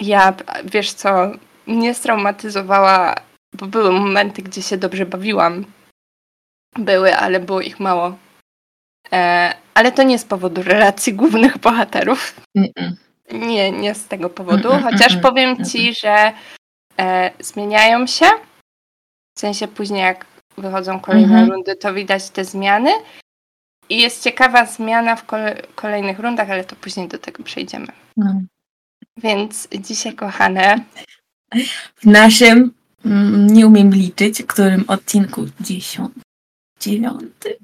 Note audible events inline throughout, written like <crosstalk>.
Ja, wiesz co, mnie straumatyzowała, bo były momenty, gdzie się dobrze bawiłam. Były, ale było ich mało. E, ale to nie z powodu relacji głównych bohaterów. Mm-mm. Nie, nie z tego powodu. Mm, mm, Chociaż mm, powiem mm. ci, że e, zmieniają się. W sensie później, jak wychodzą kolejne Mhm. rundy, to widać te zmiany. I jest ciekawa zmiana w kole- kolejnych rundach, ale to później do tego przejdziemy. No. Więc dzisiaj, kochane, W naszym, mm, nie umiem liczyć, którym odcinku? Dziesiąt, dziewiąty?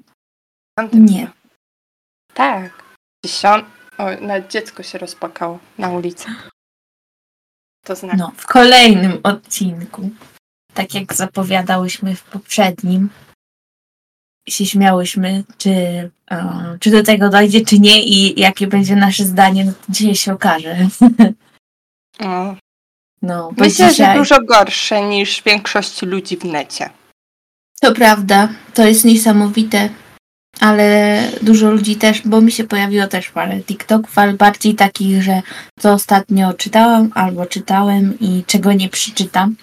Nie. Tak. Dziesiąt... O, nawet dziecko się rozpłakało na ulicy. To znaczy. No, w kolejnym odcinku, tak jak zapowiadałyśmy w poprzednim, się śmiałyśmy, czy, e, czy do tego dojdzie, czy nie i jakie będzie nasze zdanie, no dzisiaj się okaże. No. No, bo Myślę, dzisiaj, że dużo gorsze niż większość ludzi w necie. to prawda, to jest niesamowite, ale dużo ludzi też, bo mi się pojawiło też parę TikToków, ale bardziej takich, że co ostatnio czytałam albo czytałem i czego nie przeczytam.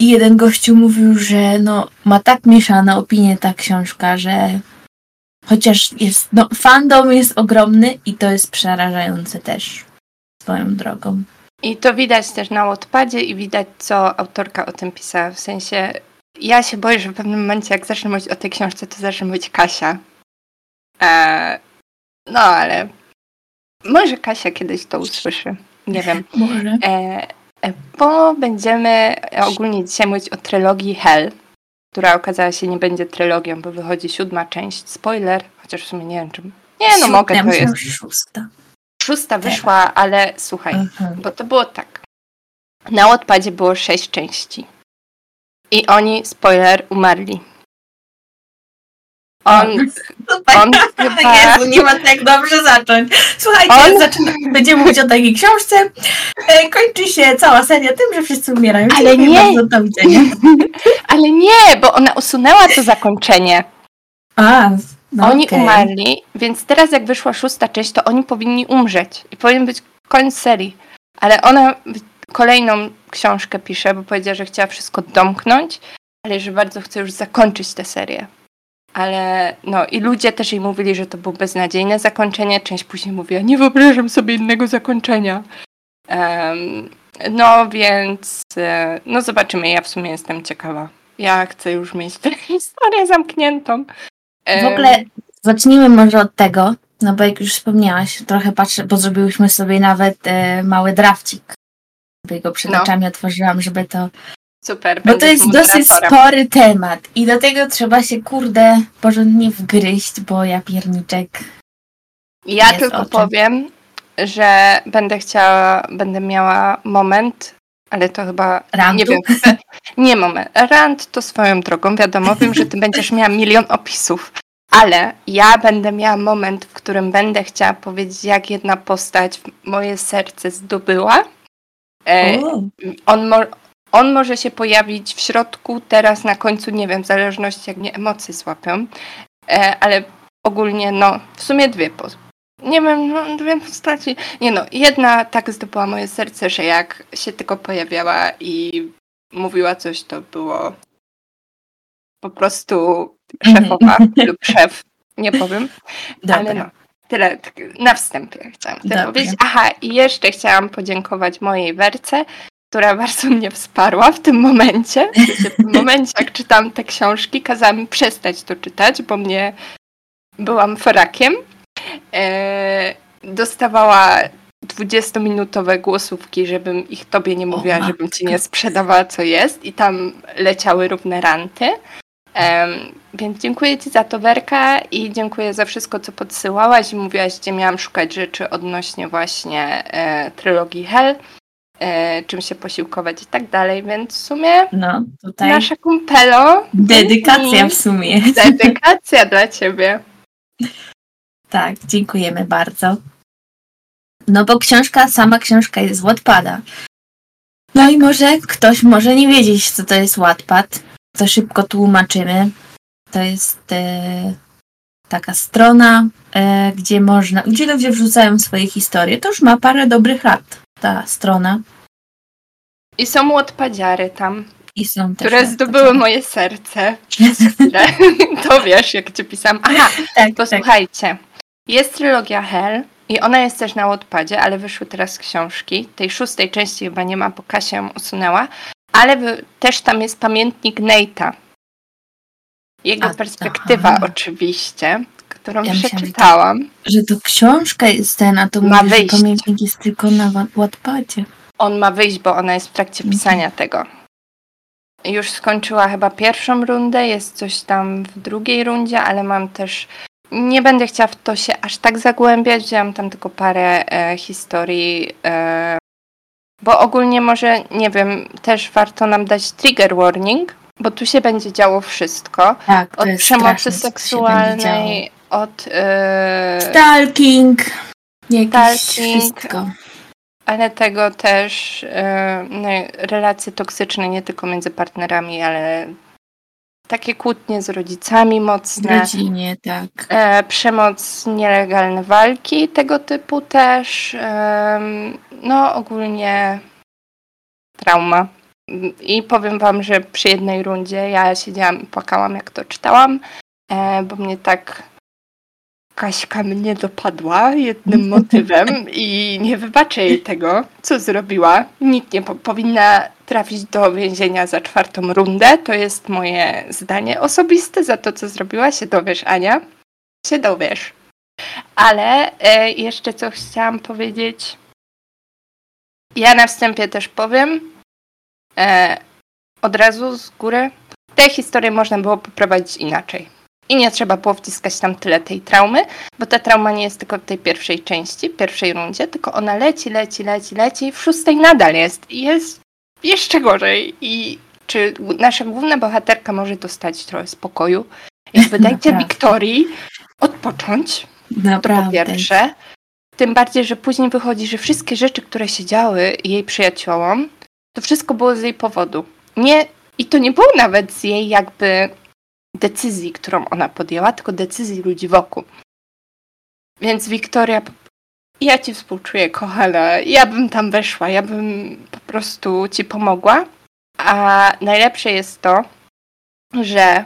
I jeden gościu mówił, że no, ma tak mieszane opinie ta książka, że chociaż jest, no, fandom jest ogromny i to jest przerażające też swoją drogą. I to widać też na Wattpadzie i widać, co autorka o tym pisała. W sensie, ja się boję, że w pewnym momencie, jak zacznę mówić o tej książce, to zacznę mówić Kasia. Eee, no, ale może Kasia kiedyś to usłyszy. Nie wiem. Może. E, bo będziemy ogólnie dzisiaj mówić o trylogii Hell, która okazała się nie będzie trylogią, bo wychodzi siódma część. Spoiler, chociaż w sumie nie wiem, czy... Nie, no mogę, to jest. szósta. Szósta wyszła, ale słuchaj, Mhm. bo to było tak. Na Wattpadzie było sześć części. I oni, spoiler, umarli. On, on <laughs> chyba... Jezu, nie ma tak dobrze zacząć. Słuchajcie, On- zaczyna, będziemy mówić o takiej książce. E, kończy się cała seria tym, że wszyscy umierają. Ale Dziękuję nie. Bardzo, do widzenia. <laughs> Ale nie, bo ona usunęła to zakończenie. A, no oni okej. umarli, więc teraz jak wyszła szósta część, to oni powinni umrzeć. I powinien być koniec serii. Ale ona kolejną książkę pisze, bo powiedziała, że chciała wszystko domknąć, ale że bardzo chce już zakończyć tę serię. Ale no i ludzie też jej mówili, że to było beznadziejne zakończenie. Część później mówiła, nie wyobrażam sobie innego zakończenia. Em, no więc, e, no zobaczymy. Ja w sumie jestem ciekawa. Ja chcę już mieć tę <laughs> historię zamkniętą. W ogóle zacznijmy może od tego, no bo jak już wspomniałaś, trochę patrzę, bo zrobiłyśmy sobie nawet e, mały drafcik. Sobie go przed No. oczami otworzyłam, żeby to Super. Bo to jest dosyć spory temat i do tego trzeba się, kurde, porządnie wgryźć, bo ja pierniczek. Ja tylko powiem, że będę chciała, będę miała moment, ale to chyba Rantu? nie wiem. <laughs> Nie moment. Rant to swoją drogą, wiadomo, wiem, że ty <laughs> będziesz miała milion opisów. Ale ja będę miała moment, w którym będę chciała powiedzieć, jak jedna postać moje serce zdobyła. E, on, mo- on może się pojawić w środku, teraz na końcu, nie wiem, w zależności jak mnie emocje złapią, e, ale ogólnie, no, w sumie dwie po- Nie wiem, no, dwie postaci. Nie no, jedna tak zdobyła moje serce, że jak się tylko pojawiała i mówiła coś, to było po prostu szefowa lub szef, nie powiem. <laughs> Ale dobra. no, tyle tak na wstępie chciałam Dobrze. powiedzieć. Aha, i jeszcze chciałam podziękować mojej Werce, która <laughs> bardzo mnie wsparła w tym momencie. W, tym <laughs> momencie, jak czytam te książki, kazała mi przestać to czytać, bo mnie byłam forakiem. E, dostawała 20-minutowe głosówki, żebym ich tobie nie mówiła, matko. żebym ci nie sprzedawała, co jest. I tam leciały równe ranty. Em, więc dziękuję Ci za to, Werka, i dziękuję za wszystko, co podsyłałaś i mówiłaś, gdzie miałam szukać rzeczy odnośnie właśnie e, trylogii Hell, e, czym się posiłkować i tak dalej, więc w sumie No, tutaj nasza kumpelo, dedykacja w sumie. dedykacja dla Ciebie. Tak, dziękujemy bardzo. No bo książka, sama książka jest z Wattpada. No i może ktoś może nie wiedzieć, co to jest Wattpad. To szybko tłumaczymy. To jest e, taka strona, e, gdzie można, gdzie ludzie wrzucają swoje historie. To już ma parę dobrych lat. Ta strona. I są łotpadziary tam, I są też. które zdobyły moje serce. <laughs> <laughs> to wiesz, jak cię pisałam. Aha, Tak, tak. posłuchajcie. Jest trylogia Hell i ona jest też na Wattpadzie, ale wyszły teraz książki. Tej szóstej części chyba nie ma, bo Kasia ją usunęła. Ale wy, też tam jest pamiętnik Nate'a. Jego A, perspektywa aha. oczywiście, którą Ja myślałam, że przeczytałam. Że to książka jest ten, a to Ma mówisz, pamiętnik jest tylko na Wa- Wattpadzie. On ma wyjść, bo ona jest w trakcie Mhm. pisania tego. Już skończyła chyba pierwszą rundę, jest coś tam w drugiej rundzie, ale mam też. Nie będę chciała w to się aż tak zagłębiać, wzięłam tam tylko parę e, historii. E, bo ogólnie może, nie wiem, też warto nam dać trigger warning, bo tu się będzie działo wszystko. Tak, to Od jest przemocy seksualnej, od. E, Stalking. Jakieś Stalking. wszystko. ale tego też e, no, relacje toksyczne nie tylko między partnerami, ale takie kłótnie z rodzicami W mocne, rodzinie, tak. e, przemoc, nielegalne walki tego typu też, no ogólnie trauma. I powiem wam, że przy jednej rundzie ja siedziałam i płakałam jak to czytałam, e, bo mnie tak Kaśka mnie dopadła jednym motywem i nie wybaczę jej tego, co zrobiła. Nikt nie po- powinna trafić do więzienia za czwartą rundę. To jest moje zdanie osobiste. Za to, co zrobiła, się dowiesz, Ania. Się dowiesz. Ale e, jeszcze co chciałam powiedzieć. Ja na wstępie też powiem. E, od razu z góry. Tę historię można było poprowadzić inaczej. I nie trzeba było wciskać tam tyle tej traumy, bo ta trauma nie jest tylko w tej pierwszej części, pierwszej rundzie, tylko ona leci, leci, leci, leci i w szóstej nadal jest. I jest jeszcze gorzej. I czy nasza główna bohaterka może dostać trochę spokoju? Jakby <laughs> dajcie Naprawdę. Wiktorii odpocząć, to po Naprawdę. pierwsze. Tym bardziej, że później wychodzi, że wszystkie rzeczy, które się działy jej przyjaciołom, to wszystko było z jej powodu. Nie, I to nie było nawet z jej jakby decyzji, którą ona podjęła, tylko decyzji ludzi wokół. Więc Wiktoria, ja ci współczuję, kochana. Ja bym tam weszła, ja bym po prostu ci pomogła. A najlepsze jest to, że.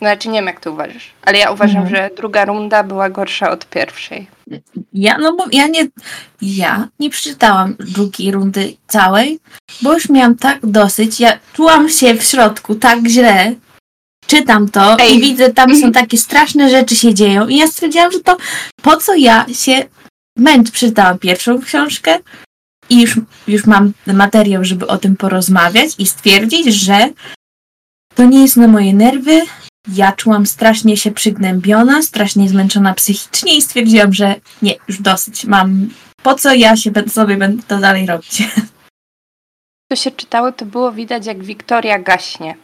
Znaczy, nie wiem, jak ty uważasz, ale ja uważam, Mhm. że druga runda była gorsza od pierwszej. Ja, no bo ja nie, ja nie przeczytałam drugiej rundy całej, bo już miałam tak dosyć. Ja czułam się w środku tak źle. Czytam to Ej. i widzę, tam są takie straszne rzeczy się dzieją. I ja stwierdziłam, że to po co ja się męczę. Przeczytałam pierwszą książkę i już, już mam materiał, żeby o tym porozmawiać i stwierdzić, że to nie jest na moje nerwy. Ja czułam strasznie się przygnębiona, strasznie zmęczona psychicznie i stwierdziłam, że nie, już dosyć. Mam. Po co ja się sobie będę to dalej robić? To się czytało, to było widać, jak Wiktoria gaśnie.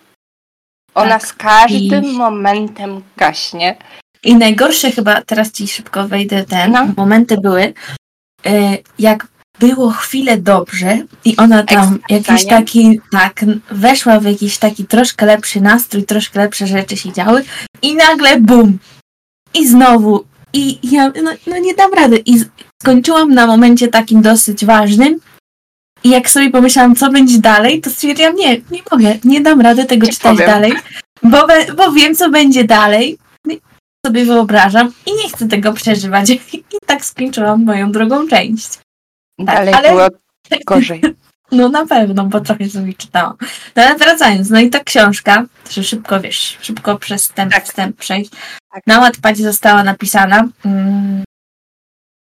Ona Tak. z każdym I- momentem gaśnie. I najgorsze chyba, teraz ci szybko wejdę ten, No. momenty były, e, jak było chwilę dobrze i ona tam jakiś taki, tak, weszła w jakiś taki troszkę lepszy nastrój, troszkę lepsze rzeczy się działy i nagle bum! I znowu. I ja, no, no nie dam rady. I skończyłam na momencie takim dosyć ważnym i jak sobie pomyślałam, co będzie dalej, to stwierdziłam, nie, nie mogę, nie dam rady tego Nie czytać powiem. dalej, bo, bo wiem, co będzie dalej sobie wyobrażam i nie chcę tego przeżywać. <laughs> I tak skończyłam moją drugą część. Dalej ale- było gorzej. <laughs> No na pewno, bo trochę sobie czytałam. No ale wracając, no i ta książka, że szybko wiesz, szybko przez ten Tak. wstęp przejść. Tak. Na Wattpadzie została napisana. Mm,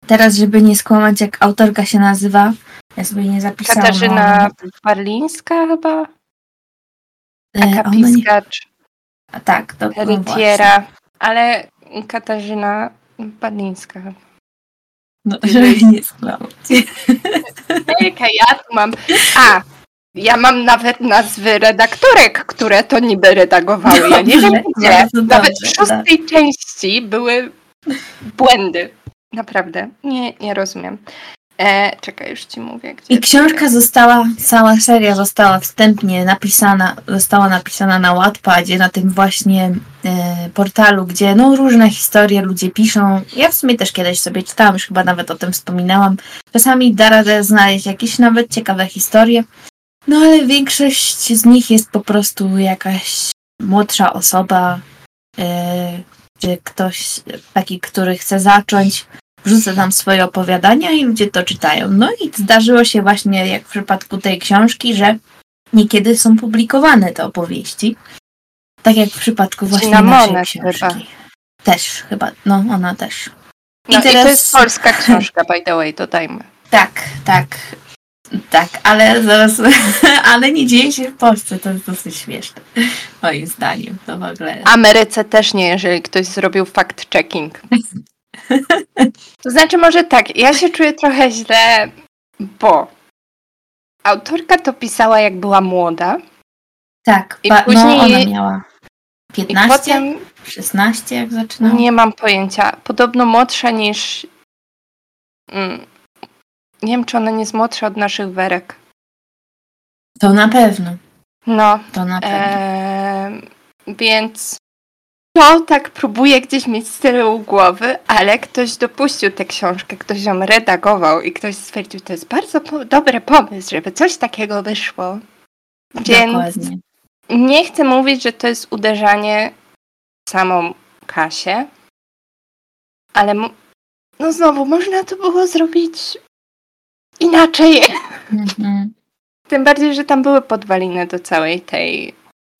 teraz, żeby nie skłamać, jak autorka się nazywa, ja sobie nie zapisałam. Katarzyna Barlińska chyba? E, ona nie, Akapiskacz, a tak, to no. Heritiera, ale Katarzyna Barlińska. No, <laughs> żeby nie skłamać. Ejka, ja tu mam... A, ja mam nawet nazwy redaktorek, które to niby redagowały. Ja nie wiem gdzie. Nawet w szóstej części były błędy. Naprawdę. Nie, nie rozumiem. E, czekaj, już ci mówię. I książka została, cała seria została wstępnie napisana, została napisana na Wattpadzie, na tym właśnie e, portalu, gdzie no różne historie ludzie piszą. Ja w sumie też kiedyś sobie czytałam, już chyba nawet o tym wspominałam. Czasami da radę znaleźć jakieś nawet ciekawe historie, no ale większość z nich jest po prostu jakaś młodsza osoba, e, czy ktoś taki, który chce zacząć wrzucę tam swoje opowiadania i ludzie to czytają. No i zdarzyło się właśnie, jak w przypadku tej książki, że niekiedy są publikowane te opowieści. Tak jak w przypadku właśnie na naszej Monet książki. chyba. Też chyba, no ona też. No i, to jest polska książka, by the way, dodajmy. Tak, tak. Tak, ale zaraz, <laughs> ale nie dzieje się w Polsce, to jest dosyć śmieszne, moim zdaniem, to w ogóle. Ameryce też nie, jeżeli ktoś zrobił fact-checking. <laughs> To znaczy może tak, ja się czuję trochę źle, bo autorka to pisała jak była młoda. Tak, I ba- później- no ona miała I 15, potem 16 jak zaczynała. nie mam pojęcia. Podobno młodsza niż. Mm, nie wiem, czy ona nie jest młodsza od naszych werek. To na pewno, No, to na pewno. em, więc to tak próbuję gdzieś mieć z tyłu głowy, ale ktoś dopuścił tę książkę, ktoś ją redagował i ktoś stwierdził, to jest bardzo po- dobry pomysł, żeby coś takiego wyszło. Więc Dokładnie. nie chcę mówić, że to jest uderzanie w samą Kasię, ale no znowu, można to było zrobić inaczej. Mhm. Tym bardziej, że tam były podwaliny do całej tej,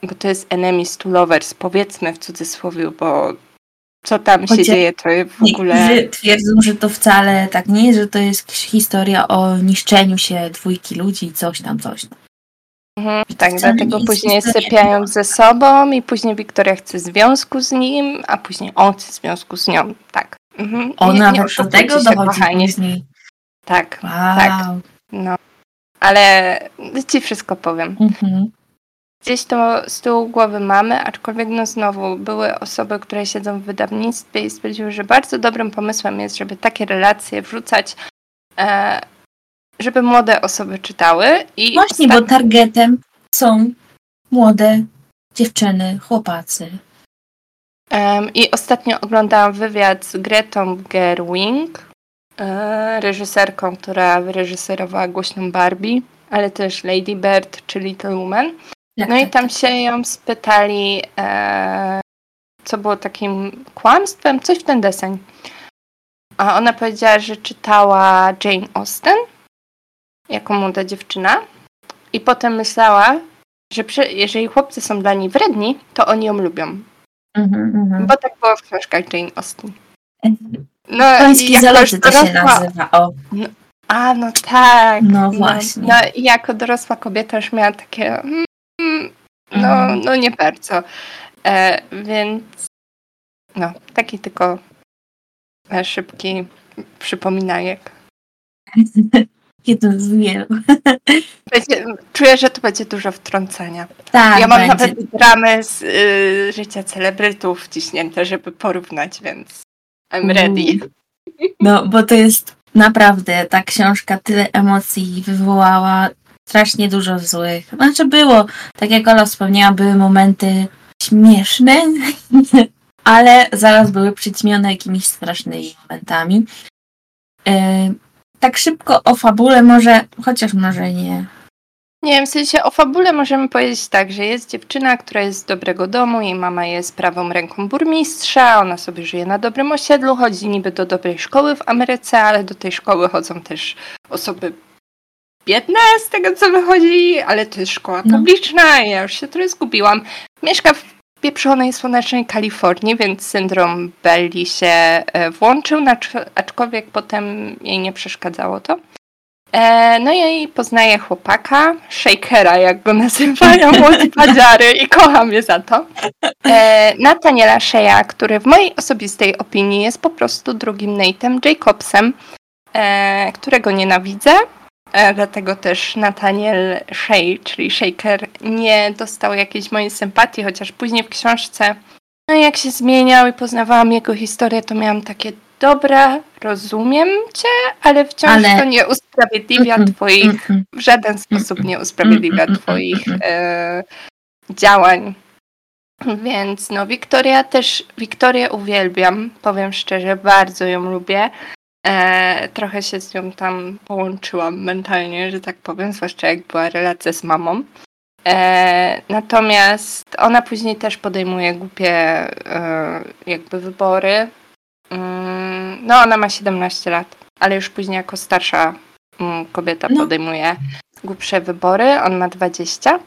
bo to jest enemies to lovers, powiedzmy w cudzysłowie, bo co tam się Chociaż dzieje, to w ogóle... Niektórzy twierdzą, że to wcale tak nie jest, że to jest historia o niszczeniu się dwójki ludzi, coś tam, coś tam. Mhm, tak, dlatego później sypiają ze sobą i później Wiktoria chce związku z nim, a później on chce związku z nią, tak. Mhm. O, Nie- nie do tego dochodzi kochani. później. Tak, Wow. Tak. no. Ale ci wszystko powiem. Mhm. Gdzieś to z tyłu głowy mamy, aczkolwiek no znowu były osoby, które siedzą w wydawnictwie i stwierdziły, że bardzo dobrym pomysłem jest, żeby takie relacje wrzucać, e, żeby młode osoby czytały. I Właśnie, bo targetem są młode dziewczyny, chłopacy. Em, I ostatnio oglądałam wywiad z Gretą Gerwig, e, reżyserką, która wyreżyserowała głośną Barbie, ale też Lady Bird czy Little Woman. Jak No i tak? tam się ją spytali, e, co było takim kłamstwem, coś w ten deseń. A ona powiedziała, że czytała Jane Austen jako młoda dziewczyna i potem myślała, że przy, jeżeli chłopcy są dla niej wredni, to oni ją lubią. Mhm, mhm. Bo tak było w książkach Jane Austen. No, Końskie i zaloty to się nazywa. O, A, no tak. No właśnie. No, i jako dorosła kobieta już miała takie. Mm, No, Mhm. no nie bardzo. E, więc. No, taki tylko e, szybki przypominajek. jeden z wielu. Czuję, że tu będzie dużo wtrącenia. Tak, ja mam będzie. nawet dramy z y, życia celebrytów wciśnięte, żeby porównać, więc I'm ready. No, bo to jest naprawdę, ta książka tyle emocji wywołała, strasznie dużo złych. Znaczy było, tak jak Ola wspomniała, były momenty śmieszne, <laughs> ale zaraz były przyćmione jakimiś strasznymi momentami. Tak szybko o fabule może, chociaż może nie. Nie wiem, w sensie o fabule możemy powiedzieć tak, że jest dziewczyna, która jest z dobrego domu, jej mama jest prawą ręką burmistrza, ona sobie żyje na dobrym osiedlu, chodzi niby do dobrej szkoły w Ameryce, ale do tej szkoły chodzą też osoby biedne z tego co wychodzi, ale to jest szkoła No. publiczna i ja już się trochę zgubiłam. Mieszka w pieprzonej, słonecznej Kalifornii, więc syndrom Belli się e, włączył, aczkolwiek potem jej nie przeszkadzało to. E, no i poznaję chłopaka, Shakera, jak go nazywają <laughs> młodzi padziary i kocham je za to. E, Nathaniela Sheya, który w mojej osobistej opinii jest po prostu drugim Nate'em Jacobsem, którego nienawidzę. Dlatego też Nathaniel Shea, czyli Shaker, nie dostał jakiejś mojej sympatii, chociaż później w książce, no jak się zmieniał i poznawałam jego historię, to miałam takie dobra, rozumiem cię, ale wciąż Ale- to nie usprawiedliwia Mm, twoich, mm, mm. w żaden sposób nie usprawiedliwia mm, twoich e, działań. Więc no, Wiktoria też, Wiktorię uwielbiam, powiem szczerze, bardzo ją lubię. E, trochę się z nią tam połączyłam mentalnie, że tak powiem, zwłaszcza jak była relacja z mamą. E, natomiast ona później też podejmuje głupie e, jakby wybory. Mm, no, ona ma 17 lat, ale już później jako starsza mm, kobieta No. podejmuje głupsze wybory. On ma 20.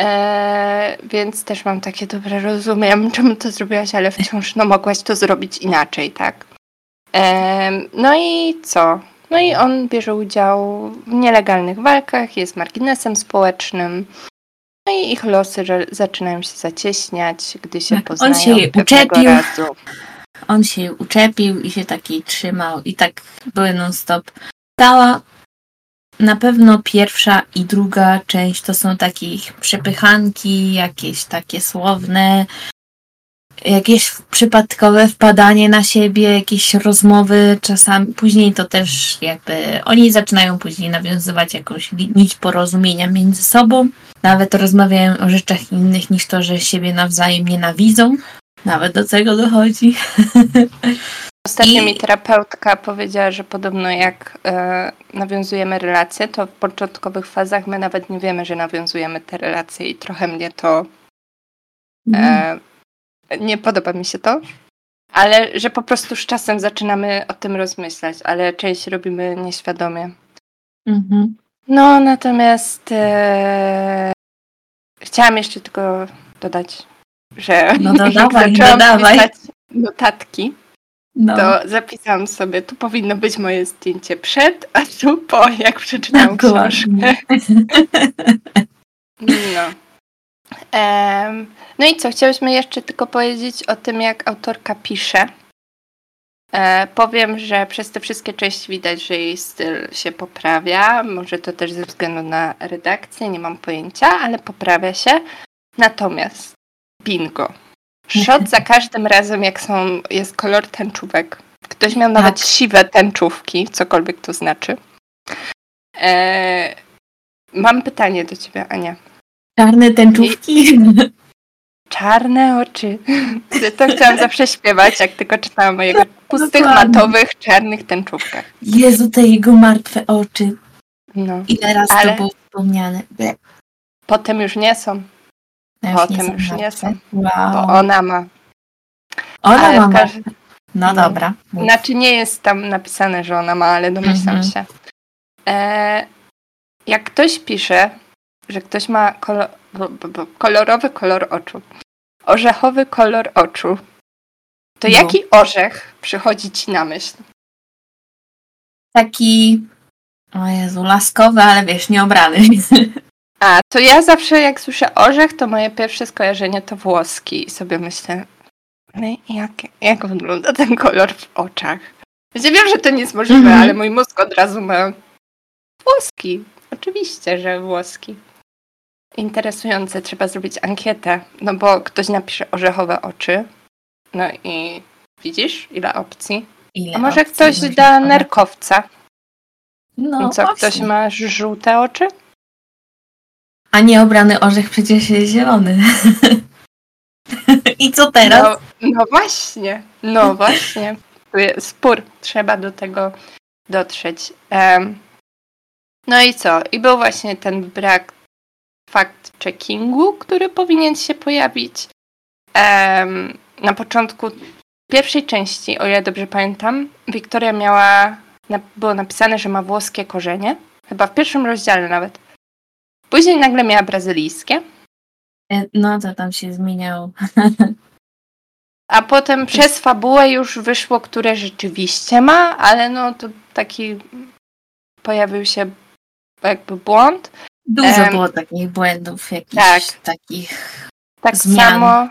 E, więc też mam takie dobre rozumiem, <laughs> czemu to zrobiłaś, ale wciąż no, mogłaś to zrobić inaczej, tak? No i co? No i on bierze udział w nielegalnych walkach, jest marginesem społecznym. No i ich losy zaczynają się zacieśniać, gdy się Tak, on poznają się jej pewnego uczepił. razu. On się jej uczepił i się takiej trzymał i tak były non stop. Cała na pewno pierwsza i druga część to są takie ich przepychanki, jakieś takie słowne, jakieś przypadkowe wpadanie na siebie, jakieś rozmowy czasami. Później to też jakby oni zaczynają później nawiązywać jakąś nić porozumienia między sobą. Nawet rozmawiają o rzeczach innych niż to, że siebie nawzajem nienawidzą. Nawet do tego dochodzi. <laughs> Ostatnio I- mi terapeutka powiedziała, że podobno jak e, nawiązujemy relacje, to w początkowych fazach my nawet nie wiemy, że nawiązujemy te relacje i trochę mnie to Mhm. e, nie podoba mi się to. Ale że po prostu z czasem zaczynamy o tym rozmyślać, ale część robimy nieświadomie. Mhm. No, natomiast e, chciałam jeszcze tylko dodać, że No <laughs> jak dodawaj, zaczęłam dodawaj. pisać notatki, No, to zapisałam sobie, tu powinno być moje zdjęcie przed, a tu po, jak przeczytałam książkę. dokładnie. <laughs> No. No i co, chciałyśmy jeszcze tylko powiedzieć o tym, jak autorka pisze. E, powiem, że przez te wszystkie części widać, że jej styl się poprawia. Może to też ze względu na redakcję, nie mam pojęcia, ale poprawia się. Natomiast bingo. Shot za <laughs> każdym razem, jak są, jest kolor tęczówek. Ktoś miał nawet Tak. siwe tęczówki, cokolwiek to znaczy. E, mam pytanie do ciebie, Ania. Czarne tęczówki. <laughs> Czarne oczy. To chciałam zawsze śpiewać, jak tylko czytałam o jego pustych, Dokładnie. matowych, czarnych tęczówkach. Jezu, te jego martwe oczy. No. Ile raz Ale- to było wspomniane. Ble. Potem już nie są, Ja Potem są już nie są. Wow. bo ona ma. Ona ale ma. No no. dobra. mów. Znaczy nie jest tam napisane, że ona ma, ale domyślam Mhm. się. E, jak ktoś pisze, że ktoś ma kolo- bo, bo, bo, kolorowy kolor oczu, orzechowy kolor oczu, to No. jaki orzech przychodzi ci na myśl? Taki, o Jezu, laskowy, ale wiesz, nieobrany. <laughs> A, to ja zawsze jak słyszę orzech, to moje pierwsze skojarzenie to włoski i sobie myślę, ale jak, jak wygląda ten kolor w oczach? Ja wiem, że to nie jest możliwe, Mhm. ale mój mózg od razu ma włoski. Oczywiście, że włoski. Interesujące, trzeba zrobić ankietę, no bo ktoś napisze orzechowe oczy, no i widzisz, ile opcji. Ile A może opcji ktoś da nerkowca? No, I co, ktoś właśnie. ma żółte oczy? A nieobrany orzech przecież jest zielony. <laughs> I co teraz? No, no właśnie, no <laughs> właśnie. Spór, trzeba do tego dotrzeć. Em, no i co? I był właśnie ten brak fact-checkingu, który powinien się pojawić. Em, na początku pierwszej części, o ile dobrze pamiętam, Wiktoria miała, było napisane, że ma włoskie korzenie. Chyba w pierwszym rozdziale nawet. Później nagle miała brazylijskie. E, No to tam się zmieniało. <laughs> A potem przez fabułę już wyszło, które rzeczywiście ma, ale no to taki pojawił się jakby błąd. Dużo Em, było takich błędów, jakichś tak. takich. Tak Zmian. samo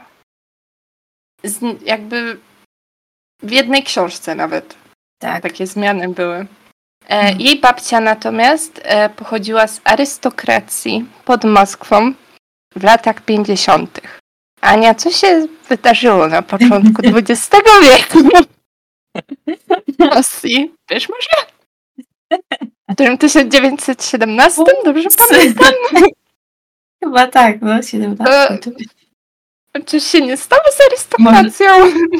z, jakby w jednej książce nawet Tak. takie zmiany były. E, Mhm. Jej babcia natomiast e, pochodziła z arystokracji pod Moskwą w latach 50. Ania, co się wydarzyło na początku <laughs> XX wieku? Rosji. Wiesz może? <laughs> W którym 1917? Dobrze pamiętam? <laughs> Chyba tak, no 17. to- Coś się nie stało z arystokracją?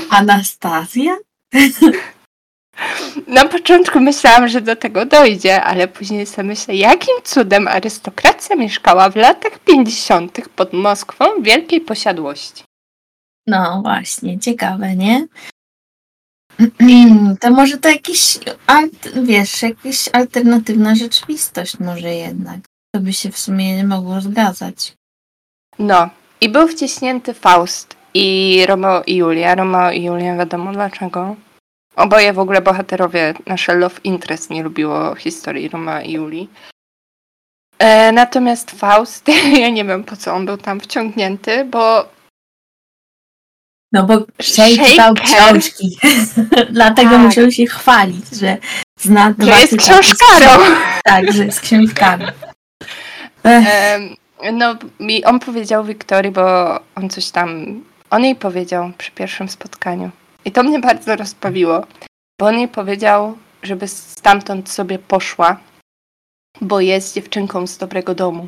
Anastazja? <laughs> Na początku myślałam, że do tego dojdzie, ale później sobie myślę, jakim cudem arystokracja mieszkała w latach 50. pod Moskwą w wielkiej posiadłości. No właśnie, ciekawe, nie? <clears throat> To może to jakiś, wiesz, jakaś alternatywna rzeczywistość może jednak. To by się w sumie nie mogło zgadzać. No, i był wciśnięty Faust i Romeo i Julia. Romeo i Julia wiadomo dlaczego. Oboje w ogóle bohaterowie, nasze Love Interest nie lubiło historii Romeo i Julii. E, natomiast Faust, <laughs> ja nie wiem po co on był tam wciągnięty, bo No bo Shake czytał książki. <laughs> Dlatego Tak. musiał się chwalić, że zna że dwa jest książkarą. Tak, że jest książkarą. No i on powiedział Wiktorii, bo on coś tam, on jej powiedział przy pierwszym spotkaniu. I to mnie bardzo rozbawiło, bo on jej powiedział, żeby stamtąd sobie poszła, bo jest dziewczynką z dobrego domu.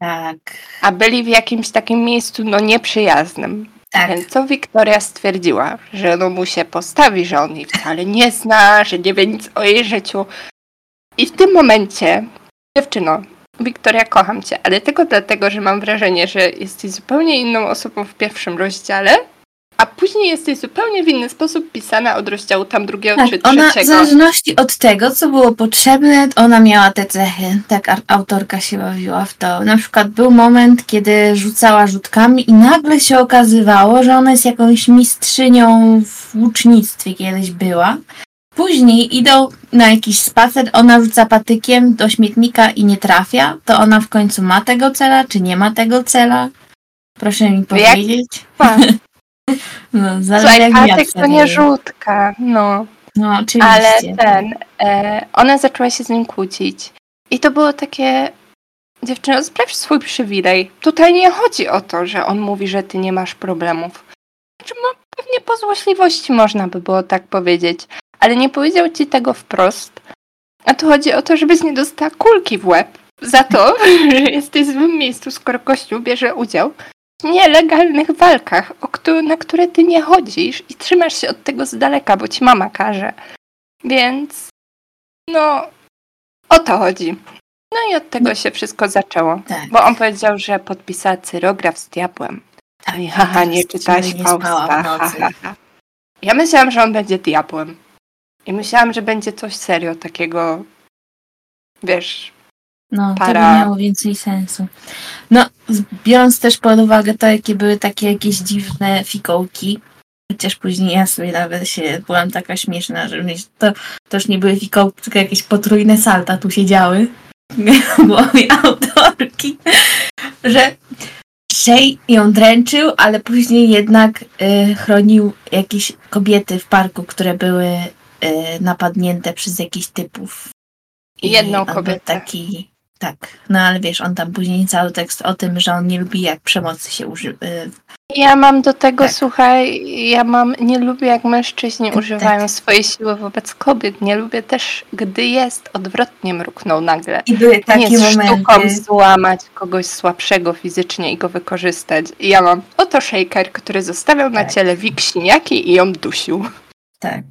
tak, A byli w jakimś takim miejscu, no nieprzyjaznym. Tak. Co Wiktoria stwierdziła, że no mu się postawi, że on jej wcale nie zna, że nie wie nic o jej życiu. I w tym momencie, dziewczyno, Wiktoria, kocham cię, ale tylko dlatego, że mam wrażenie, że jesteś zupełnie inną osobą w pierwszym rozdziale, a później jesteś zupełnie w inny sposób pisana od rozdziału tam drugiego Tak, czy ona w trzeciego. zależności od tego, co było potrzebne, ona miała te cechy. Tak autorka się bawiła w to. Na przykład był moment, kiedy rzucała rzutkami i nagle się okazywało, że ona jest jakąś mistrzynią w łucznictwie kiedyś była. Później idą na jakiś spacer, ona rzuca patykiem do śmietnika i nie trafia. To ona w końcu ma tego cela, czy nie ma tego cela? Proszę mi Jak- powiedzieć. Pa, No, zależy Słuchaj, patyk to nie rzutka, no. No, oczywiście. Ale ten, e, ona zaczęła się z nim kłócić. I to było takie, dziewczyno, sprawdź swój przywilej. Tutaj nie chodzi o to, że on mówi, że ty nie masz problemów. Znaczy, no, pewnie po złośliwości można by było tak powiedzieć, ale nie powiedział ci tego wprost. A tu chodzi o to, żebyś nie dostała kulki w łeb za to, <laughs> że jesteś w złym miejscu, skoro Kościół bierze udział nielegalnych walkach, o któ- na które ty nie chodzisz i trzymasz się od tego z daleka, bo ci mama każe. Więc no, o to chodzi. No i od tego się wszystko zaczęło. Tak. Bo on powiedział, że podpisała cyrograf z diabłem. Tak, I haha, nie czytałaś nie spała Fausta. ha, ha. Ja myślałam, że on będzie diabłem. I myślałam, że będzie coś serio takiego, wiesz, No, to by para- miało więcej sensu. No, biorąc też pod uwagę to, jakie były takie jakieś dziwne fikołki, chociaż później ja sobie nawet się byłam taka śmieszna, że to, to już nie były fikołki, tylko jakieś potrójne salta tu się działy <laughs> w głowie autorki, że Shay ją dręczył, ale później jednak y, chronił jakieś kobiety w parku, które były y, napadnięte przez jakichś typów. I jedną kobietę. Taki, tak, no ale wiesz, on tam później cały tekst o tym, że on nie lubi jak przemocy się używa. Ja mam do tego, Tak. słuchaj, ja mam, nie lubię jak mężczyźni Tak. używają swojej siły wobec kobiet. Nie lubię też, gdy jest odwrotnie mruknął nagle. I były Nie takie jest sztuką momenty. złamać kogoś słabszego fizycznie i go wykorzystać. I ja mam oto shaker, który zostawiał na Tak. ciele wik siniaki i ją dusił. Tak.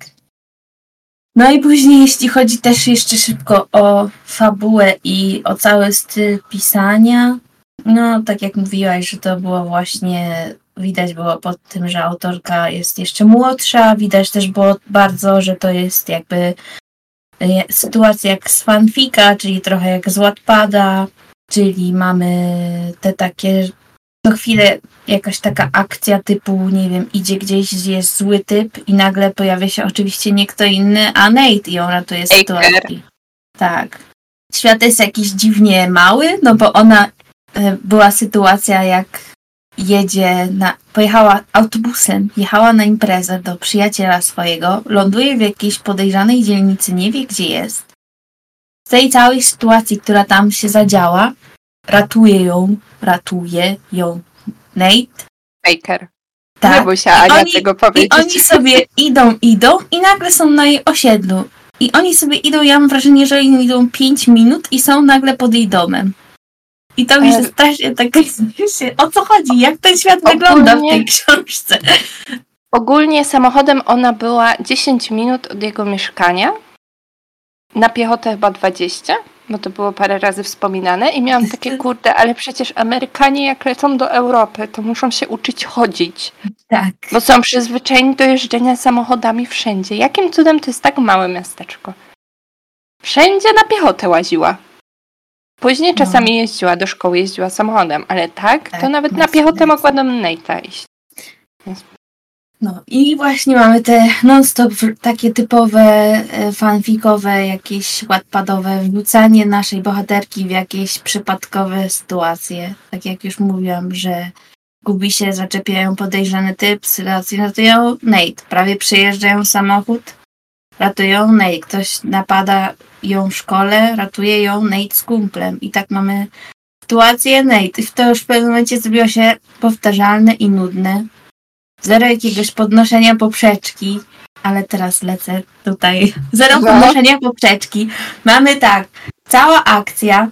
No i później, jeśli chodzi też jeszcze szybko o fabułę i o cały styl pisania, no tak jak mówiłaś, że to było właśnie, widać było pod tym, że autorka jest jeszcze młodsza, widać też było bardzo, że to jest jakby e, sytuacja jak z fanfika, czyli trochę jak z Wattpada, czyli mamy te takie co chwilę jakaś taka akcja typu, nie wiem, idzie gdzieś, gdzie jest zły typ i nagle pojawia się oczywiście nie kto inny, a Nate i ją ratuje sytuacji. Tak. Świat jest jakiś dziwnie mały, no bo ona, e, była sytuacja jak jedzie na, pojechała autobusem, jechała na imprezę do przyjaciela swojego, ląduje w jakiejś podejrzanej dzielnicy, nie wie gdzie jest. Z tej całej sytuacji, która tam się zadziała, ratuje ją, ratuje ją Nate, Baker. Tak. Nie bój się Ania oni- tego I powiedzieć. oni sobie idą, idą i nagle są na jej osiedlu. I oni sobie idą, ja mam wrażenie, że idą 5 minut i są nagle pod jej domem. I to mi się Ale- strasznie tak... <laughs> O co chodzi? Jak ten świat wygląda w tej Ogólnie- książce? Ogólnie samochodem ona była 10 minut od jego mieszkania. Na piechotę chyba 20, bo to było parę razy wspominane. I miałam takie, kurde, ale przecież Amerykanie jak lecą do Europy, to muszą się uczyć chodzić. Tak. Bo są przyzwyczajeni do jeżdżenia samochodami wszędzie. Jakim cudem to jest tak małe miasteczko? Wszędzie na piechotę łaziła. Później No. czasami jeździła do szkoły, jeździła samochodem, ale tak, to Tak, nawet na piechotę mogła do Nate'a iść. No i właśnie mamy te non-stop takie typowe e, fanfikowe, jakieś ładpadowe wrzucanie naszej bohaterki w jakieś przypadkowe sytuacje. Tak jak już mówiłam, że gubi się, zaczepiają podejrzany typ, sytuację ratują Nate. Prawie przyjeżdżają samochód, ratują Nate. Ktoś napada ją w szkole, ratuje ją Nate z kumplem. I tak mamy sytuację Nate. I to już w pewnym momencie zrobiło się powtarzalne i nudne. Zero jakiegoś podnoszenia poprzeczki, ale teraz lecę tutaj. <laughs> Zero No. podnoszenia poprzeczki. Mamy tak, cała akcja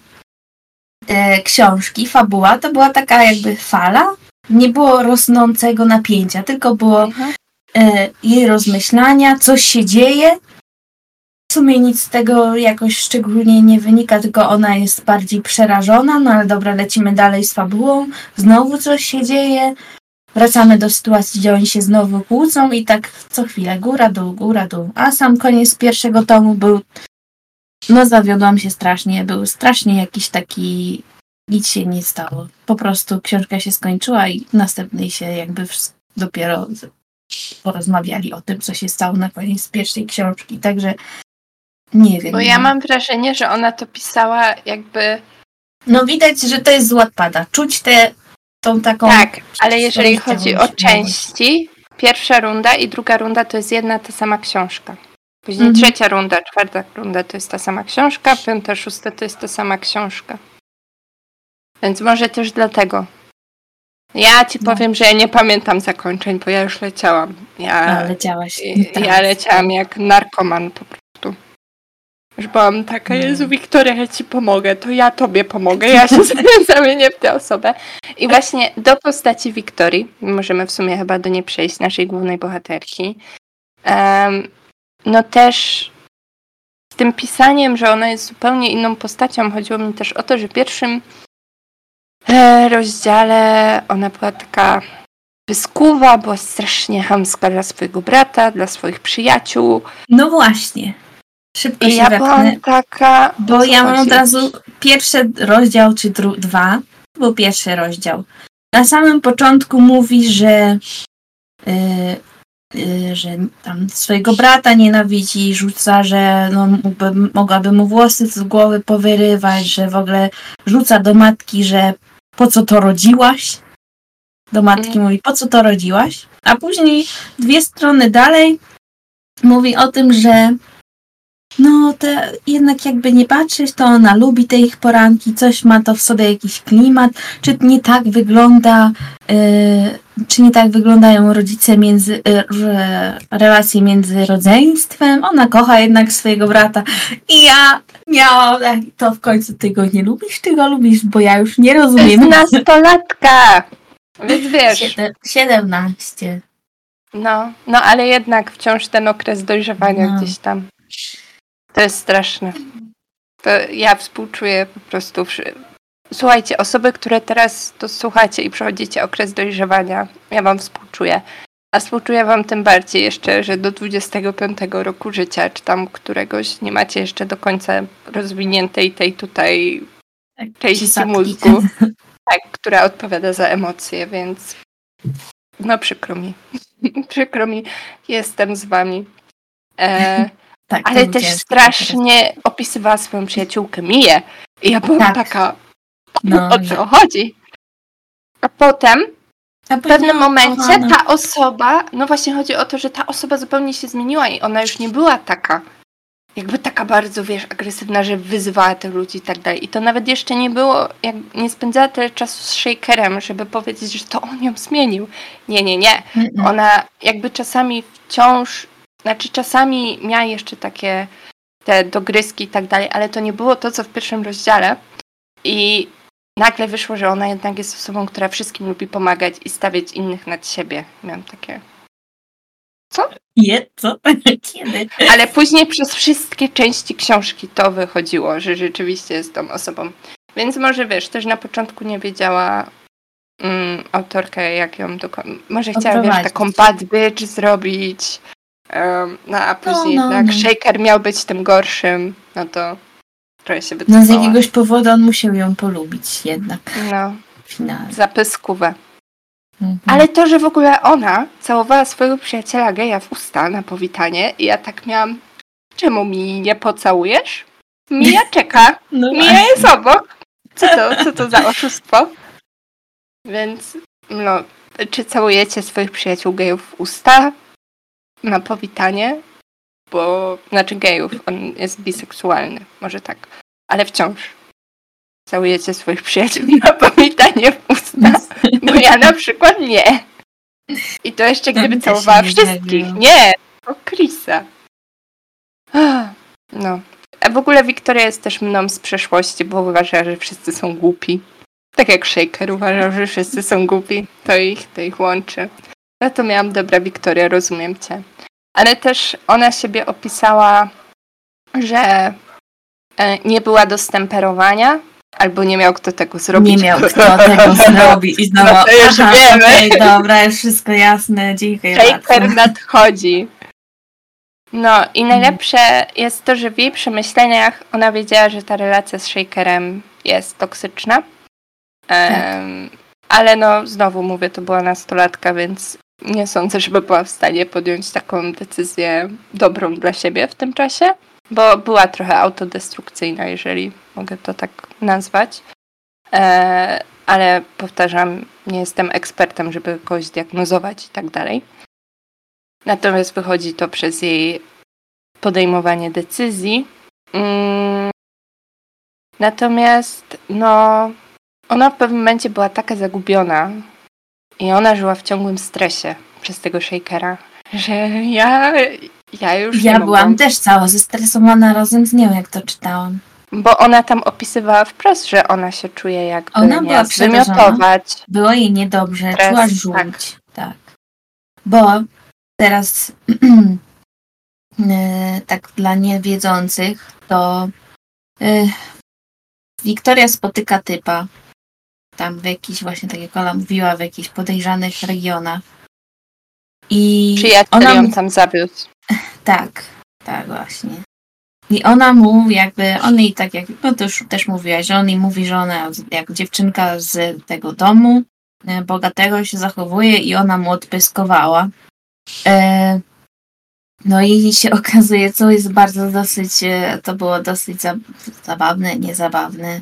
e, książki, fabuła, to była taka jakby fala. Nie było rosnącego napięcia, tylko było e, jej rozmyślania, coś się dzieje. W sumie nic z tego jakoś szczególnie nie wynika, tylko ona jest bardziej przerażona, no ale dobra, lecimy dalej z fabułą. Znowu coś się dzieje. Wracamy do sytuacji, gdzie oni się znowu kłócą i tak co chwilę góra, dół, góra, dół. A sam koniec pierwszego tomu był. No, zawiodłam się strasznie. Był strasznie jakiś taki. Nic się nie stało. Po prostu książka się skończyła i następnej się jakby dopiero porozmawiali o tym, co się stało na koniec pierwszej książki. Także nie wiem. Bo ja no. mam wrażenie, że ona to pisała jakby. No widać, że to jest z Wattpada. Czuć tę tą taką. Tak, ale jeżeli chodzi o części, pierwsza runda i druga runda to jest jedna ta sama książka. Później Mhm. trzecia runda, czwarta runda to jest ta sama książka, piąta, szósta to jest ta sama książka. Więc może też dlatego. Ja ci No. powiem, że ja nie pamiętam zakończeń, bo ja już leciałam. Ja, No, leciałaś. ja leciałam jak narkoman po prostu. Już byłam taka, No. Jezu Wiktoria, ja ci pomogę, to ja tobie pomogę, ja się <laughs> zamienię w tę osobę. I właśnie do postaci Wiktorii, możemy w sumie chyba do niej przejść, naszej głównej bohaterki, em, no też z tym pisaniem, że ona jest zupełnie inną postacią, chodziło mi też o to, że w pierwszym e, rozdziale ona była taka wyskuwa, była strasznie chamska dla swojego brata, dla swoich przyjaciół. No właśnie. Szybko I się ja wepnę, byłam taka. bo ja mam od razu pierwszy rozdział, czy dru- dwa, to był pierwszy rozdział. Na samym początku mówi, że, y, y, że tam swojego brata nienawidzi, rzuca, że no, mógłby, mogłaby mu włosy z głowy powyrywać, że w ogóle rzuca do matki, że po co to rodziłaś? Do matki Mm. mówi, po co to rodziłaś? A później dwie strony dalej mówi o tym, że no, te, jednak jakby nie patrzeć, to ona lubi te ich poranki, coś ma to w sobie jakiś klimat, czy nie tak wygląda, y, czy nie tak wyglądają rodzice między, y, że relacje między rodzeństwem, ona kocha jednak swojego brata i ja miałam, tak, to w końcu ty go nie lubisz, ty go lubisz, bo ja już nie To jest rozumiem. nastolatka! Więc wiesz, Siedem- 17. no, no ale jednak wciąż ten okres dojrzewania No. gdzieś tam. To jest straszne. To ja współczuję po prostu. Słuchajcie, osoby, które teraz to słuchacie i przechodzicie okres dojrzewania, ja wam współczuję. A współczuję wam tym bardziej jeszcze, że do 25 roku życia, czy tam któregoś nie macie jeszcze do końca rozwiniętej tej tutaj Tak, części przysadki. mózgu, <laughs> tak, która odpowiada za emocje, więc no przykro mi. <laughs> przykro mi, jestem z wami. E, Tak, ale też strasznie opisywała swoją przyjaciółkę Miję. I ja byłam Tak. taka, No, o co chodzi? A potem A w pewnym momencie kochana. ta osoba, no właśnie chodzi o to, że ta osoba zupełnie się zmieniła i ona już nie była taka. jakby taka bardzo, wiesz, agresywna, że wyzywała tych ludzi i tak dalej. I to nawet jeszcze nie było, jak nie spędzała tyle czasu z Shakerem, żeby powiedzieć, że to on ją zmienił. Nie, nie, nie. Mm-mm. Ona jakby czasami wciąż, znaczy czasami miała jeszcze takie te dogryzki i tak dalej, ale to nie było to, co w pierwszym rozdziale. I nagle wyszło, że ona jednak jest osobą, która wszystkim lubi pomagać i stawiać innych nad siebie. Miałam takie. Je, co? <laughs> Kiedy? Ale później przez wszystkie części książki to wychodziło, że rzeczywiście jest tą osobą. Więc może wiesz, też na początku nie wiedziała mm, autorka, jak ją dokładnie. Może chciała, wiesz, taką bad bitch zrobić. No a później no, tak, no. Shaker miał być tym gorszym, no to trochę się No wycofała. z jakiegoś powodu on musiał ją polubić jednak No, w finale. za pyskówę. Mhm. Ale to, że w ogóle ona całowała swojego przyjaciela geja w usta na powitanie i ja tak miałam, czemu mi nie pocałujesz? Mija <laughs> czeka, no Mija jest obok. Co to, co to za oszustwo? Więc, no, czy całujecie swoich przyjaciół gejów w usta na powitanie? Bo, znaczy gejów, on jest biseksualny, może tak, ale wciąż. Całujecie swoich przyjaciół na powitanie w usta? Bo ja na przykład nie. I to jeszcze gdyby całowała nie wszystkich. Nie, to Chrisa. Ah, No. A w ogóle Wiktoria jest też mną z przeszłości, bo uważa, że wszyscy są głupi. Tak jak Shaker uważał, że wszyscy są głupi. To ich, to ich łączy. No to miałam, dobra Wiktoria, rozumiem cię. Ale też ona siebie opisała, że e, nie była do stemperowania, albo nie miał kto tego zrobić. Nie miał kto tego <laughs> zrobić i znowu, No to już aha, wiemy. okej, dobra, już wszystko jasne, dziękuję Shaker nadchodzi. No i najlepsze jest to, że w jej przemyśleniach ona wiedziała, że ta relacja z Shakerem jest toksyczna. Em, ale no, znowu mówię, to była nastolatka, więc nie sądzę, żeby była w stanie podjąć taką decyzję dobrą dla siebie w tym czasie, bo była trochę autodestrukcyjna, jeżeli mogę to tak nazwać. E, ale powtarzam, nie jestem ekspertem, żeby kogoś diagnozować i tak dalej. Natomiast wychodzi to przez jej podejmowanie decyzji. Mm, Natomiast, no, ona w pewnym momencie była taka zagubiona i ona żyła w ciągłym stresie przez tego shakera, że ja, ja już Ja mogłam. byłam też cała zestresowana razem z nią, jak to czytałam. Bo ona tam opisywała wprost, że ona się czuje jakby Ona nie była przerażona. wymiotować. Było jej niedobrze, Stres, czuła tak. żółć. Tak. Bo teraz <clears throat> e, tak dla niewiedzących, to e, Wiktoria spotyka typa tam w jakichś właśnie, tak jak Ola mówiła, w jakichś podejrzanych regionach. I Przyjaciel ona ją tam zawiózł. <laughs> tak, tak właśnie. I ona mu jakby, on jej tak jak, no to już też mówiłaś, że on jej mówi, że ona jak dziewczynka z tego domu e, bogatego się zachowuje i ona mu odpyskowała. E, no i się <laughs> okazuje, co jest bardzo dosyć, e, to było dosyć za, zabawne, niezabawne.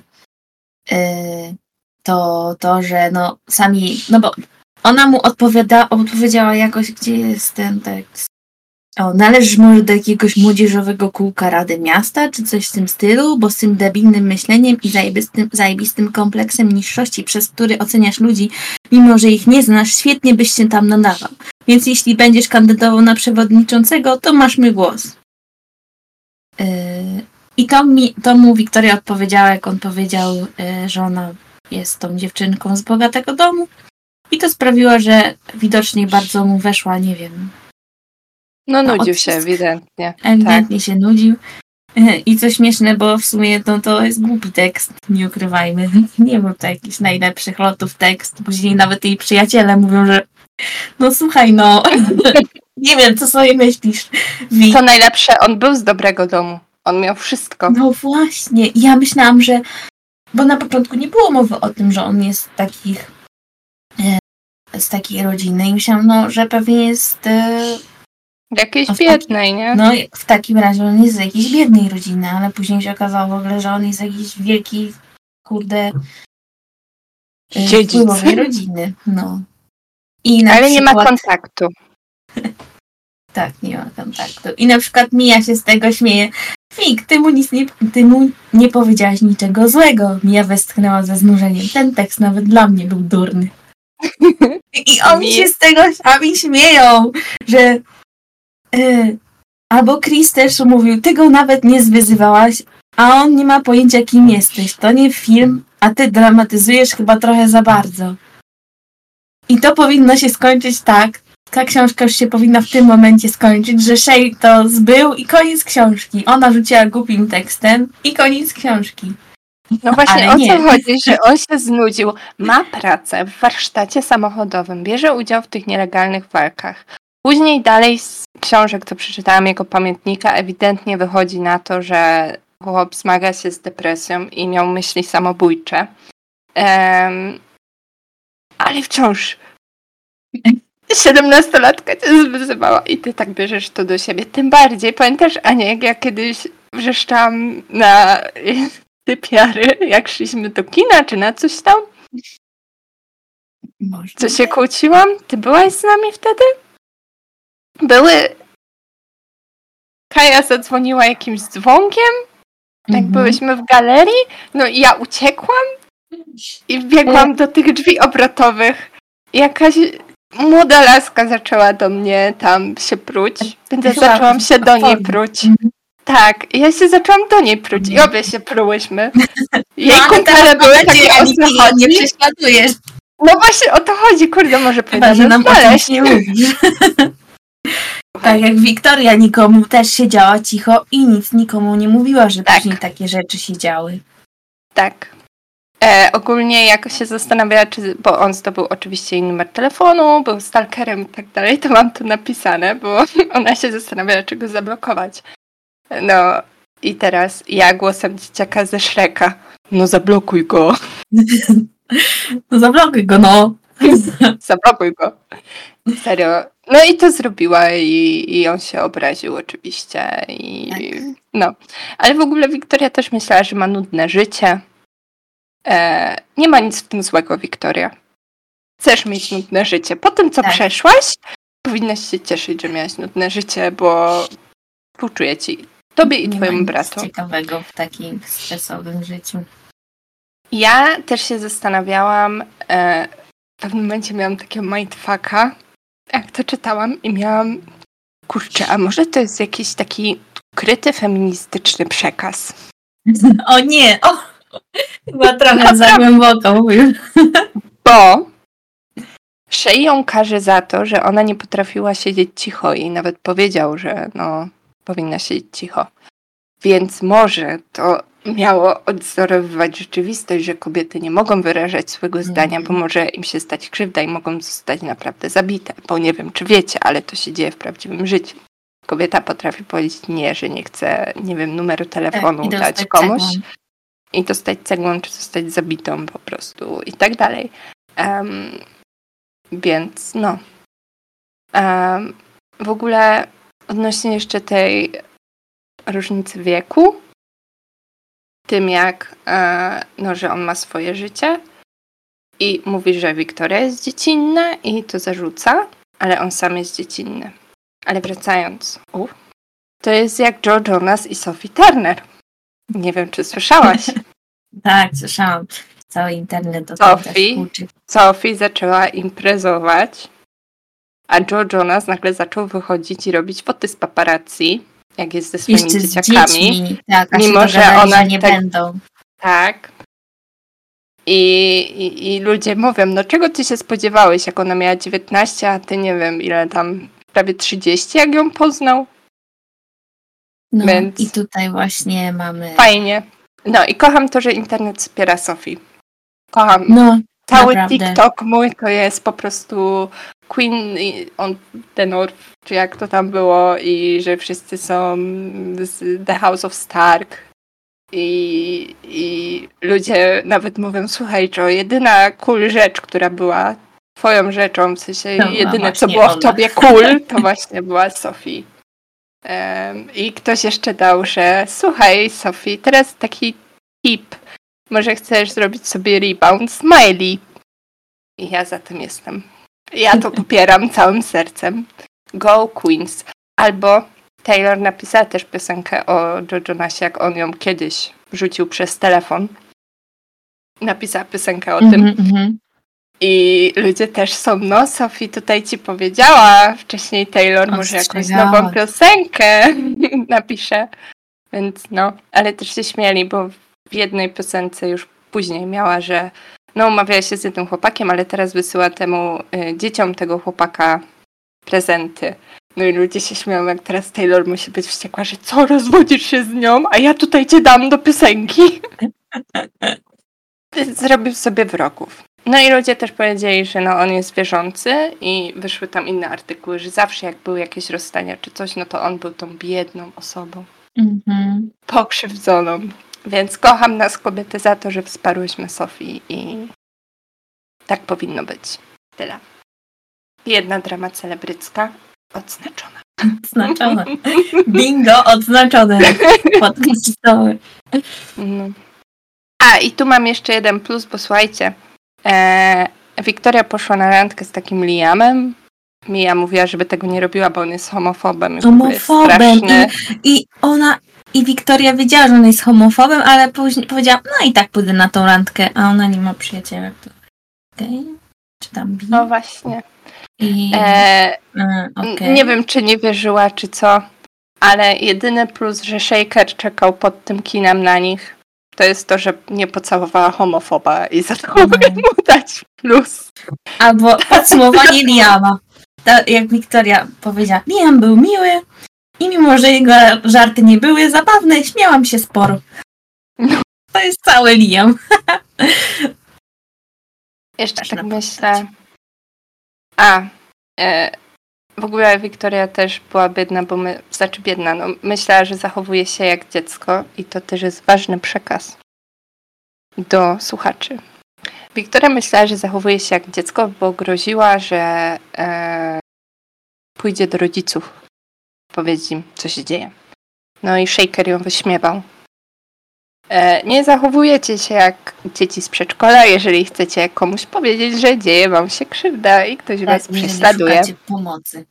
E, to to, że no sami, no bo ona mu odpowiada, odpowiedziała jakoś, gdzie jest ten tekst. O, należysz może do jakiegoś młodzieżowego kółka Rady Miasta, czy coś w tym stylu, bo z tym debilnym myśleniem i zajebistym, zajebistym kompleksem niższości, przez który oceniasz ludzi, mimo że ich nie znasz, świetnie byś się tam nadawał. Więc jeśli będziesz kandydował na przewodniczącego, to masz mój głos. Yy, I to, mi, to mu Wiktoria odpowiedziała, jak on powiedział, yy, że ona jest tą dziewczynką z bogatego domu. I to sprawiło, że widocznie bardzo mu weszła, nie wiem, No nudził się ewidentnie. Ewidentnie się nudził. <laughs> I co śmieszne, bo w sumie no, to jest głupi tekst, nie ukrywajmy. <laughs> Nie był to jakiś najlepszych lotów tekst. Później nawet jej przyjaciele mówią, że no słuchaj, no <laughs> nie wiem, co sobie myślisz. Wi. To najlepsze, on był z dobrego domu. On miał wszystko. No właśnie, ja myślałam, że bo na początku nie było mowy o tym, że on jest z takich e, z takiej rodziny i myślałam, no, że pewnie jest e, Jakiejś No taki- biednej, nie? No, w takim razie on jest z jakiejś biednej rodziny, ale później się okazało w ogóle, że on jest z jakiejś wielkiej, kurde, Dziedzic. wpływowej rodziny. No. I na Ale nie ma przykład, kontaktu. <laughs> Tak, nie ma kontaktu. I na przykład Mija się z tego śmieje. Fik, ty mu nic nie, ty mu nie powiedziałaś niczego złego. Mija westchnęła ze znużeniem. Ten tekst nawet dla mnie był durny. <laughs> I oni się z tego sami śmieją, że yy, albo Chris też mówił, ty go nawet nie zwyzywałaś, a on nie ma pojęcia kim jesteś. To nie film, a ty dramatyzujesz chyba trochę za bardzo. I to powinno się skończyć tak, ta książka już się powinna w tym momencie skończyć, że Shay to zbył i koniec książki. Ona rzuciła głupim tekstem i koniec książki. No właśnie Ale o nie. co chodzi, że on się znudził. Ma pracę w warsztacie samochodowym, bierze udział w tych nielegalnych walkach. Później dalej z książek, co przeczytałam jego pamiętnika, ewidentnie wychodzi na to, że chłop zmaga się z depresją i miał myśli samobójcze. Um, ale wciąż siedemnastolatka cię wyzywała i ty tak bierzesz to do siebie. Tym bardziej, pamiętasz Ania, jak ja kiedyś wrzeszczałam na typiary, jak szliśmy do kina, czy na coś tam? Można. Co się kłóciłam? Ty byłaś z nami wtedy? Były... Kaja zadzwoniła jakimś dzwonkiem, jak mhm. byłyśmy w galerii, no i ja uciekłam i biegłam do tych drzwi obrotowych. Jakaś młoda laska zaczęła do mnie tam się pruć, więc ja zaczęłam się do niej pruć. Mhm. Tak, ja się zaczęłam do niej pruć i obie się prułyśmy. <laughs> Jej no, kumpele były takie o co Nie prześladujesz. No właśnie o to chodzi, kurde, może Chyba, że nam znaleźć. nie mówisz. <laughs> tak jak Wiktoria nikomu też siedziała cicho i nic nikomu nie mówiła, że tak. później takie rzeczy się działy. Tak. E, ogólnie jak się zastanawiała, czy, bo on zdobył oczywiście jej numer telefonu, był stalkerem i tak dalej, to mam tu napisane, bo <laughs> ona się zastanawiała, czy go zablokować. No i teraz ja głosem dzieciaka ze Szreka. <laughs> No zablokuj go. No zablokuj go, no. zablokuj go. Serio. No i to zrobiła i, i on się obraził oczywiście. I, tak. No. Ale w ogóle Wiktoria też myślała, że ma nudne życie E, nie ma nic w tym złego, Wiktoria. Chcesz mieć nudne życie. Po tym, co tak. przeszłaś, powinnaś się cieszyć, że miałaś nudne życie, bo współczuję ci. Tobie i nie twojemu ma bratu. Ciekawego w takim stresowym życiu. Ja też się zastanawiałam, e, w pewnym momencie miałam takiego mindfucka, jak to czytałam i miałam, kurczę, a może to jest jakiś taki ukryty feministyczny przekaz? <laughs> O nie, o! Chyba trochę za głęboko mówił. Bo Shay ją każe za to, że ona nie potrafiła siedzieć cicho i nawet powiedział, że no, powinna siedzieć cicho. Więc może to miało odzorowywać rzeczywistość, że kobiety nie mogą wyrażać swojego mhm. zdania, bo może im się stać krzywda i mogą zostać naprawdę zabite. Bo nie wiem, czy wiecie, ale to się dzieje w prawdziwym życiu. Kobieta potrafi powiedzieć nie, że nie chce, nie wiem, numeru telefonu tak, dać komuś i dostać cegłą, czy zostać zabitą po prostu i tak dalej. Um, więc no. Um, w ogóle odnośnie jeszcze tej różnicy wieku, tym jak, e, no, że on ma swoje życie i mówi, że Wiktoria jest dziecinna i to zarzuca, ale on sam jest dziecinny. Ale wracając, uh, to jest jak Joe Jonas i Sophie Turner. Nie wiem, czy słyszałaś. <laughs> tak, słyszałam. Cały internet do Sophie, Sophie zaczęła imprezować, a Joe Jonas nagle zaczął wychodzić i robić foty z paparazzi, jak jest ze swoimi Jeszcze dzieciakami. Tak, mimo, że ona nie tak, będą. Tak. I, i, I ludzie mówią, no czego ty się spodziewałeś, jak ona miała 19, a ty nie wiem, ile tam, prawie 30, jak ją poznał? No Więc... i tutaj właśnie mamy... Fajnie. No i kocham to, że internet wspiera Sofii. Kocham. No, Cały naprawdę. TikTok mój to jest po prostu Queen on the North, czy jak to tam było, i że wszyscy są z The House of Stark. I, I ludzie nawet mówią, słuchaj, Joe, jedyna cool rzecz, która była twoją rzeczą, w sensie no, jedyne, co było w tobie cool, to <laughs> właśnie była Sophie. I ktoś jeszcze dał, że słuchaj, Sophie, teraz taki tip. Może chcesz zrobić sobie rebound smiley. I ja za tym jestem. Ja to <laughs> popieram całym sercem. Go Queens. Albo Taylor napisała też piosenkę o Joe Jonasie, jak on ją kiedyś rzucił przez telefon. Napisała piosenkę o tym. Mhm, mhm. I ludzie też są, no Sophie tutaj ci powiedziała wcześniej Taylor, może jakąś nową piosenkę <laughs> napisze. Więc no, ale też się śmieli, bo w jednej piosence już później miała, że no umawiała się z jednym chłopakiem, ale teraz wysyła temu y, dzieciom tego chłopaka prezenty. No i ludzie się śmieją, jak teraz Taylor musi być wściekła, że co, rozwodzisz się z nią, a ja tutaj cię dam do piosenki. <laughs> Zrobił sobie wrogów. No i ludzie też powiedzieli, że no on jest wierzący i wyszły tam inne artykuły, że zawsze jak były jakieś rozstania czy coś, no to on był tą biedną osobą, Mhm. pokrzywdzoną. Więc kocham nas kobiety za to, że wsparłyśmy Sofii i tak powinno być. Tyle. Jedna drama celebrycka odznaczona. Odznaczone. Bingo, odznaczone. Podkreślone. No. A i tu mam jeszcze jeden plus, bo słuchajcie, e, Wiktoria poszła na randkę z takim Liamem. Mia mówiła, żeby tego nie robiła, bo on jest homofobem. Homofobem. I, I ona, i Wiktoria wiedziała, że on jest homofobem, ale później powiedziała, no i tak pójdę na tą randkę, a ona nie ma przyjacielek. To okej. Czy tam bi? No właśnie. I, E, e, okej. Nie wiem, czy nie wierzyła, czy co, ale jedyny plus, że Shaker czekał pod tym kinem na nich, to jest to, że nie pocałowała homofoba i za to Mhm. mogę mu dać plus. Albo <laughs> podsumowanie Liama. Tak jak Wiktoria powiedziała, Liam był miły i mimo, że jego żarty nie były zabawne, śmiałam się sporo. No. To jest cały Liam. Jeszcze Aż tak myślę. A, e, w ogóle Wiktoria też była biedna, bo my, znaczy biedna, no myślała, że zachowuje się jak dziecko i to też jest ważny przekaz do słuchaczy. Wiktoria myślała, że zachowuje się jak dziecko, bo groziła, że e, pójdzie do rodziców powiedzieć im, co się dzieje. No i Shaker ją wyśmiewał. E, nie zachowujecie się jak dzieci z przedszkola, jeżeli chcecie komuś powiedzieć, że dzieje wam się krzywda i ktoś was Tak, jeżeli prześladuje. szukacie pomocy.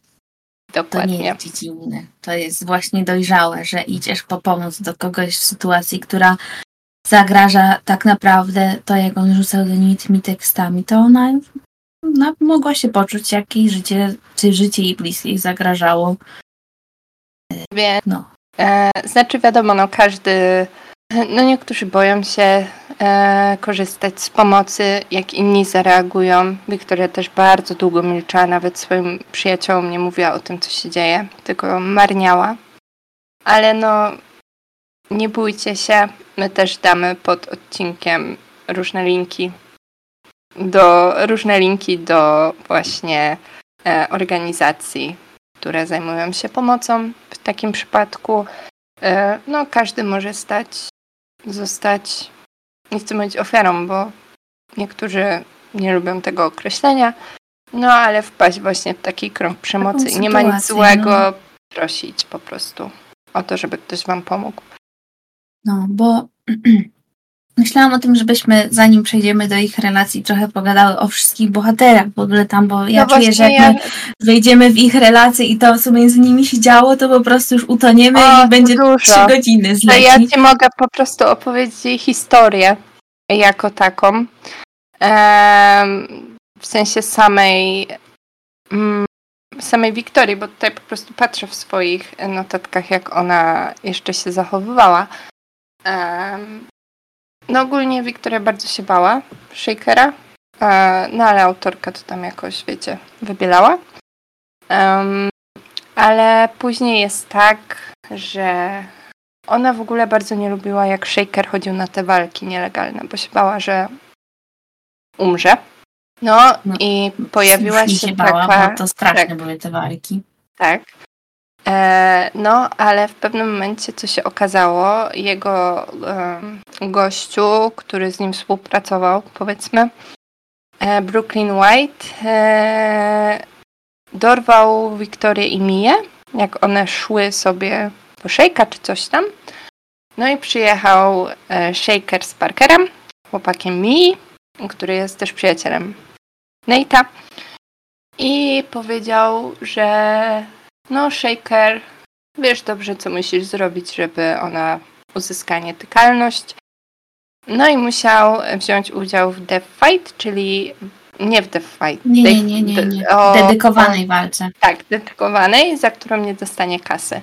To nie Dokładnie. jest dziecinne. To jest właśnie dojrzałe, że idziesz po pomoc do kogoś w sytuacji, która zagraża tak naprawdę to, jak on rzucał do niej tymi tekstami, to ona, ona mogła się poczuć, jak jej życie, czy życie jej bliskich zagrażało. Więc, No. e, znaczy wiadomo, no każdy, no niektórzy boją się e, korzystać z pomocy, jak inni zareagują. Wiktoria też bardzo długo milczała, nawet swoim przyjaciołom nie mówiła o tym, co się dzieje, tylko marniała. Ale no, nie bójcie się, my też damy pod odcinkiem różne linki do, różne linki do właśnie e, organizacji, które zajmują się pomocą w takim przypadku. E, no, każdy może stać, zostać, nie chcę mówić ofiarą, bo niektórzy nie lubią tego określenia, no ale wpaść właśnie w taki krąg przemocy i nie ma nic złego no. prosić po prostu o to, żeby ktoś wam pomógł. No, bo <clears throat> myślałam o tym, żebyśmy zanim przejdziemy do ich relacji, trochę pogadały o wszystkich bohaterach w ogóle tam, bo ja no czuję, że jak my wejdziemy w ich relacje i to, co między nimi się działo, to po prostu już utoniemy O, i będzie trzy godziny To zleci. ja ci mogę po prostu opowiedzieć jej historię jako taką. Em, w sensie samej mm, samej Wiktorii, bo tutaj po prostu patrzę w swoich notatkach, jak ona jeszcze się zachowywała. No ogólnie Wiktoria bardzo się bała Shakera, no ale autorka to tam jakoś, wiecie, wybielała. Em, ale później jest tak, że ona w ogóle bardzo nie lubiła, jak Shaker chodził na te walki nielegalne, bo się bała, że umrze. No, No, i pojawiła Strasznie się, bała, taka... bo to straszne tak. były te walki. Tak. E, no, ale w pewnym momencie, co się okazało, jego gościu, który z nim współpracował, powiedzmy, e, Brooklyn White, e, dorwał Wiktorię i Miję, jak one szły sobie po Shake'a czy coś tam. No i przyjechał Shaker z Parkerem, chłopakiem Mii, który jest też przyjacielem Nate'a. I powiedział, że no Shaker, wiesz dobrze, co musisz zrobić, żeby ona uzyskała nietykalność. No i musiał wziąć udział w Death Fight, czyli nie w Death Fight. Nie, nie, nie, nie, nie. o- Dedykowanej walce. Tak, dedykowanej, za którą nie dostanie kasy.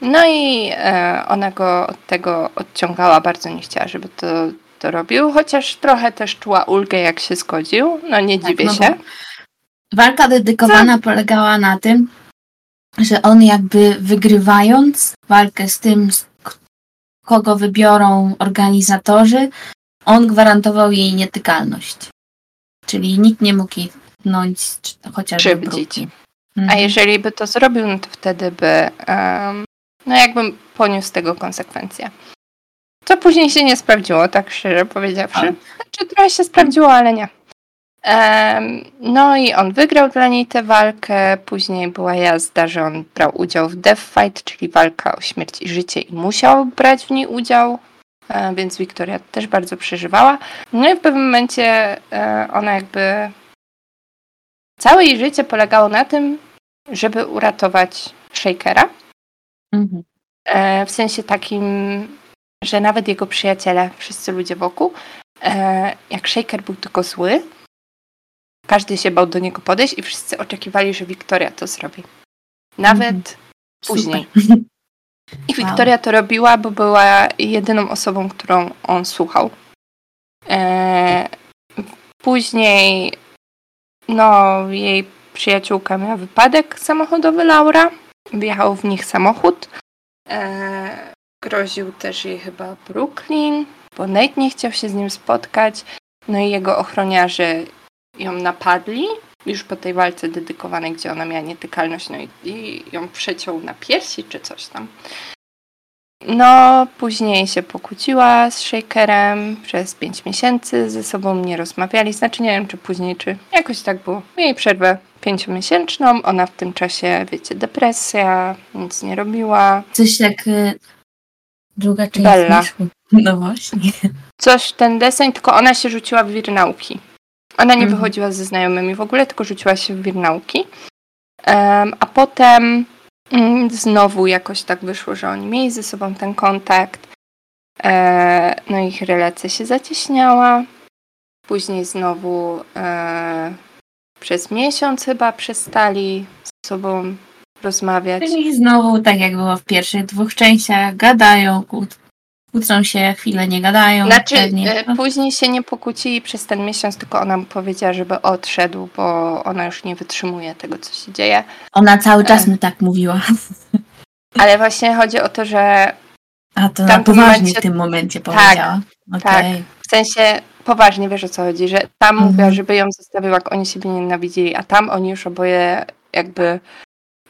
No i e, ona go od tego odciągała, bardzo nie chciała, żeby to, to robił, chociaż trochę też czuła ulgę, jak się zgodził. No nie Tak, dziwię no się. Walka dedykowana polegała na tym, że on jakby wygrywając walkę z tym, kogo wybiorą organizatorzy, on gwarantował jej nietykalność. Czyli nikt nie mógł jej tknąć czy chociażby Krzywdzić. brudki. A Mhm. jeżeli by to zrobił, no to wtedy by, em, no jakbym poniósł z tego konsekwencje. Co później się nie sprawdziło, tak szczerze powiedziawszy. Znaczy trochę się sprawdziło, ale nie. No i on wygrał dla niej tę walkę. Później była jazda, że on brał udział w Death Fight, czyli walka o śmierć i życie i musiał brać w niej udział. E, więc Wiktoria też bardzo przeżywała. No i w pewnym momencie e, ona jakby całe jej życie polegało na tym, żeby uratować Shakera. Mhm. E, w sensie takim, że nawet jego przyjaciele, wszyscy ludzie wokół, jak Shaker był tylko zły, każdy się bał do niego podejść i wszyscy oczekiwali, że Wiktoria to zrobi. Nawet Mhm. później. Super. <laughs> I Wiktoria to robiła, bo była jedyną osobą, którą on słuchał. E, później, no, jej przyjaciółka miała wypadek samochodowy, Laura. Wjechał w nich samochód. E, groził też jej chyba Brooklyn, bo Nate nie chciał się z nim spotkać. No i jego ochroniarze ją napadli już po tej walce dedykowanej, gdzie ona miała nietykalność, no i, i ją przeciął na piersi czy coś tam. No, później się pokłóciła z Shakerem przez 5 miesięcy, ze sobą nie rozmawiali, znaczy nie wiem czy później, czy jakoś tak było. Mieli przerwę pięciomiesięczną, ona w tym czasie, wiecie, depresja, nic nie robiła. Coś tak y, druga część Bella. No właśnie. Coś ten deseń, tylko ona się rzuciła w wir nauki. Ona nie Mhm. wychodziła ze znajomymi w ogóle, tylko rzuciła się w wir nauki. Em, a potem mm, znowu jakoś tak wyszło, że oni mieli ze sobą ten kontakt. E, no ich relacja się zacieśniała. Później znowu e, przez miesiąc chyba przestali z sobą rozmawiać. Czyli znowu, tak jak było w pierwszych dwóch częściach, gadają, kłócą się, chwilę nie gadają. Znaczy, pewnie. e, później się nie pokłócili przez ten miesiąc, tylko ona mu powiedziała, żeby odszedł, bo ona już nie wytrzymuje tego, co się dzieje. Ona cały czas e. mi tak mówiła. <laughs> Ale właśnie chodzi o to, że A to na poważnie momencie- w tym momencie Tak, powiedziała. tak. Okej. w sensie poważnie wiesz o co chodzi, że tam Mhm. mówiła, żeby ją zostawił, jak oni siebie nienawidzili, a tam oni już oboje jakby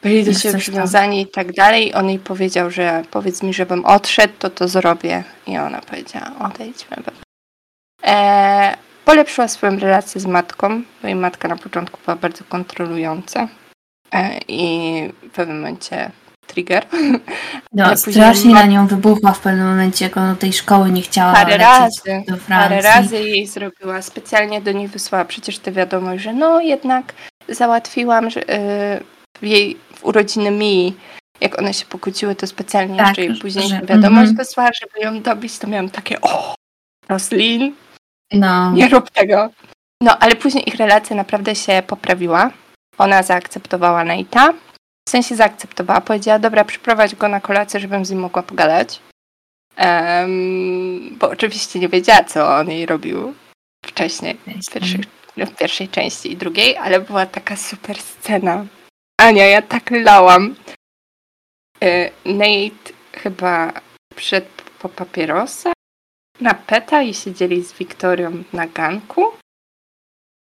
byli do siebie przywiązani i tak dalej. On jej powiedział, że powiedz mi, żebym odszedł, to to zrobię. I ona powiedziała, odejdźmy. E, polepszyła swoją relację z matką, bo jej matka na początku była bardzo kontrolująca. E, I w pewnym momencie trigger. <laughs> No, strasznie na nią wybuchła w pewnym momencie, jak ona do tej szkoły nie chciała Parę razy. do Francji. Parę razy jej zrobiła. Specjalnie do niej wysłała przecież tę wiadomość, że no jednak załatwiłam że, yy, w jej w urodziny Mii. Jak one się pokłóciły, to specjalnie Tak, jeszcze jej później że- wiadomość mhm. wysłała, żeby ją dobić. To miałam takie o, Roslin, No, nie rób tego. No, ale później ich relacja naprawdę się poprawiła. Ona zaakceptowała Nate'a. W sensie zaakceptowała. Powiedziała, dobra, przyprowadź go na kolację, żebym z nim mogła pogadać. Em, bo oczywiście nie wiedziała, co on jej robił wcześniej, w, pierwszych, w pierwszej części i drugiej, ale była taka super scena. Ania, ja tak lałam. E, Nate chyba wszedł po papierosa na peta i siedzieli z Wiktorią na ganku.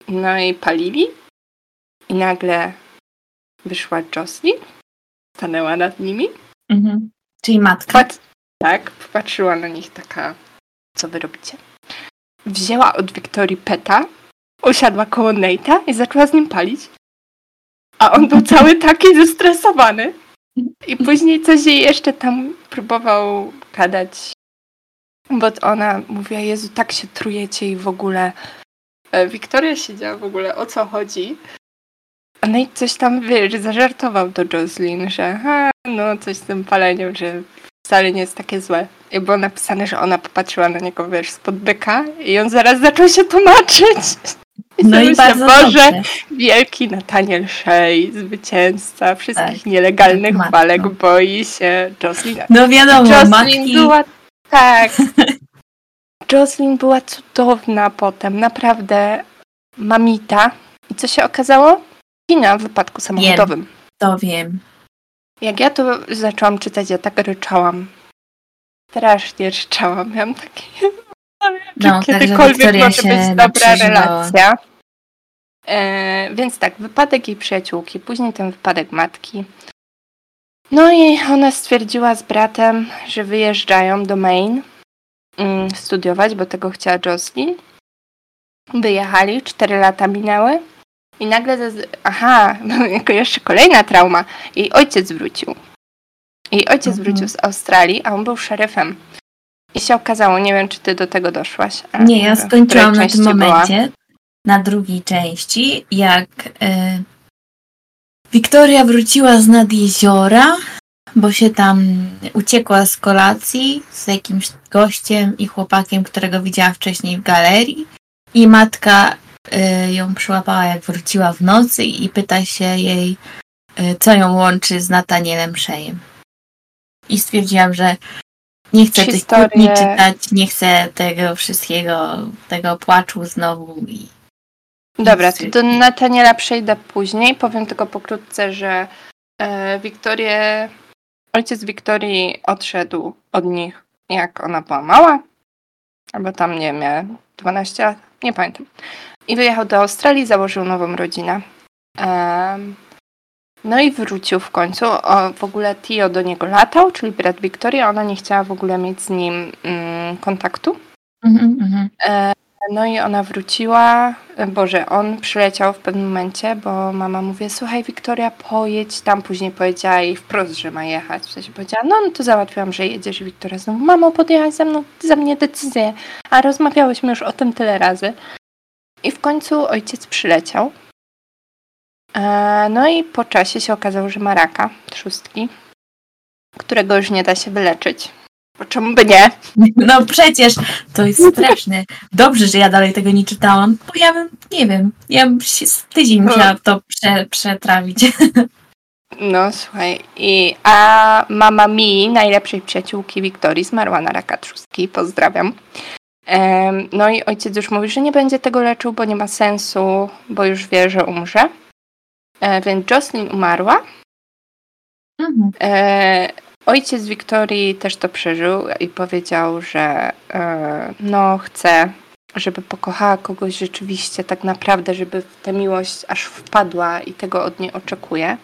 No i palili. I nagle wyszła Jocelyn. Stanęła nad nimi. mhm. czyli matka. Pat- tak, popatrzyła na nich taka, co wy robicie? Wzięła od Wiktorii peta, usiadła koło Nate'a i zaczęła z nim palić. A on był cały taki zestresowany. I później coś jej jeszcze tam próbował gadać. Bo ona mówiła, Jezu, tak się trujecie i w ogóle. E, Wiktoria siedziała w ogóle, o co chodzi? no i coś tam, wiesz, zażartował do Jocelyn, że ha, no coś z tym paleniem, że wcale nie jest takie złe. I było napisane, że ona popatrzyła na niego, wiesz, spod byka i on zaraz zaczął się tłumaczyć. I No i myślę, Boże, dobrze. wielki Nathaniel Shea, zwycięzca wszystkich Tak, nielegalnych matko. walek, boi się Jocelyn. No wiadomo, Jocelyn matki... była, tak. <laughs> Jocelyn była cudowna potem, naprawdę mamita. I co się okazało? Kina w wypadku samochodowym. To wiem. Jak ja to zaczęłam czytać, ja tak ryczałam. Strasznie ryczałam. Miałam takie... Czy No, także kiedykolwiek Wiktoria może się być dobra relacja. E, więc tak, wypadek jej przyjaciółki, później ten wypadek matki. No i ona stwierdziła z bratem, że wyjeżdżają do Maine mm, studiować, bo tego chciała Jocelyn. Wyjechali, cztery lata minęły i nagle, zaz- aha, <laughs> jako jeszcze kolejna trauma, jej ojciec wrócił. Jej ojciec Mhm. wrócił z Australii, a on był szeryfem. I się okazało, nie wiem, czy ty do tego doszłaś. Nie, ja skończyłam na tym była? momencie, na drugiej części, jak e, Wiktoria wróciła z nad jeziora, bo się tam uciekła z kolacji z jakimś gościem i chłopakiem, którego widziała wcześniej w galerii. I matka e, ją przyłapała, jak wróciła w nocy i pyta się jej, e, co ją łączy z Natanielem Szejem. I stwierdziłam, że nie chcę tych Historie- kłótni czytać, nie chcę tego wszystkiego, tego płaczu znowu. I... Dobra, to do Nataniela przejdę później. Powiem tylko pokrótce, że e, Wiktorię, ojciec Wiktorii odszedł od nich, jak ona była mała, albo tam, nie wiem, miała 12 lat, nie pamiętam. I wyjechał do Australii, założył nową rodzinę. No i wrócił w końcu. O, w ogóle Tio do niego latał, czyli brat Wiktorii, ona nie chciała w ogóle mieć z nim mm, kontaktu. Mhm, mhm. No i ona wróciła, Boże, on przyleciał w pewnym momencie, bo mama mówi, słuchaj Wiktoria, pojedź tam, później powiedziała jej wprost, że ma jechać. W sensie powiedziała, no, no to załatwiłam, że jedziesz i Wiktoria znowu, mamo, podjechać ze mną, za mnie decyzję, a rozmawiałyśmy już o tym tyle razy. I w końcu ojciec przyleciał. E, No i po czasie się okazało, że ma raka trzustki, którego już nie da się wyleczyć. Bo czemu by nie? No przecież to jest straszne. Dobrze, że ja dalej tego nie czytałam, bo ja bym, nie wiem, ja bym się z tydzień musiała to prze, przetrawić. <laughs> No słuchaj, i, a mama mi, najlepszej przyjaciółki Wiktorii, zmarła na raka trzustki, pozdrawiam. Em, no i ojciec już mówi, że nie będzie tego leczył, bo nie ma sensu, bo już wie, że umrze. E, więc Jocelyn umarła. Mhm. E, ojciec Wiktorii też to przeżył i powiedział, że e, no chce, żeby pokochała kogoś rzeczywiście tak naprawdę, żeby w tę miłość aż wpadła i tego od niej oczekuje.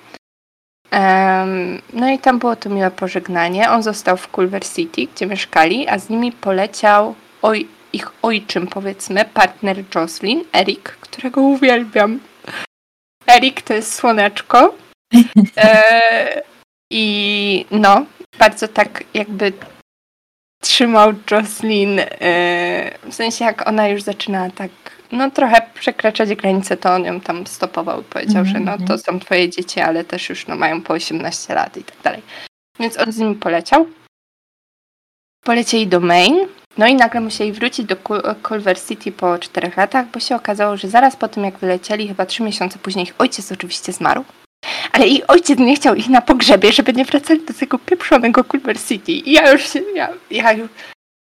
No i tam było to miłe pożegnanie. On został w Culver City, gdzie mieszkali, a z nimi poleciał oj, ich ojczym, powiedzmy, partner Jocelyn, Erik, którego uwielbiam. Erik to jest słoneczko. <laughs> E, I no, bardzo tak jakby trzymał Jocelyn, e, w sensie jak ona już zaczyna tak, no trochę przekraczać granice, to on ją tam stopował i powiedział, że no Mhm. to są twoje dzieci, ale też już no mają po 18 lat i tak dalej. Więc on z nimi poleciał. Polecieli do Maine, no i nagle musieli wrócić do Cul- Culver City po czterech latach, bo się okazało, że zaraz po tym jak wylecieli, chyba trzy miesiące później ich ojciec oczywiście zmarł. Ale ich ojciec nie chciał ich na pogrzebie, żeby nie wracali do tego pieprzonego Culver City. I ja już się, ja, ja już,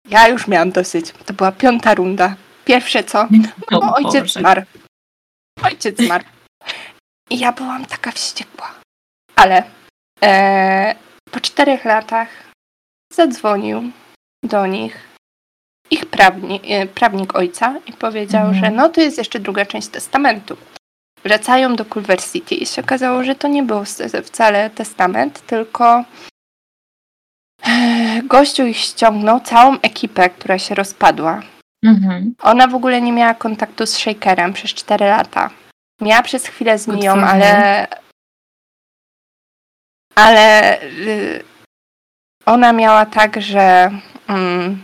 ja już miałam dosyć. To była piąta runda. Pierwsze co? No, O ojciec Boże. zmarł. Ojciec zmarł. I ja byłam taka wściekła. Ale e, po czterech latach zadzwonił do nich ich prawnik, e, prawnik ojca i powiedział, Mhm. że no to jest jeszcze druga część testamentu. Wracają do Culver City i się okazało, że to nie był wcale testament, tylko e, gościu ich ściągnął, całą ekipę, która się rozpadła. Mhm. Ona w ogóle nie miała kontaktu z Shakerem przez 4 lata. Miała przez chwilę z Miją, ale. Ale y, ona miała tak, że mm,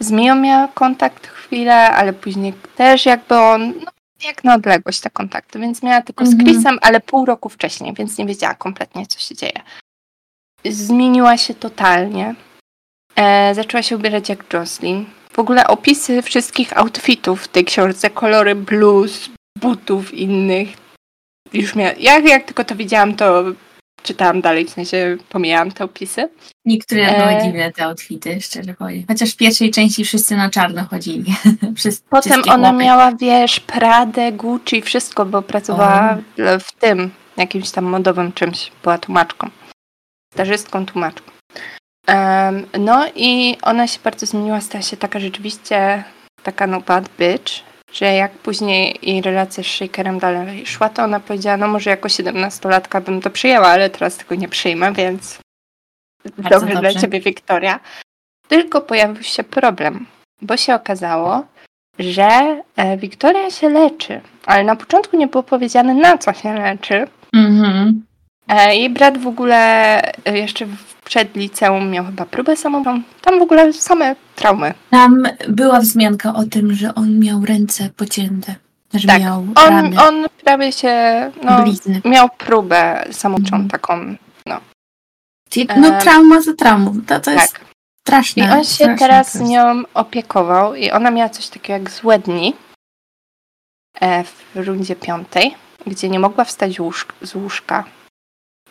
z Miją miała kontakt chwilę, ale później też jakby on. No, jak na odległość te kontakty, więc miała tylko z Mhm. Chrisem, ale pół roku wcześniej, więc nie wiedziała kompletnie, co się dzieje. Zmieniła się totalnie. E, zaczęła się ubierać jak Jocelyn. W ogóle opisy wszystkich outfitów w tej książce, kolory bluz, butów innych. Już mia- jak, jak tylko to widziałam, to czytałam dalej, w sensie pomijałam te opisy. Niektóre E. były dziwne te outfity, szczerze powiem. Chociaż w pierwszej części wszyscy na czarno chodzili. <laughs> Wszyscy, Potem ona chłopy. miała, wiesz, Pradę, Gucci, wszystko, bo pracowała w- w tym, jakimś tam modowym czymś, była tłumaczką. Stażystką, tłumaczką. Em, no i ona się bardzo zmieniła, stała się taka rzeczywiście taka no bad bitch, że jak później jej relacja z Shakerem dalej szła, to ona powiedziała, no może jako 17-latka bym to przyjęła, ale teraz tego nie przyjmę, więc dobrze dla ciebie, Wiktoria. Tylko pojawił się problem, bo się okazało, że e, Wiktoria się leczy, ale na początku nie było powiedziane na co się leczy. Mhm. E, Jej brat w ogóle e, jeszcze w- przed liceum miał chyba próbę samobójczą. Tam w ogóle same traumy. Tam była wzmianka o tym, że on miał ręce pocięte. Że Tak. miał On, rany, on prawie się, no, blizny. miał próbę samobójczą Mhm. taką, e, No trauma za traumą. To, to jest tak. straszne. I on się teraz jest. nią opiekował i ona miała coś takiego jak złe dni e, w rundzie piątej, gdzie nie mogła wstać łóż- z łóżka,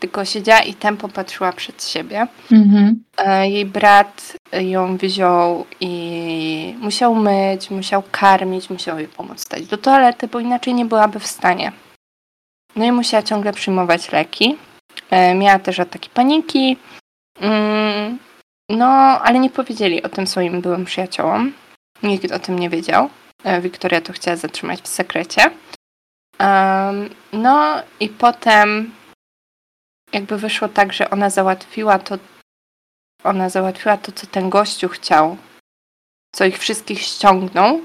tylko siedziała i tempo patrzyła przed siebie. Mhm. E, Jej brat ją wziął i musiał myć, musiał karmić, musiał jej pomóc stać do toalety, bo inaczej nie byłaby w stanie. No i musiała ciągle przyjmować leki. E, Miała też ataki paniki. Mm, No, ale nie powiedzieli o tym swoim byłym przyjaciołom. Nikt o tym nie wiedział. E, Wiktoria to chciała zatrzymać w sekrecie. No i potem jakby wyszło tak, że ona załatwiła to, ona załatwiła to, co ten gościu chciał, co ich wszystkich ściągnął,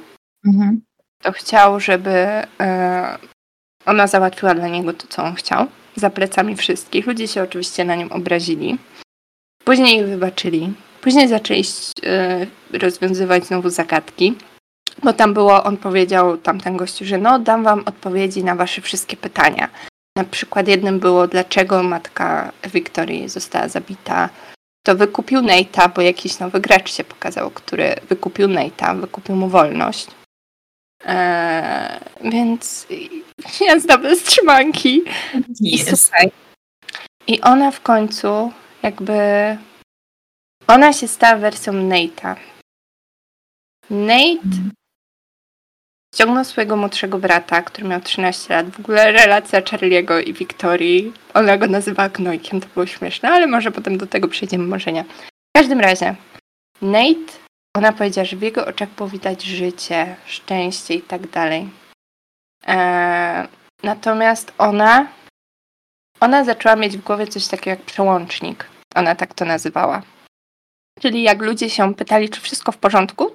Mhm. to chciał, żeby e, ona załatwiła dla niego to, co on chciał, za plecami wszystkich. Ludzie się oczywiście na nią obrazili. Później ich wybaczyli. Później zaczęli e, rozwiązywać znowu zagadki. Bo tam było, on powiedział tamten gościu, że no dam wam odpowiedzi na wasze wszystkie pytania. Na przykład jednym było, dlaczego matka Wiktorii została zabita. To wykupił Nate'a, bo jakiś nowy gracz się pokazał, który wykupił Nate'a, wykupił mu wolność. Eee, więc jazda bez trzymanki. I. I ona w końcu jakby... Ona się stała wersją Nate'a. Nate Mhm. Ściągnął swojego młodszego brata, który miał 13 lat. W ogóle relacja Charlie'ego i Wiktorii. Ona go nazywała gnojkiem, to było śmieszne, ale może potem do tego przejdziemy, może. W każdym razie, Nate, ona powiedziała, że w jego oczach było widać życie, szczęście i tak dalej. Eee, natomiast ona, ona zaczęła mieć w głowie coś takiego jak przełącznik. Ona tak to nazywała. Czyli jak ludzie się pytali, czy wszystko w porządku,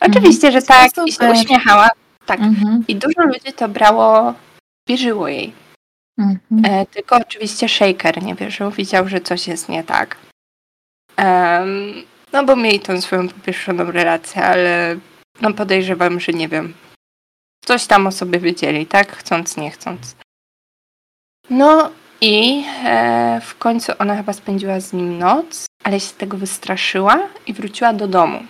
Oczywiście, że tak. I się uśmiechała. Tak. Mhm. I dużo ludzi to brało, wierzyło jej. Mhm. E, tylko oczywiście Shaker nie wierzył, widział, że coś jest nie tak. Em, no bo mieli tą swoją popieszoną relację, ale no podejrzewam, że nie wiem. Coś tam o sobie wiedzieli, tak? Chcąc, nie chcąc. No i e, w końcu ona chyba spędziła z nim noc, ale się tego wystraszyła i wróciła do domu.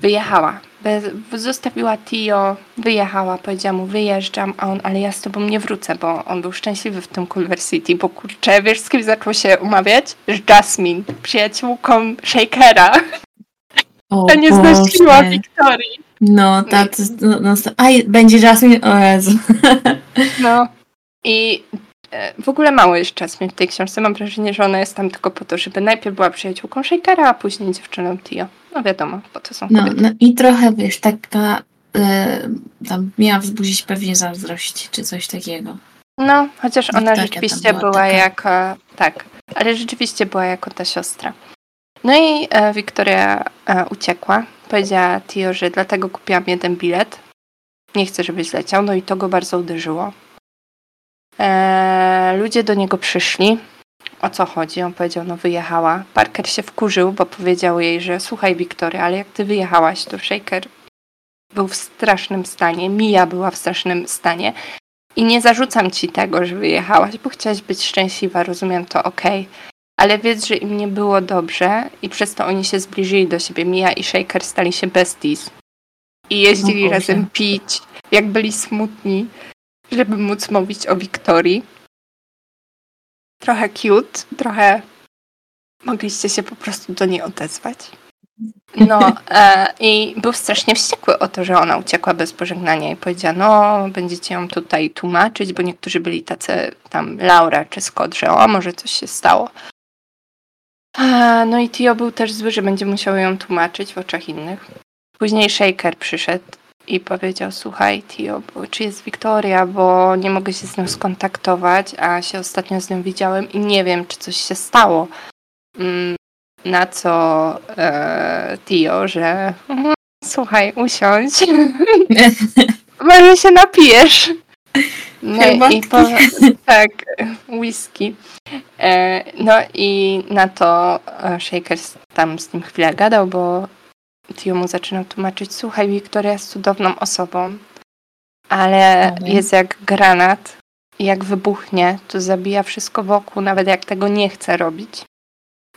Wyjechała. Bez, zostawiła Tio, wyjechała, powiedziała mu wyjeżdżam, a on, ale ja z tobą nie wrócę, bo on był szczęśliwy w tym Culver City, bo kurczę, wiesz z kim zaczął się umawiać? Z Jasmine, przyjaciółką Shakera. O nie znosiła. Wiktorii. No, ta, to, no, no, a je- będzie Jasmine? O Jezu. <laughs> No i e, w ogóle mało jest Jasmine w tej książce. Mam wrażenie, że ona jest tam tylko po to, żeby najpierw była przyjaciółką Shakera, a później dziewczyną Tio. No wiadomo, po to są No, kobiety. no i trochę, wiesz, taka e, tam miała wzbudzić pewnie zazdrość, czy coś takiego. No, chociaż ona Wiktoria rzeczywiście była była, jako. Tak, ale rzeczywiście była jako ta siostra. No i e, Wiktoria e, uciekła. Powiedziała Tio, że dlatego kupiłam jeden bilet. Nie chcę, żebyś leciał. No i to go bardzo uderzyło. E, ludzie do niego przyszli. O co chodzi? On powiedział, no wyjechała. Parker się wkurzył, bo powiedział jej, że słuchaj Wiktoria, ale jak ty wyjechałaś, to Shaker był w strasznym stanie, Mia była w strasznym stanie. I nie zarzucam ci tego, że wyjechałaś, bo chciałaś być szczęśliwa, rozumiem to ok. Ale wiedz, że im nie było dobrze i przez to oni się zbliżyli do siebie. Mia i Shaker stali się besties. I jeździli razem pić, jak byli smutni, żeby móc mówić o Wiktorii. Trochę cute, trochę mogliście się po prostu do niej odezwać. No <laughs> e, i był strasznie wściekły o to, że ona uciekła bez pożegnania i powiedziała, no będziecie ją tutaj tłumaczyć, bo niektórzy byli tacy tam Laura czy Scott, że o, może coś się stało. E, no i Tio był też zły, że będzie musiał ją tłumaczyć w oczach innych. Później Shaker przyszedł i powiedział, słuchaj Tio, czy jest Wiktoria, bo nie mogę się z nią skontaktować, a się ostatnio z nią widziałem i nie wiem, czy coś się stało. Mm, na co e, Tio, że <laughs> słuchaj, usiądź. <laughs> Może się napijesz. No i po, <laughs> tak, whisky. E, no i na to e, Shaker tam z nim chwilę gadał, bo Tio mu zaczynał tłumaczyć, słuchaj, Wiktoria jest cudowną osobą, ale mhm. jest jak granat i jak wybuchnie, to zabija wszystko wokół, nawet jak tego nie chce robić.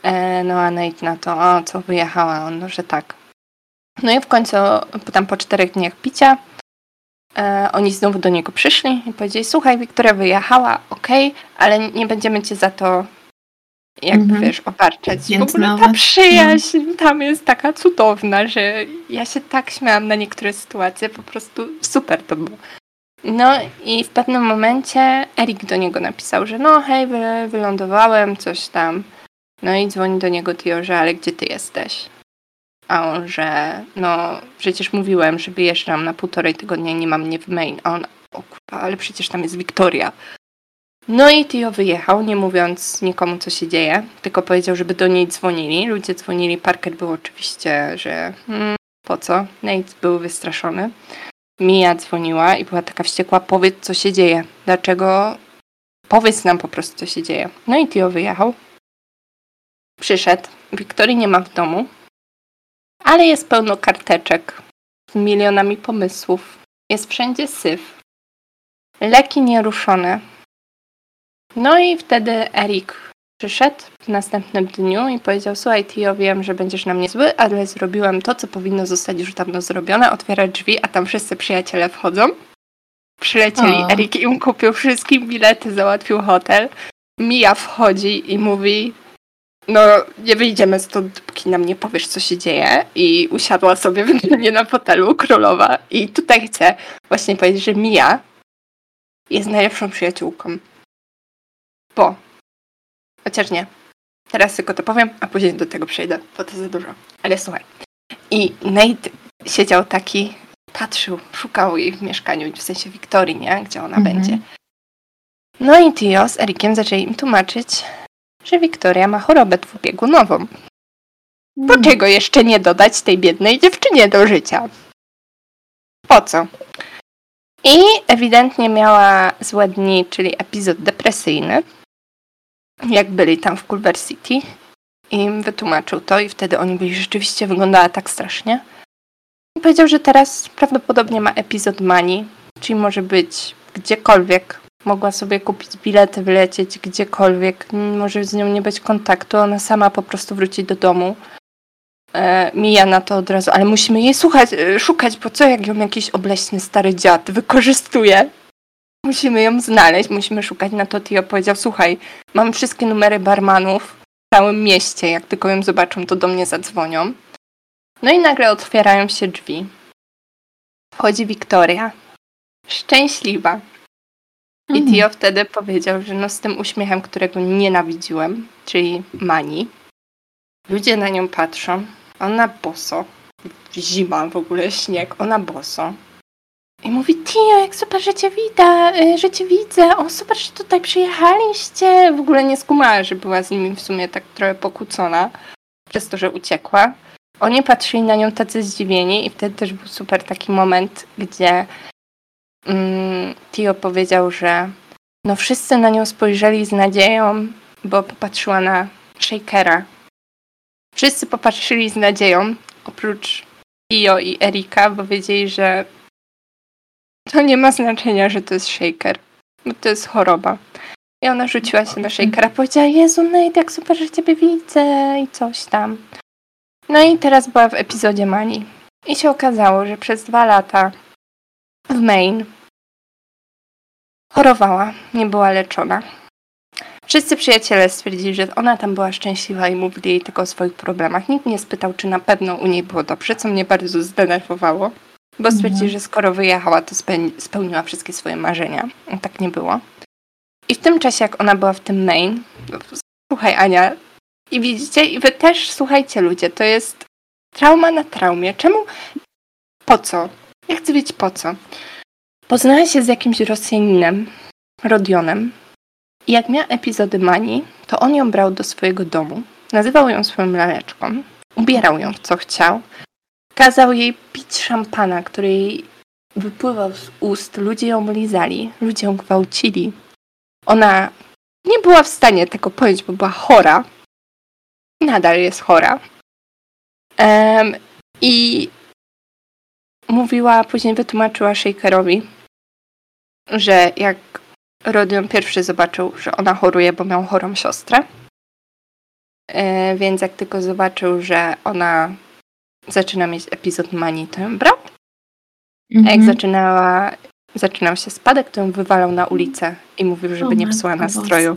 E, no a Nate na to, o co wyjechała on, no, że tak. No i w końcu, tam po czterech dniach picia, e, oni znowu do niego przyszli i powiedzieli, słuchaj, Wiktoria wyjechała, okej, okay, ale nie będziemy cię za to jak -hmm. wiesz, obarczać. Więc w ogóle ta no. przyjaźń mm. tam jest taka cudowna, że ja się tak śmiałam na niektóre sytuacje, po prostu super to było. No i w pewnym momencie Erik do niego napisał, że no hej, wylądowałem, coś tam. No i dzwoni do niego Tio, że ale gdzie ty jesteś? A on, że no przecież mówiłem, że wyjeżdżam na półtorej tygodnia nie mam mnie w main. A on, o kurwa, ale przecież tam jest Wiktoria. No i Tio wyjechał, nie mówiąc nikomu, co się dzieje, tylko powiedział, żeby do niej dzwonili. Ludzie dzwonili, Parker był oczywiście, że hmm, po co? Nate był wystraszony. Mia dzwoniła i była taka wściekła, powiedz, co się dzieje. Dlaczego? Powiedz nam po prostu, co się dzieje. No i Tio wyjechał. Przyszedł. Wiktorii nie ma w domu, ale jest pełno karteczek z milionami pomysłów. Jest wszędzie syf. Leki nieruszone. No i wtedy Erik przyszedł w następnym dniu i powiedział: Słuchaj, Tio, wiem, że będziesz na mnie zły, ale zrobiłem to, co powinno zostać już dawno zrobione. Otwiera drzwi, a tam wszyscy przyjaciele wchodzą. Przylecieli. O. Erik im kupił wszystkim bilety, załatwił hotel. Mia wchodzi i mówi: no nie wyjdziemy stąd, dopóki nam nie powiesz, co się dzieje. I usiadła sobie wygodnie na fotelu królowa. I tutaj chcę właśnie powiedzieć, że Mia jest najlepszą przyjaciółką. Bo, chociaż nie, teraz tylko to powiem, a później do tego przejdę, bo to za dużo. Ale słuchaj. I Nate siedział taki, patrzył, szukał jej w mieszkaniu, w sensie Wiktorii, nie? Gdzie ona mhm. będzie. No i Tio z Erikiem zaczęli im tłumaczyć, że Wiktoria ma chorobę dwubiegunową. Po hmm. czego jeszcze nie dodać tej biednej dziewczynie do życia? Po co? I ewidentnie miała złe dni, czyli epizod depresyjny, jak byli tam w Culver City. I im wytłumaczył to i wtedy oni byli rzeczywiście wyglądała tak strasznie. I powiedział, że teraz prawdopodobnie ma epizod manii, czyli może być gdziekolwiek, mogła sobie kupić bilety, wylecieć gdziekolwiek, może z nią nie być kontaktu, ona sama po prostu wróci do domu. E, mija na to od razu, ale musimy jej słuchać, e, szukać, bo co jak ją jakiś obleśny stary dziad wykorzystuje? Musimy ją znaleźć, musimy szukać. Na to Tio powiedział, słuchaj, mam wszystkie numery barmanów w całym mieście, jak tylko ją zobaczą, to do mnie zadzwonią. No i nagle otwierają się drzwi. Wchodzi Wiktoria. Szczęśliwa, i mhm. Tio wtedy powiedział, że no z tym uśmiechem, którego nienawidziłem, czyli Mani, ludzie na nią patrzą, ona boso, zima w ogóle, śnieg, ona boso. I mówi, Tio, jak super, że cię widzę, y, że cię widzę, o super, że tutaj przyjechaliście. W ogóle nie skumała, że była z nimi w sumie tak trochę pokłócona przez to, że uciekła. Oni patrzyli na nią tacy zdziwieni i wtedy też był super taki moment, gdzie mm, Tio powiedział, że no wszyscy na nią spojrzeli z nadzieją, bo popatrzyła na Shakera. Wszyscy popatrzyli z nadzieją, oprócz Io i Erika, bo wiedzieli, że to nie ma znaczenia, że to jest shaker, bo to jest choroba. I ona rzuciła się na shakera, powiedziała, Jezu, Nate, jak super, że ciebie widzę i coś tam. No i teraz była w epizodzie Mani. I się okazało, że przez dwa lata w Maine chorowała, nie była leczona. Wszyscy przyjaciele stwierdzili, że ona tam była szczęśliwa i mówili jej tylko o swoich problemach. Nikt nie spytał, czy na pewno u niej było dobrze, co mnie bardzo zdenerwowało, bo stwierdzili, że skoro wyjechała, to spełniła wszystkie swoje marzenia. A tak nie było. I w tym czasie, jak ona była w tym main, słuchaj Ania, i widzicie, i wy też słuchajcie ludzie, to jest trauma na traumie. Czemu? Po co? Ja chcę wiedzieć po co. Poznała się z jakimś Rosjaninem, Rodionem. I jak miała epizody manii, to on ją brał do swojego domu, nazywał ją swoją laleczką, ubierał ją w co chciał, kazał jej pić szampana, który jej wypływał z ust, ludzie ją lizali, ludzie ją gwałcili. Ona nie była w stanie tego pojąć, bo była chora. Nadal jest chora. Um, I mówiła, później wytłumaczyła Shakerowi, że jak Rodion pierwszy zobaczył, że ona choruje, bo miał chorą siostrę. E, więc jak tylko zobaczył, że ona zaczyna mieć epizod manii, to ją brał. A jak mhm. zaczynała, zaczynał się spadek, to ją wywalał na ulicę i mówił, żeby nie psuła nastroju.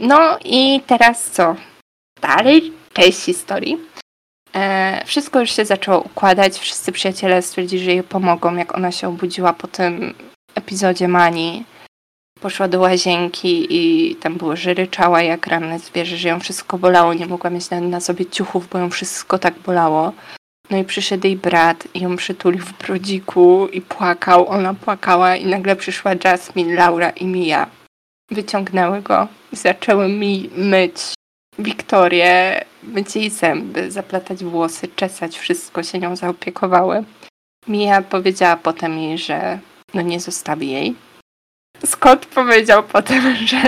no i teraz co? Dalej część historii. E, wszystko już się zaczęło układać. Wszyscy przyjaciele stwierdzili, że jej pomogą, jak ona się obudziła po tym epizodzie Mani. Poszła do łazienki i tam było, że ryczała jak ranne zwierzę, że ją wszystko bolało. Nie mogła mieć na, na sobie ciuchów, bo ją wszystko tak bolało. No i przyszedł jej brat i ją przytulił w brodziku i płakał. Ona płakała i nagle przyszła Jasmine, Laura i Mia. Wyciągnęły go i zaczęły mi myć Wiktorię, myć jej zęby, zaplatać włosy, czesać, wszystko się nią zaopiekowały. Mia powiedziała potem jej, że no nie zostawi jej. Scott powiedział potem, że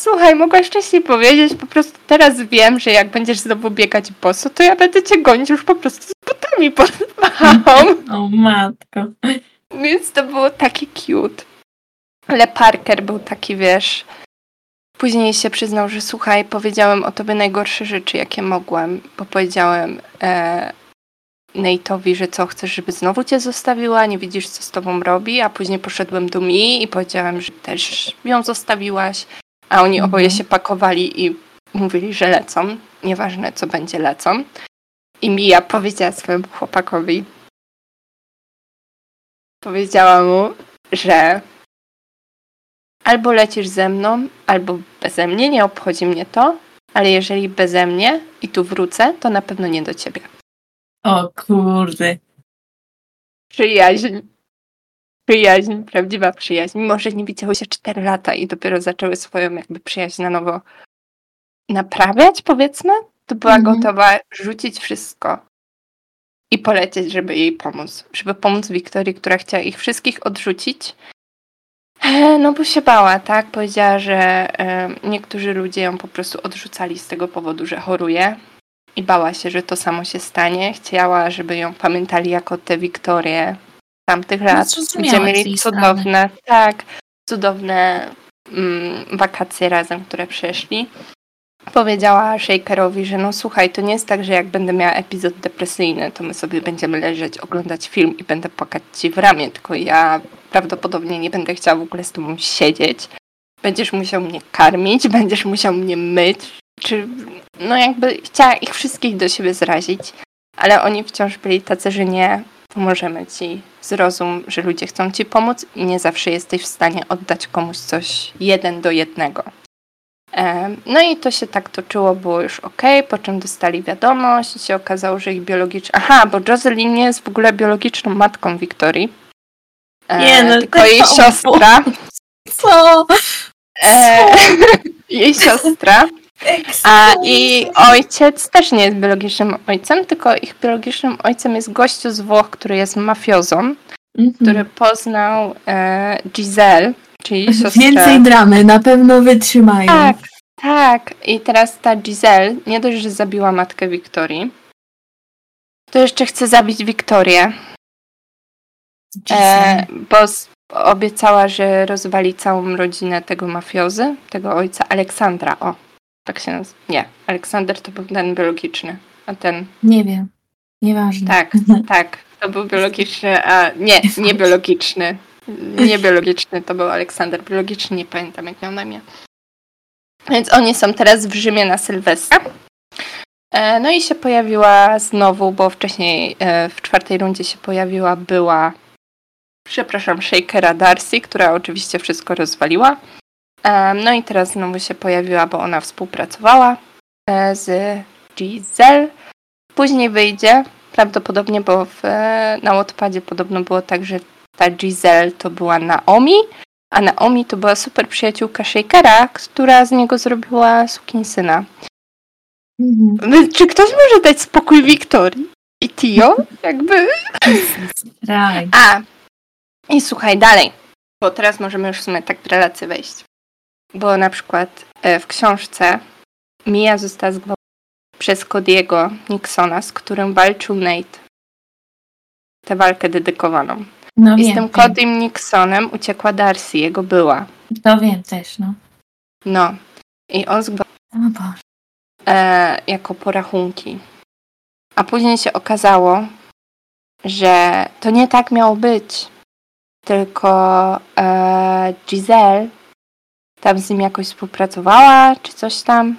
słuchaj, mogłaś wcześniej powiedzieć, po prostu teraz wiem, że jak będziesz znowu biegać boso, to ja będę cię gonić już po prostu z butami pod O matko. Więc to było takie cute. Ale Parker był taki, wiesz, Później się przyznał, że słuchaj, powiedziałem o tobie najgorsze rzeczy, jakie mogłem, bo powiedziałem e, Nate'owi, że co, chcesz, żeby znowu cię zostawiła, nie widzisz, co z tobą robi, a później poszedłem do Mi i powiedziałem, że też ją zostawiłaś, a oni mhm. oboje się pakowali i mówili, że lecą, nieważne co będzie, lecą. I Mia powiedziała swojemu chłopakowi, powiedziała mu, że albo lecisz ze mną, albo beze mnie, nie obchodzi mnie to, ale jeżeli beze mnie i tu wrócę, to na pewno nie do ciebie. O kurde. Przyjaźń. Przyjaźń, prawdziwa przyjaźń. Mimo, że nie widziały się 4 lata i dopiero zaczęły swoją jakby przyjaźń na nowo naprawiać, powiedzmy, to była mhm. gotowa rzucić wszystko i polecieć, żeby jej pomóc. Żeby pomóc Wiktorii, która chciała ich wszystkich odrzucić, E, no bo się bała, tak? Powiedziała, że e, niektórzy ludzie ją po prostu odrzucali z tego powodu, że choruje i bała się, że to samo się stanie. Chciała, żeby ją pamiętali jako tę Wiktorię tamtych lat, no, gdzie mieli cudowne, tak, cudowne mm, wakacje razem, które przeszli. Powiedziała Shakerowi, że no słuchaj, to nie jest tak, że jak będę miała epizod depresyjny, to my sobie będziemy leżeć, oglądać film i będę płakać ci w ramię, tylko ja prawdopodobnie nie będę chciała w ogóle z tobą siedzieć. Będziesz musiał mnie karmić, będziesz musiał mnie myć, czy no jakby chciała ich wszystkich do siebie zrazić, ale oni wciąż byli tacy, że nie, pomożemy ci. Zrozum, że ludzie chcą ci pomóc i nie zawsze jesteś w stanie oddać komuś coś jeden do jednego. No i to się tak toczyło, było już ok, po czym dostali wiadomość i się okazało, że ich biologiczna... Aha, bo Jocelyn nie jest w ogóle biologiczną matką Wiktorii. Nie, no, tylko <laughs> jej siostra. Co? E, jej siostra. A i ojciec też nie jest biologicznym ojcem, tylko ich biologicznym ojcem jest gościu z Włoch, który jest mafiozą, mm-hmm. który poznał e, Giselle, czyli <laughs> siostrę. Więcej dramy, na pewno wytrzymają. Tak, tak. I teraz ta Giselle nie dość, że zabiła matkę Wiktorii, to jeszcze chce zabić Wiktorię, e, bo obiecała, że rozwali całą rodzinę tego mafiozy, tego ojca Aleksandra. O, tak się nazywa. Nie, Aleksander to był ten biologiczny, a ten... Nie wiem. Nieważne. Tak, <laughs> tak. To był biologiczny, a nie, nie biologiczny. Nie biologiczny, to był Aleksander. Biologiczny, nie pamiętam jak miał na imię. Więc oni są teraz w Rzymie na Sylwestra. E, no i się pojawiła znowu, bo wcześniej e, w czwartej rundzie się pojawiła była, przepraszam, Shakera Darcy, która oczywiście wszystko rozwaliła. E, no i teraz znowu się pojawiła, bo ona współpracowała z Giselle. Później wyjdzie, prawdopodobnie, bo w, na Wattpadzie podobno było tak, że ta Giselle to była Naomi, a Naomi to była super przyjaciółka Shakera, która z niego zrobiła sukinsyna. Mhm. Czy ktoś może dać spokój Wiktorii? I Tio? <laughs> Jakby. A. I słuchaj dalej. Bo teraz możemy już w sumie tak w relację wejść. Bo na przykład e, w książce Mia została zgwałcona przez Cody'ego Nixona, z którym walczył Nate. Tę walkę dedykowaną. No I wiem, z tym Codym Nixonem uciekła Darcy, jego była. To wiem też, no. No. I on zgwałcił e, jako porachunki. A później się okazało, że to nie tak miało być. Tylko e, Giselle tam z nim jakoś współpracowała, czy coś tam.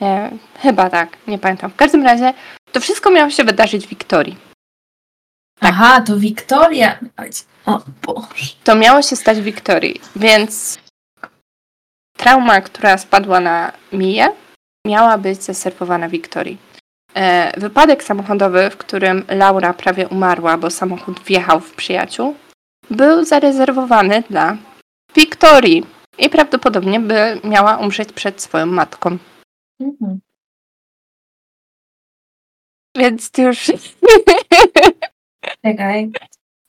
Nie, chyba tak, nie pamiętam. W każdym razie to wszystko miało się wydarzyć Wiktorii. Tak. Aha, to Wiktoria. O Boże. To miało się stać Wiktorii, więc trauma, która spadła na Miję, miała być zaserwowana Wiktorii. E, wypadek samochodowy, w którym Laura prawie umarła, bo samochód wjechał w przyjaciół, był zarezerwowany dla Wiktorii i prawdopodobnie by miała umrzeć przed swoją matką. Mhm. Więc ty już. Czekaj.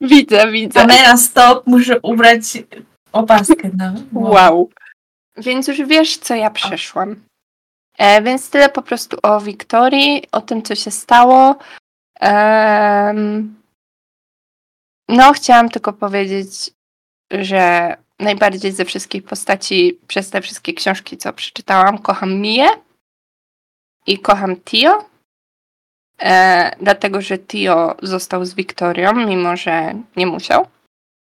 Widzę, widzę. Kamera stop, muszę ubrać opaskę. No. Wow. wow. Więc już wiesz, co ja przeszłam. E, więc tyle po prostu o Wiktorii, o tym, co się stało. E, no, chciałam tylko powiedzieć, że najbardziej ze wszystkich postaci przez te wszystkie książki, co przeczytałam, kocham Mię i kocham Tio. E, dlatego, że Tio został z Wiktorią, mimo że nie musiał.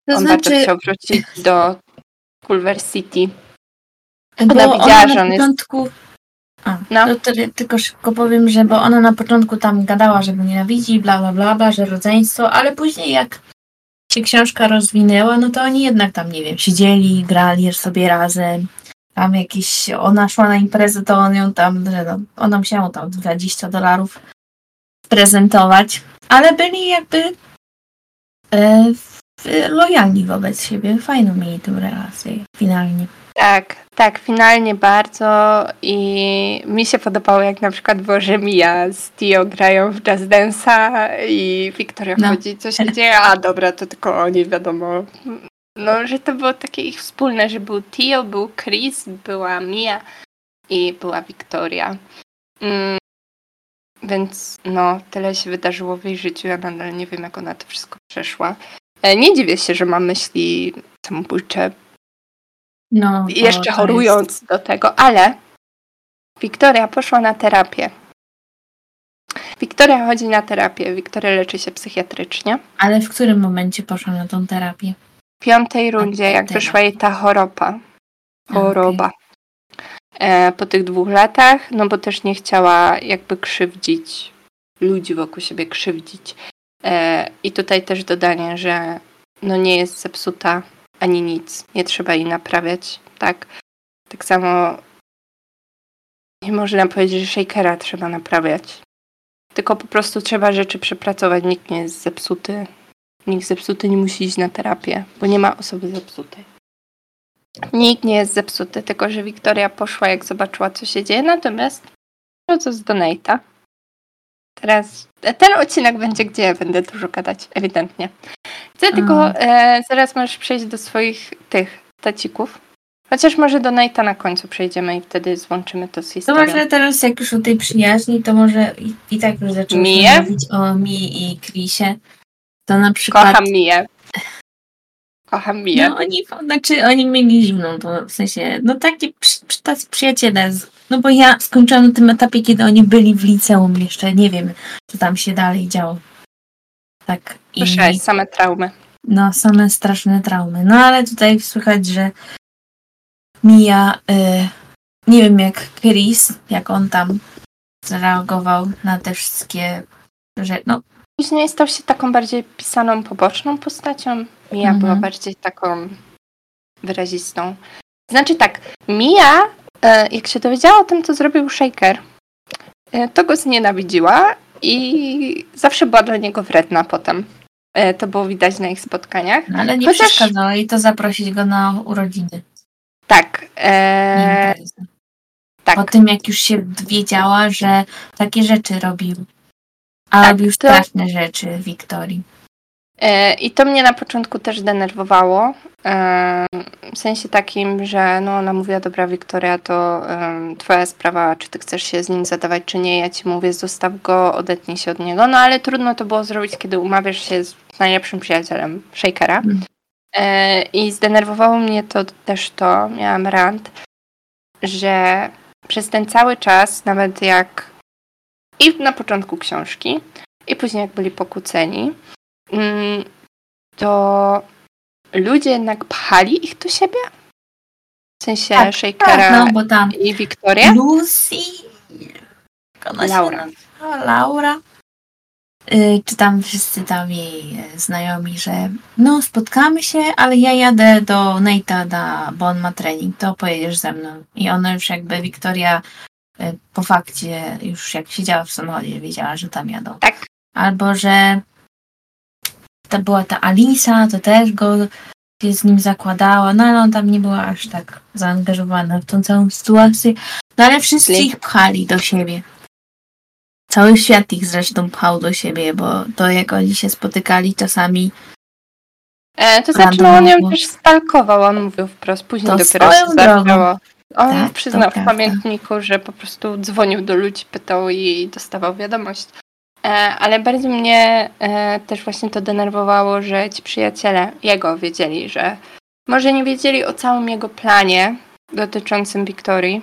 To on znaczy... bardzo chciał wrócić do Culver City. Ona bo widziała, ona że on początku... jest a, no. to, tylko szybko powiem, że bo ona na początku tam gadała, że go nienawidzi, bla bla bla, bla że rodzeństwo, ale później jak się książka rozwinęła, no to oni jednak tam, nie wiem, siedzieli, grali sobie razem. Tam jakieś, ona szła na imprezę, to on ją tam, no, ona musiała tam 20 dolarów prezentować, ale byli jakby e, lojalni wobec siebie. Fajną mieli tę relację finalnie. Tak, tak, finalnie bardzo i mi się podobało jak na przykład było, że Mia z Tio grają w Jazz Dance'a i Wiktoria no. chodzi, co się dzieje, a dobra, to tylko oni, wiadomo. No, że to było takie ich wspólne, że był Tio, był Chris, była Mia i była Wiktoria. Mm, więc no, tyle się wydarzyło w jej życiu, ja nadal nie wiem, jak ona to wszystko przeszła. E, nie dziwię się, że ma myśli samobójcze, no, jeszcze chorując jest... do tego, ale Wiktoria poszła na terapię. Wiktoria chodzi na terapię, Wiktoria leczy się psychiatrycznie. Ale w którym momencie poszła na tą terapię? W piątej rundzie, jak wyszła jej ta choroba. Choroba. Okay. E, po tych dwóch latach, no bo też nie chciała jakby krzywdzić ludzi wokół siebie, krzywdzić. E, I tutaj też dodanie, że no nie jest zepsuta ani nic. Nie trzeba jej naprawiać, tak? Tak samo nie można powiedzieć, że shakera trzeba naprawiać. Tylko po prostu trzeba rzeczy przepracować. Nikt nie jest zepsuty. Nikt zepsuty nie musi iść na terapię, bo nie ma osoby zepsutej. Nikt nie jest zepsuty, tylko że Wiktoria poszła, jak zobaczyła, co się dzieje. Natomiast no co z Donate'a. Teraz ten odcinek będzie, gdzie ja będę dużo gadać, ewidentnie. Chcę tylko, e, zaraz możesz przejść do swoich tych tacików, Chociaż może do Nate'a na końcu przejdziemy i wtedy złączymy to z To historią. może teraz jak już o tej przyjaźni, to może i, i tak już zaczęliśmy mówić o Mi i Chrisie. To na przykład... Kocham Miję. Kocham Miję. No oni, znaczy oni mieli zimną, to w sensie, no takie przy, przy, tacy przyjaciele. z- No bo ja skończyłam na tym etapie, kiedy oni byli w liceum jeszcze, nie wiem, co tam się dalej działo. Tak. I Słyszałeś same traumy. no, same straszne traumy. No ale tutaj słychać, że Mia, y, nie wiem jak Chris, jak on tam zareagował na te wszystkie rzeczy. No, Później stał się taką bardziej pisaną, poboczną postacią. Mia Mhm. była bardziej taką wyrazistą. Znaczy tak, Mia, e, jak się dowiedziała o tym, co zrobił Shaker, e, to go znienawidziła i zawsze była dla niego wredna potem. E, To było widać na ich spotkaniach. no ale nie Chociaż- przeszkadzało jej to zaprosić go na urodziny. Tak, e, tak. Po tym, jak już się wiedziała, że takie rzeczy robił. A Tak, robił to- straszne rzeczy Wiktorii. E, I to mnie na początku też denerwowało. e, W sensie takim, że no ona mówiła, dobra Wiktoria, to twoja sprawa, czy ty chcesz się z nim zadawać, czy nie. Ja ci mówię, zostaw go, odetnij się od niego. No ale trudno to było zrobić, kiedy umawiasz się z najlepszym przyjacielem Shakera. Mm. E, I zdenerwowało mnie to też to, miałam rant, że przez ten cały czas, nawet jak i na początku książki, i później jak byli pokłóceni, to ludzie jednak pchali ich do siebie. W sensie Tak, Shakera Tak, no bo tam i Wiktorię. Lucy, Laura. nazywa? Laura. Y, czy tam wszyscy tam jej e, znajomi, że no spotkamy się, ale ja jadę do Nate'a, na, bo on ma trening, to pojedziesz ze mną. I ona już jakby, Wiktoria y, po fakcie, już jak siedziała w samochodzie, wiedziała, że tam jadą. Tak. Albo, że to była ta Alisa, to też go się z nim zakładała, no ale on tam nie była aż tak zaangażowana w tą całą sytuację. No ale wszyscy ich pchali do siebie. Cały świat ich zresztą pchał do siebie, bo to jak oni się spotykali czasami, E, to znaczy, no on ją też stalkował, on mówił wprost, później To dopiero się zaczęło. On Tak, przyznał w pamiętniku, że po prostu dzwonił do ludzi, pytał i dostawał wiadomość. E, ale bardzo mnie e, też właśnie to denerwowało, że ci przyjaciele jego wiedzieli, że może nie wiedzieli o całym jego planie dotyczącym Wiktorii,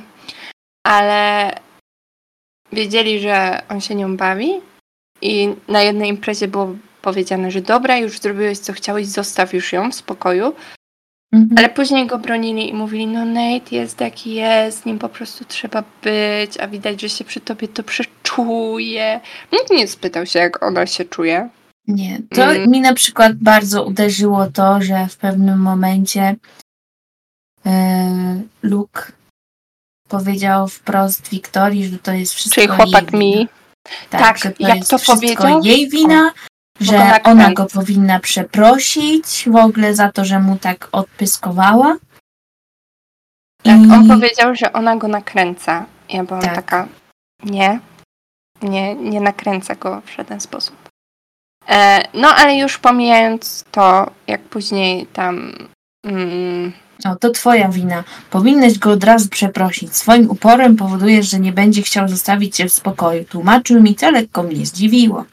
ale wiedzieli, że on się nią bawi i na jednej imprezie było powiedziane, że dobra, już zrobiłeś co chciałeś, zostaw już ją w spokoju, Mhm. ale później go bronili i mówili, no Nate jest jaki jest, nim po prostu trzeba być, a widać, że się przy tobie to przeczuje. Nikt nie spytał się, jak ona się czuje. Nie, to Mm. mi na przykład bardzo uderzyło to, że w pewnym momencie e, Luke powiedział wprost Wiktorii, że to jest wszystko Czyli chłopak jej wina. mi. Tak, tak, że to jak jest to wszystko powiedział? jej wina, że ona go powinna przeprosić w ogóle za to, że mu tak odpyskowała. Tak, I- on powiedział, że ona go nakręca. Ja byłam Tak. taka, nie, nie, nie nakręca go w żaden sposób. E, no ale już pomijając to, jak później tam mm, O, to twoja wina. Powinnaś go od razu przeprosić. Swoim uporem powodujesz, że nie będzie chciał zostawić cię w spokoju. Tłumaczył mi, co lekko mnie zdziwiło.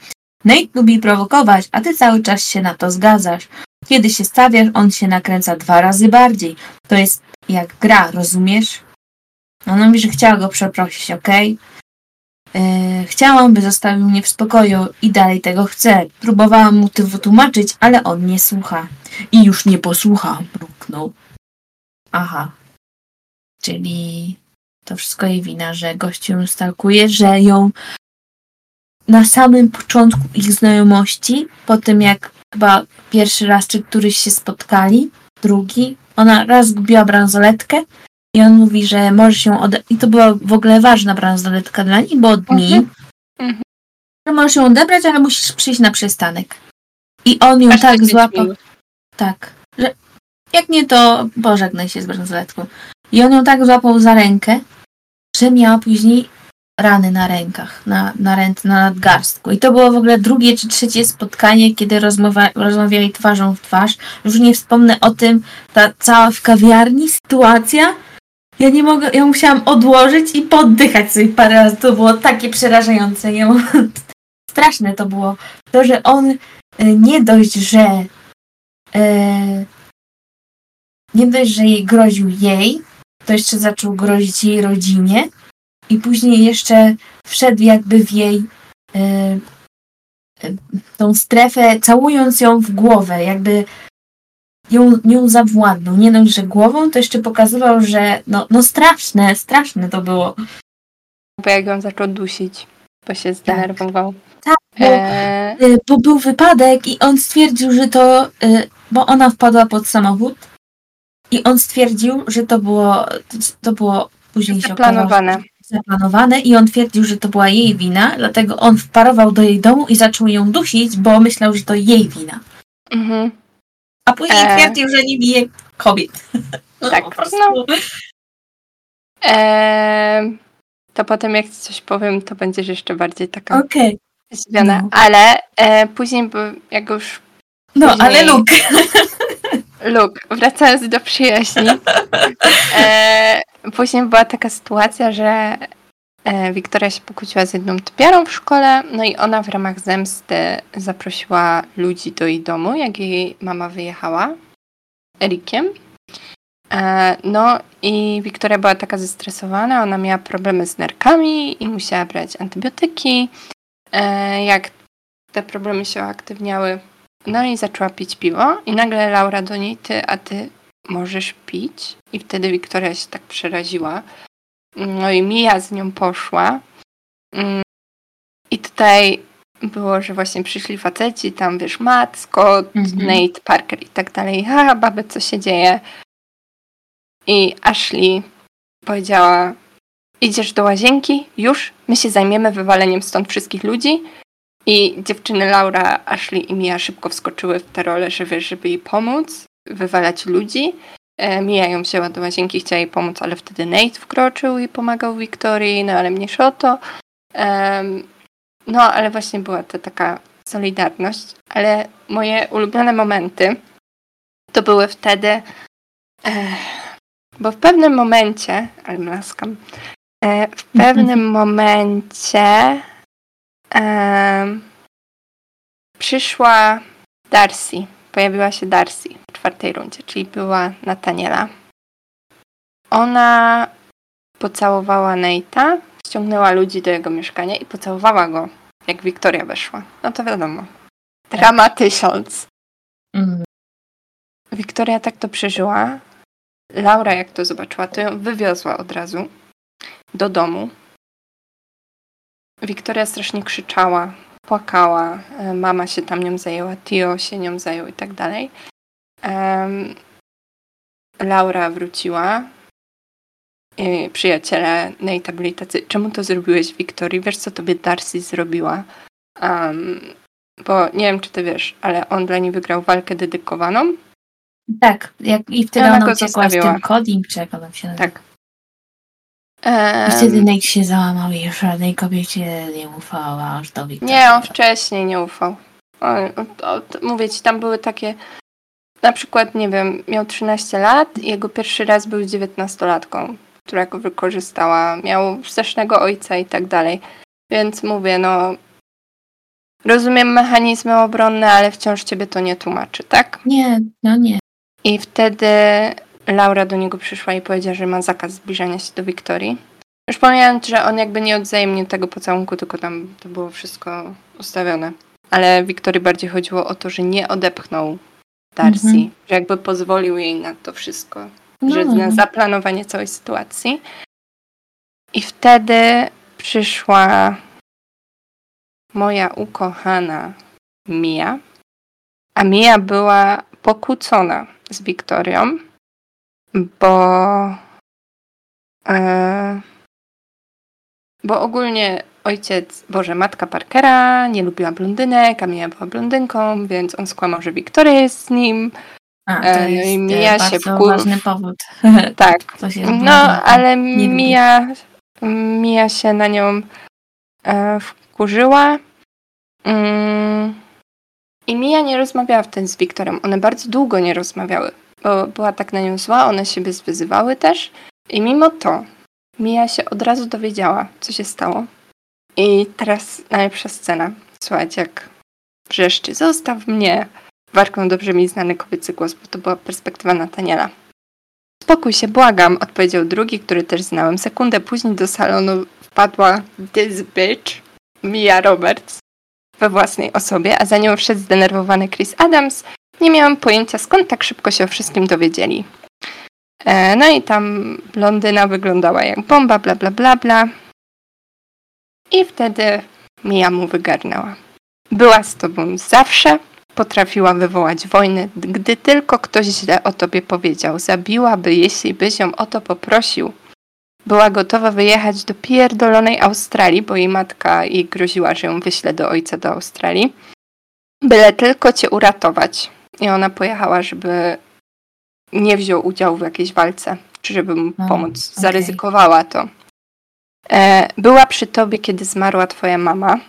Nate lubi prowokować, a ty cały czas się na to zgadzasz. Kiedy się stawiasz, on się nakręca dwa razy bardziej. To jest jak gra, rozumiesz? Ona mówi, że chciała go przeprosić, okej? Yy, chciałam, by zostawił mnie w spokoju i dalej tego chcę. Próbowałam mu to wytłumaczyć, ale on nie słucha. I już nie posłucha, mruknął. Aha. Czyli to wszystko jej wina, że gościu stalkuje, że ją na samym początku ich znajomości, po tym jak chyba pierwszy raz czy któryś się spotkali, drugi, ona raz zgubiła bransoletkę i on mówi, że może się ode... I to była w ogóle ważna bransoletka dla niej, bo od dni, Mhm. Mhm. że możesz ją odebrać, ale musisz przyjść na przystanek. I on ją aż tak 10 złapał. Tak. Że jak nie, to pożegnaj się z bransoletką. I on ją tak złapał za rękę, że miała później rany na rękach, na, na, ręce, na nadgarstku. I to było w ogóle drugie czy trzecie spotkanie, kiedy rozmowa, rozmawiali twarzą w twarz. Już nie wspomnę o tym, ta cała w kawiarni sytuacja. Ja nie mogę, ja musiałam odłożyć i poddychać sobie parę razy. To było takie przerażające. Ja <laughs> straszne to było. To, że on e, nie dość, że e, nie dość, że jej groził jej, to jeszcze zaczął grozić jej rodzinie i później jeszcze wszedł jakby w jej e, e, tą strefę, całując ją w głowę, jakby ją, nią zawładnął. Nie dość, że głową, to jeszcze pokazywał, że no, no straszne, straszne to było. Bo jak ją zaczął dusić, bo się zdenerwował. Tak, bo, e... bo był wypadek i on stwierdził, że to, bo ona wpadła pod samochód i on stwierdził, że to było, to było później zaplanowane. Się okazało, zaplanowane i on twierdził, że to była jej wina, dlatego on wparował do jej domu i zaczął ją dusić, bo myślał, że to jej wina. Mhm. A później e... twierdził, że nie bije kobiet. <laughs> No, tak, no. E... To potem jak coś powiem, to będziesz jeszcze bardziej taka okay. zdziwiona. No. Ale e, później, bo jak już no, później... ale Luke. <laughs> Luke, wracając do przyjaźni. <laughs> E, później była taka sytuacja, że e, Wiktoria się pokłóciła z jedną typiarą w szkole, no i ona w ramach zemsty zaprosiła ludzi do jej domu, jak jej mama wyjechała Erikiem. E, no i Wiktoria była taka zestresowana, ona miała problemy z nerkami i musiała brać antybiotyki. E, jak te problemy się uaktywniały, no i zaczęła pić piwo i nagle Laura do niej, ty, a ty możesz pić? I wtedy Wiktoria się tak przeraziła. No i Mia z nią poszła. Mm. I tutaj było, że właśnie przyszli faceci, tam wiesz, Matt, Scott, mhm. Nate, Parker i tak dalej. Ha, baby, co się dzieje? I Ashley powiedziała, idziesz do łazienki? Już? My się zajmiemy wywaleniem stąd wszystkich ludzi. I dziewczyny Laura, Ashley i Mia szybko wskoczyły w te role, żeby jej pomóc, wywalać ludzi. E, Mia ją wzięła do łazienki, jej pomóc, ale wtedy Nate wkroczył i pomagał Wiktorii, no ale mniejsza o to. no ale właśnie była to taka solidarność. Ale moje ulubione momenty to były wtedy, bo w pewnym momencie, ale mlaskam, e, w pewnym momencie przyszła Darcy. Pojawiła się Darcy czwartej rundzie, czyli była Nataniela. Ona pocałowała Nate'a, ściągnęła ludzi do jego mieszkania i pocałowała go, jak Wiktoria weszła. No to wiadomo. Drama tysiąc. Mhm. Wiktoria tak to przeżyła. Laura, jak to zobaczyła, to ją wywiozła od razu do domu. Wiktoria strasznie krzyczała, płakała. E, mama się tam nią zajęła, Tio się nią zajął i tak dalej. Um, Laura wróciła. Przyjaciele Nate'a byli tacy, czemu to zrobiłeś Wiktorii? Wiesz, co tobie Darcy zrobiła? Um, bo nie wiem, czy ty wiesz, ale on dla niej wygrał walkę dedykowaną. Tak, jak, i wtedy ona, ona uciekła z tym czy jak ona się nazywa. Tak. I wtedy Nate się załamał i już żadnej kobiecie nie ufała aż do Wiktorii. Nie, on wcześniej nie ufał. mówię ci, tam były takie na przykład, nie wiem, miał 13 lat i jego pierwszy raz był 19-latką, która go wykorzystała. Miał strasznego ojca i tak dalej. Więc mówię, no rozumiem mechanizmy obronne, ale wciąż ciebie to nie tłumaczy, tak? Nie, no nie. I wtedy Laura do niego przyszła i powiedziała, że ma zakaz zbliżania się do Wiktorii. Już pomijając, że on jakby nie odzajemnił tego pocałunku, tylko tam to było wszystko ustawione. Ale Wiktorii bardziej chodziło o to, że nie odepchnął Darcy, mhm. że jakby pozwolił jej na to wszystko, no. że na zaplanowanie całej sytuacji. I wtedy przyszła moja ukochana Mia, a Mia była pokłócona z Wiktorią bo e, bo ogólnie ojciec, Boże, matka Parkera nie lubiła blondynek, a Mia była blondynką, więc on skłamał, że Wiktoria jest z nim. A, to e, jest Mia się wkur... ważny powód. <laughs> Tak. no, ale Mia Mia się na nią e, wkurzyła. Mm. I Mia nie rozmawiała wtedy z Wiktorem. One bardzo długo nie rozmawiały, bo była tak na nią zła, one siebie zwyzywały też. I mimo to Mia się od razu dowiedziała, co się stało. I teraz najlepsza scena. Słuchajcie, jak wrzeszczy, zostaw mnie. Warką dobrze mi znany kobiecy głos, bo to była perspektywa Nataniela. Spokój się, błagam, odpowiedział drugi, który też znałem. Sekundę później do salonu wpadła this bitch, Mia Roberts, we własnej osobie, a za nią wszedł zdenerwowany Chris Adams. Nie miałam pojęcia, skąd tak szybko się o wszystkim dowiedzieli. E, no i tam blondyna wyglądała jak bomba, bla bla bla bla. I wtedy Mia mu wygarnęła. Była z tobą zawsze, potrafiła wywołać wojnę, gdy tylko ktoś źle o tobie powiedział. Zabiłaby, jeśli byś ją o to poprosił. Była gotowa wyjechać do pierdolonej Australii, bo jej matka jej groziła, że ją wyśle do ojca do Australii. Byle tylko cię uratować. I ona pojechała, żeby nie wziął udziału w jakiejś walce, czy żeby mu No, pomóc. Zaryzykowała to. E, była przy tobie, kiedy zmarła twoja mama.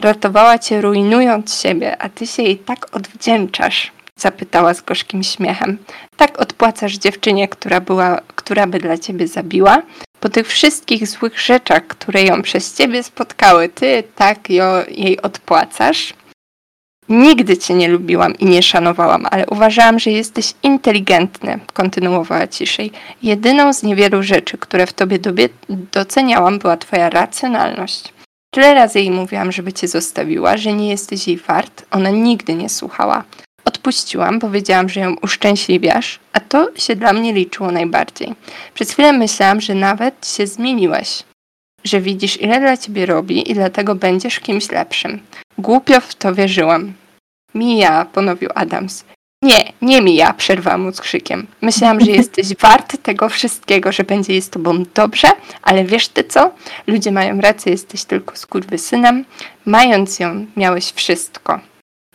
Ratowała cię rujnując siebie, a ty się jej tak odwdzięczasz, zapytała z gorzkim śmiechem. Tak odpłacasz dziewczynie, która, była, która by dla ciebie zabiła? Po tych wszystkich złych rzeczach, które ją przez ciebie spotkały, ty tak jej odpłacasz? Nigdy cię nie lubiłam i nie szanowałam, ale uważałam, że jesteś inteligentny, kontynuowała ciszej. Jedyną z niewielu rzeczy, które w tobie doceniałam, była twoja racjonalność. Tyle razy jej mówiłam, żeby cię zostawiła, że nie jesteś jej wart. Ona nigdy nie słuchała. Odpuściłam, powiedziałam, że ją uszczęśliwiasz, a to się dla mnie liczyło najbardziej. Przez chwilę myślałam, że nawet się zmieniłeś. Że widzisz, ile dla ciebie robi i dlatego będziesz kimś lepszym. Głupio w to wierzyłam. Mija, ponowił Adams. Nie, nie Mija, przerwała mu z krzykiem. Myślałam, że jesteś <laughs> wart tego wszystkiego, że będzie jej z tobą dobrze, ale wiesz ty co? Ludzie mają rację, jesteś tylko skurwysynem. Mając ją, miałeś wszystko.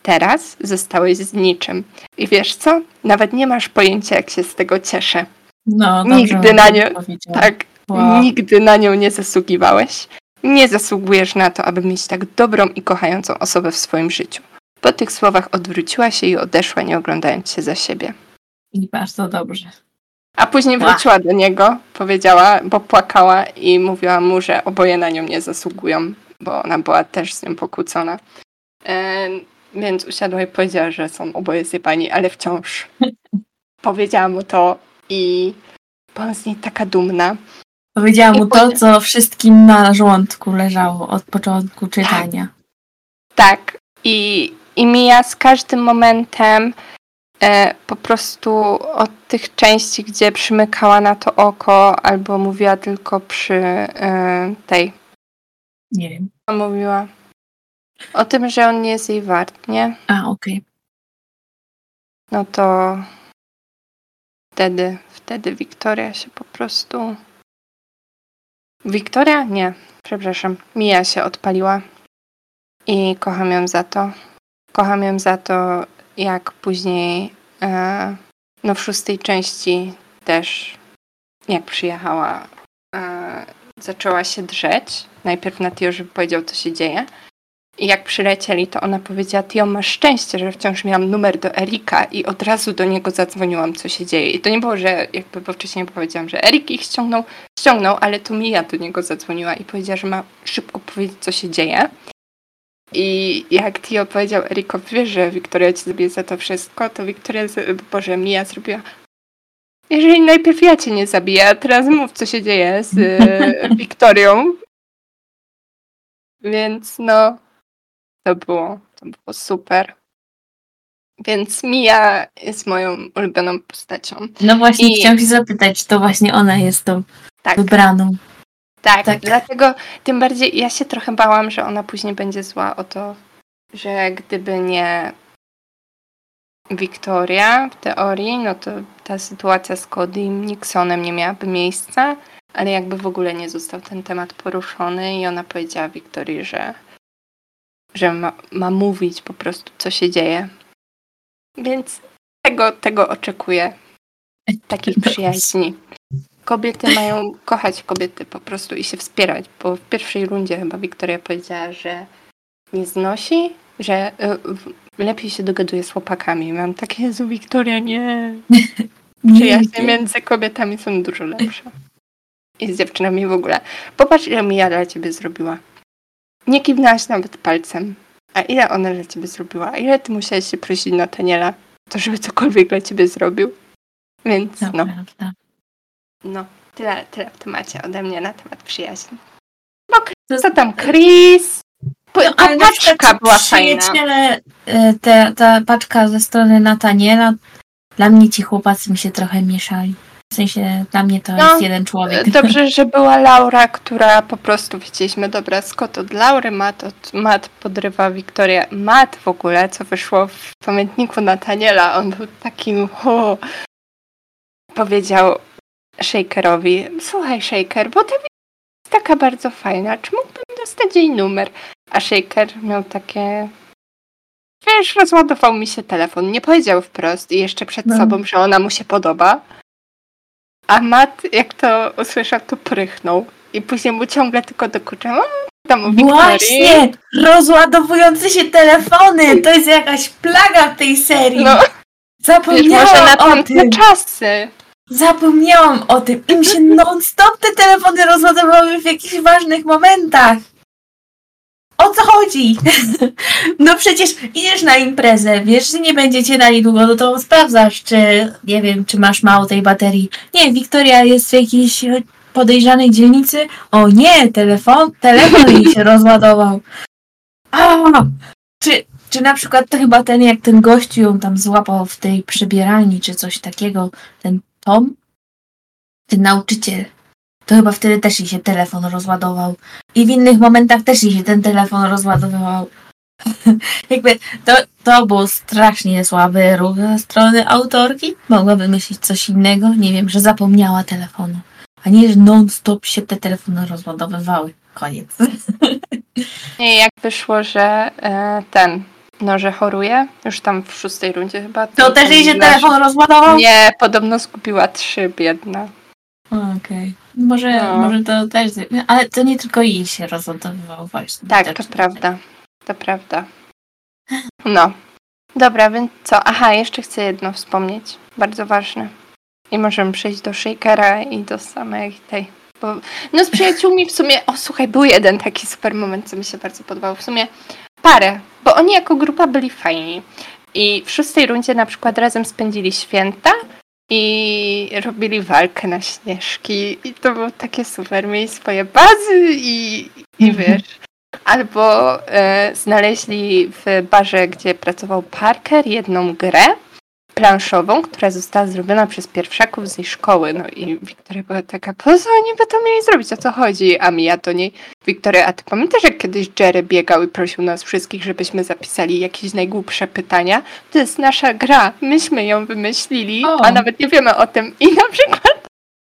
Teraz zostałeś z niczym. I wiesz co? Nawet nie masz pojęcia, jak się z tego cieszę. No, Nigdy na powiedziała. Tak, Wow. nigdy na nią nie zasługiwałeś. Nie zasługujesz na to, aby mieć tak dobrą i kochającą osobę w swoim życiu. Po tych słowach odwróciła się i odeszła, nie oglądając się za siebie. I bardzo dobrze. A później Ła. wróciła do niego, powiedziała, bo płakała i mówiła mu, że oboje na nią nie zasługują, bo ona była też z nią pokłócona. E, więc usiadła i powiedziała, że są oboje zjebani, ale wciąż <laughs> powiedziała mu to i była z niej taka dumna. Powiedziała mu to, co wszystkim na żołądku leżało od początku czytania. Tak. I, i mija z każdym momentem e, po prostu od tych części, gdzie przymykała na to oko, albo mówiła tylko przy e, tej. Nie wiem. Mówiła o tym, że on nie jest jej wart, nie? A, okej. No to wtedy, wtedy Wiktoria się po prostu. Wiktoria? Nie, przepraszam. Mija się odpaliła i kocham ją za to. Kocham ją za to, jak później, e, no w szóstej części też, jak przyjechała, e, zaczęła się drzeć. Najpierw na Tio, żeby powiedział, co się dzieje. I jak przylecieli, to ona powiedziała, Tio, masz szczęście, że wciąż miałam numer do Erika i od razu do niego zadzwoniłam, co się dzieje. I to nie było, że jakby bo wcześniej powiedziałam, że Erik ich ściągnął, ściągnął, ale to Mia do niego zadzwoniła i powiedziała, że ma szybko powiedzieć, co się dzieje. I jak Tio powiedział Erikowi, wiesz, że Wiktoria ci zabije za to wszystko, to Wiktoria, Boże, Mia zrobiła jeżeli najpierw ja cię nie zabiję, a teraz mów, co się dzieje z e, Wiktorią. <laughs> Więc no, to było, to było super. Więc Mia jest moją ulubioną postacią. No właśnie, I- chciałam się zapytać, czy to właśnie ona jest tą Tak, wybraną. tak, tak. Dlatego tym bardziej ja się trochę bałam, że ona później będzie zła o to, że gdyby nie Wiktoria w teorii, no to ta sytuacja z Cody i Nixonem nie miałaby miejsca, ale jakby w ogóle nie został ten temat poruszony i ona powiedziała Wiktorii, że, że ma, ma mówić po prostu, co się dzieje. Więc tego, tego oczekuję. Takich przyjaźni. kobiety mają kochać kobiety po prostu i się wspierać, bo w pierwszej rundzie chyba Wiktoria powiedziała, że nie znosi, że y, lepiej się dogaduje z chłopakami. Mam takie, Jezu, Wiktoria, nie. <laughs> Przyjaźnie między kobietami są dużo lepsze. I z dziewczynami w ogóle. Popatrz, ile Mija dla ciebie zrobiła. Nie kiwnęłaś nawet palcem. A ile ona dla ciebie zrobiła? A ile ty musiałeś się prosić Nataniela, to żeby cokolwiek dla ciebie zrobił? Więc no. Prawda. No, tyle, tyle w temacie ode mnie na temat przyjaźni. Bo co tam, Chris? No, ale paczka była fajna. E, te, ta paczka ze strony Nataniela, dla mnie ci chłopacy mi się trochę mieszali. W sensie dla mnie to no, jest jeden człowiek. Dobrze, że była <laughs> Laura, która po prostu widzieliśmy, dobra, Scott od Laury, Matt, od, Matt podrywa Wiktorię. Matt w ogóle, co wyszło w pamiętniku Nataniela, on był takim, ho, powiedział Shakerowi, słuchaj Shaker, bo ta jest taka bardzo fajna, czy mógłbym dostać jej numer? A Shaker miał takie, wiesz, rozładował mi się telefon, nie powiedział wprost i jeszcze przed no. sobą, że ona mu się podoba. A Matt, jak to usłyszał, to prychnął. I później mu ciągle tylko dokuczał. Tam Właśnie! Rozładowujące się telefony! To jest jakaś plaga w tej serii! No. Zapomniałam może na o tym. czasy. Zapomniałam o tym. Im się non-stop te telefony rozładowały w jakichś ważnych momentach. O co chodzi? <laughs> No przecież idziesz na imprezę, wiesz, że nie będziecie na niedługo, no to sprawdzasz, czy nie wiem, czy masz mało tej baterii. Nie, Wiktoria jest w jakiejś podejrzanej dzielnicy. O nie, telefon, telefon jej się rozładował. A, czy, czy na przykład to chyba ten, jak ten gościu ją tam złapał w tej przebieralni, czy coś takiego, ten Tom? Ten nauczyciel. To chyba wtedy też jej się telefon rozładował. I w innych momentach też jej się ten telefon rozładowywał. <laughs> Jakby to, to był strasznie słaby ruch ze strony autorki. Mogła wymyślić coś innego. Nie wiem, że zapomniała telefonu. A nie, że non-stop się te telefony rozładowywały. Koniec. <laughs> Nie, jak wyszło, że e, ten, no, że choruje, już tam w szóstej rundzie chyba. To też jej się telefon rozładował? Nie, podobno skupiła trzy, biedna. Okej. Okay. Może, no. może to też. Ale to nie tylko jej się rozładowywał właśnie. Tak, to prawda. To prawda. No. Dobra, więc co? Aha, jeszcze chcę jedno wspomnieć. Bardzo ważne. I możemy przejść do Shakera i do samej tej. Bo, no z przyjaciółmi w sumie, o słuchaj, był jeden taki super moment, co mi się bardzo podobał. W sumie parę, bo oni jako grupa byli fajni. I w szóstej rundzie na przykład razem spędzili święta i robili walkę na śnieżki i to było takie super. Mieli swoje bazy i, i mhm. wiesz. Albo e, znaleźli w barze, gdzie pracował Parker, jedną grę planszową, która została zrobiona przez pierwszaków z jej szkoły. No i Wiktoria była taka, po co oni by to mieli zrobić, o co chodzi? A Mia do niej, Wiktoria, a ty pamiętasz, jak kiedyś Jerry biegał i prosił nas wszystkich, żebyśmy zapisali jakieś najgłupsze pytania? To jest nasza gra, myśmy ją wymyślili, o. a nawet nie wiemy o tym. I na przykład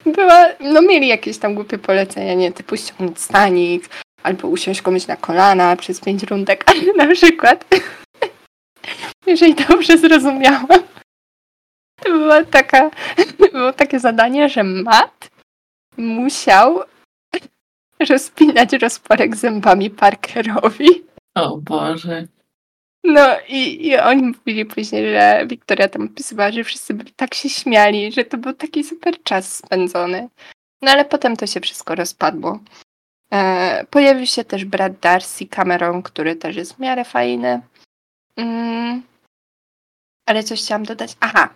była, no mieli jakieś tam głupie polecenia, nie, typu ściągnąć stanik, albo usiąść komuś na kolana przez pięć rundek, <laughs> ale na przykład <laughs> jeżeli dobrze zrozumiałam, była taka, <laughs> było takie zadanie, że Matt musiał rozpinać rozporek zębami Parkerowi. O Boże. No i, i oni mówili później, że Wiktoria tam opisywała, że wszyscy byli tak się śmiali, że to był taki super czas spędzony. No ale potem to się wszystko rozpadło. E, pojawił się też brat Darcy Cameron, który też jest w miarę fajny. Mm, ale coś chciałam dodać. Aha,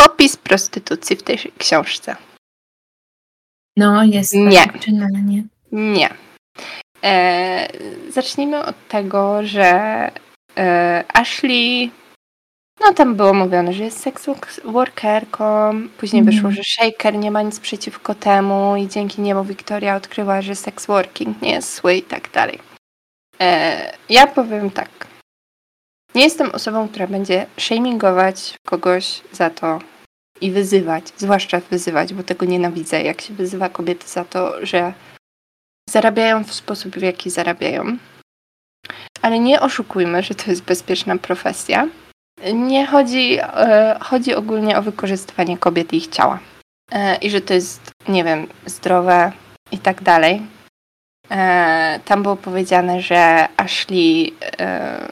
opis prostytucji w tej książce. No, jest. Nie. nie. Nie. E, zacznijmy od tego, że e, Ashley, no tam było mówione, że jest seks workerką, później mm. wyszło, że Shaker nie ma nic przeciwko temu i dzięki niemu Wiktoria odkryła, że sex working nie jest zły i tak dalej. E, ja powiem tak. Nie jestem osobą, która będzie shamingować kogoś za to, i wyzywać, zwłaszcza wyzywać, bo tego nienawidzę, jak się wyzywa kobiety za to, że zarabiają w sposób, w jaki zarabiają. Ale nie oszukujmy, że to jest bezpieczna profesja. Nie chodzi, e, chodzi ogólnie o wykorzystywanie kobiet i ich ciała. e, i że to jest, nie wiem, zdrowe i tak dalej. E, tam było powiedziane, że Ashley, e,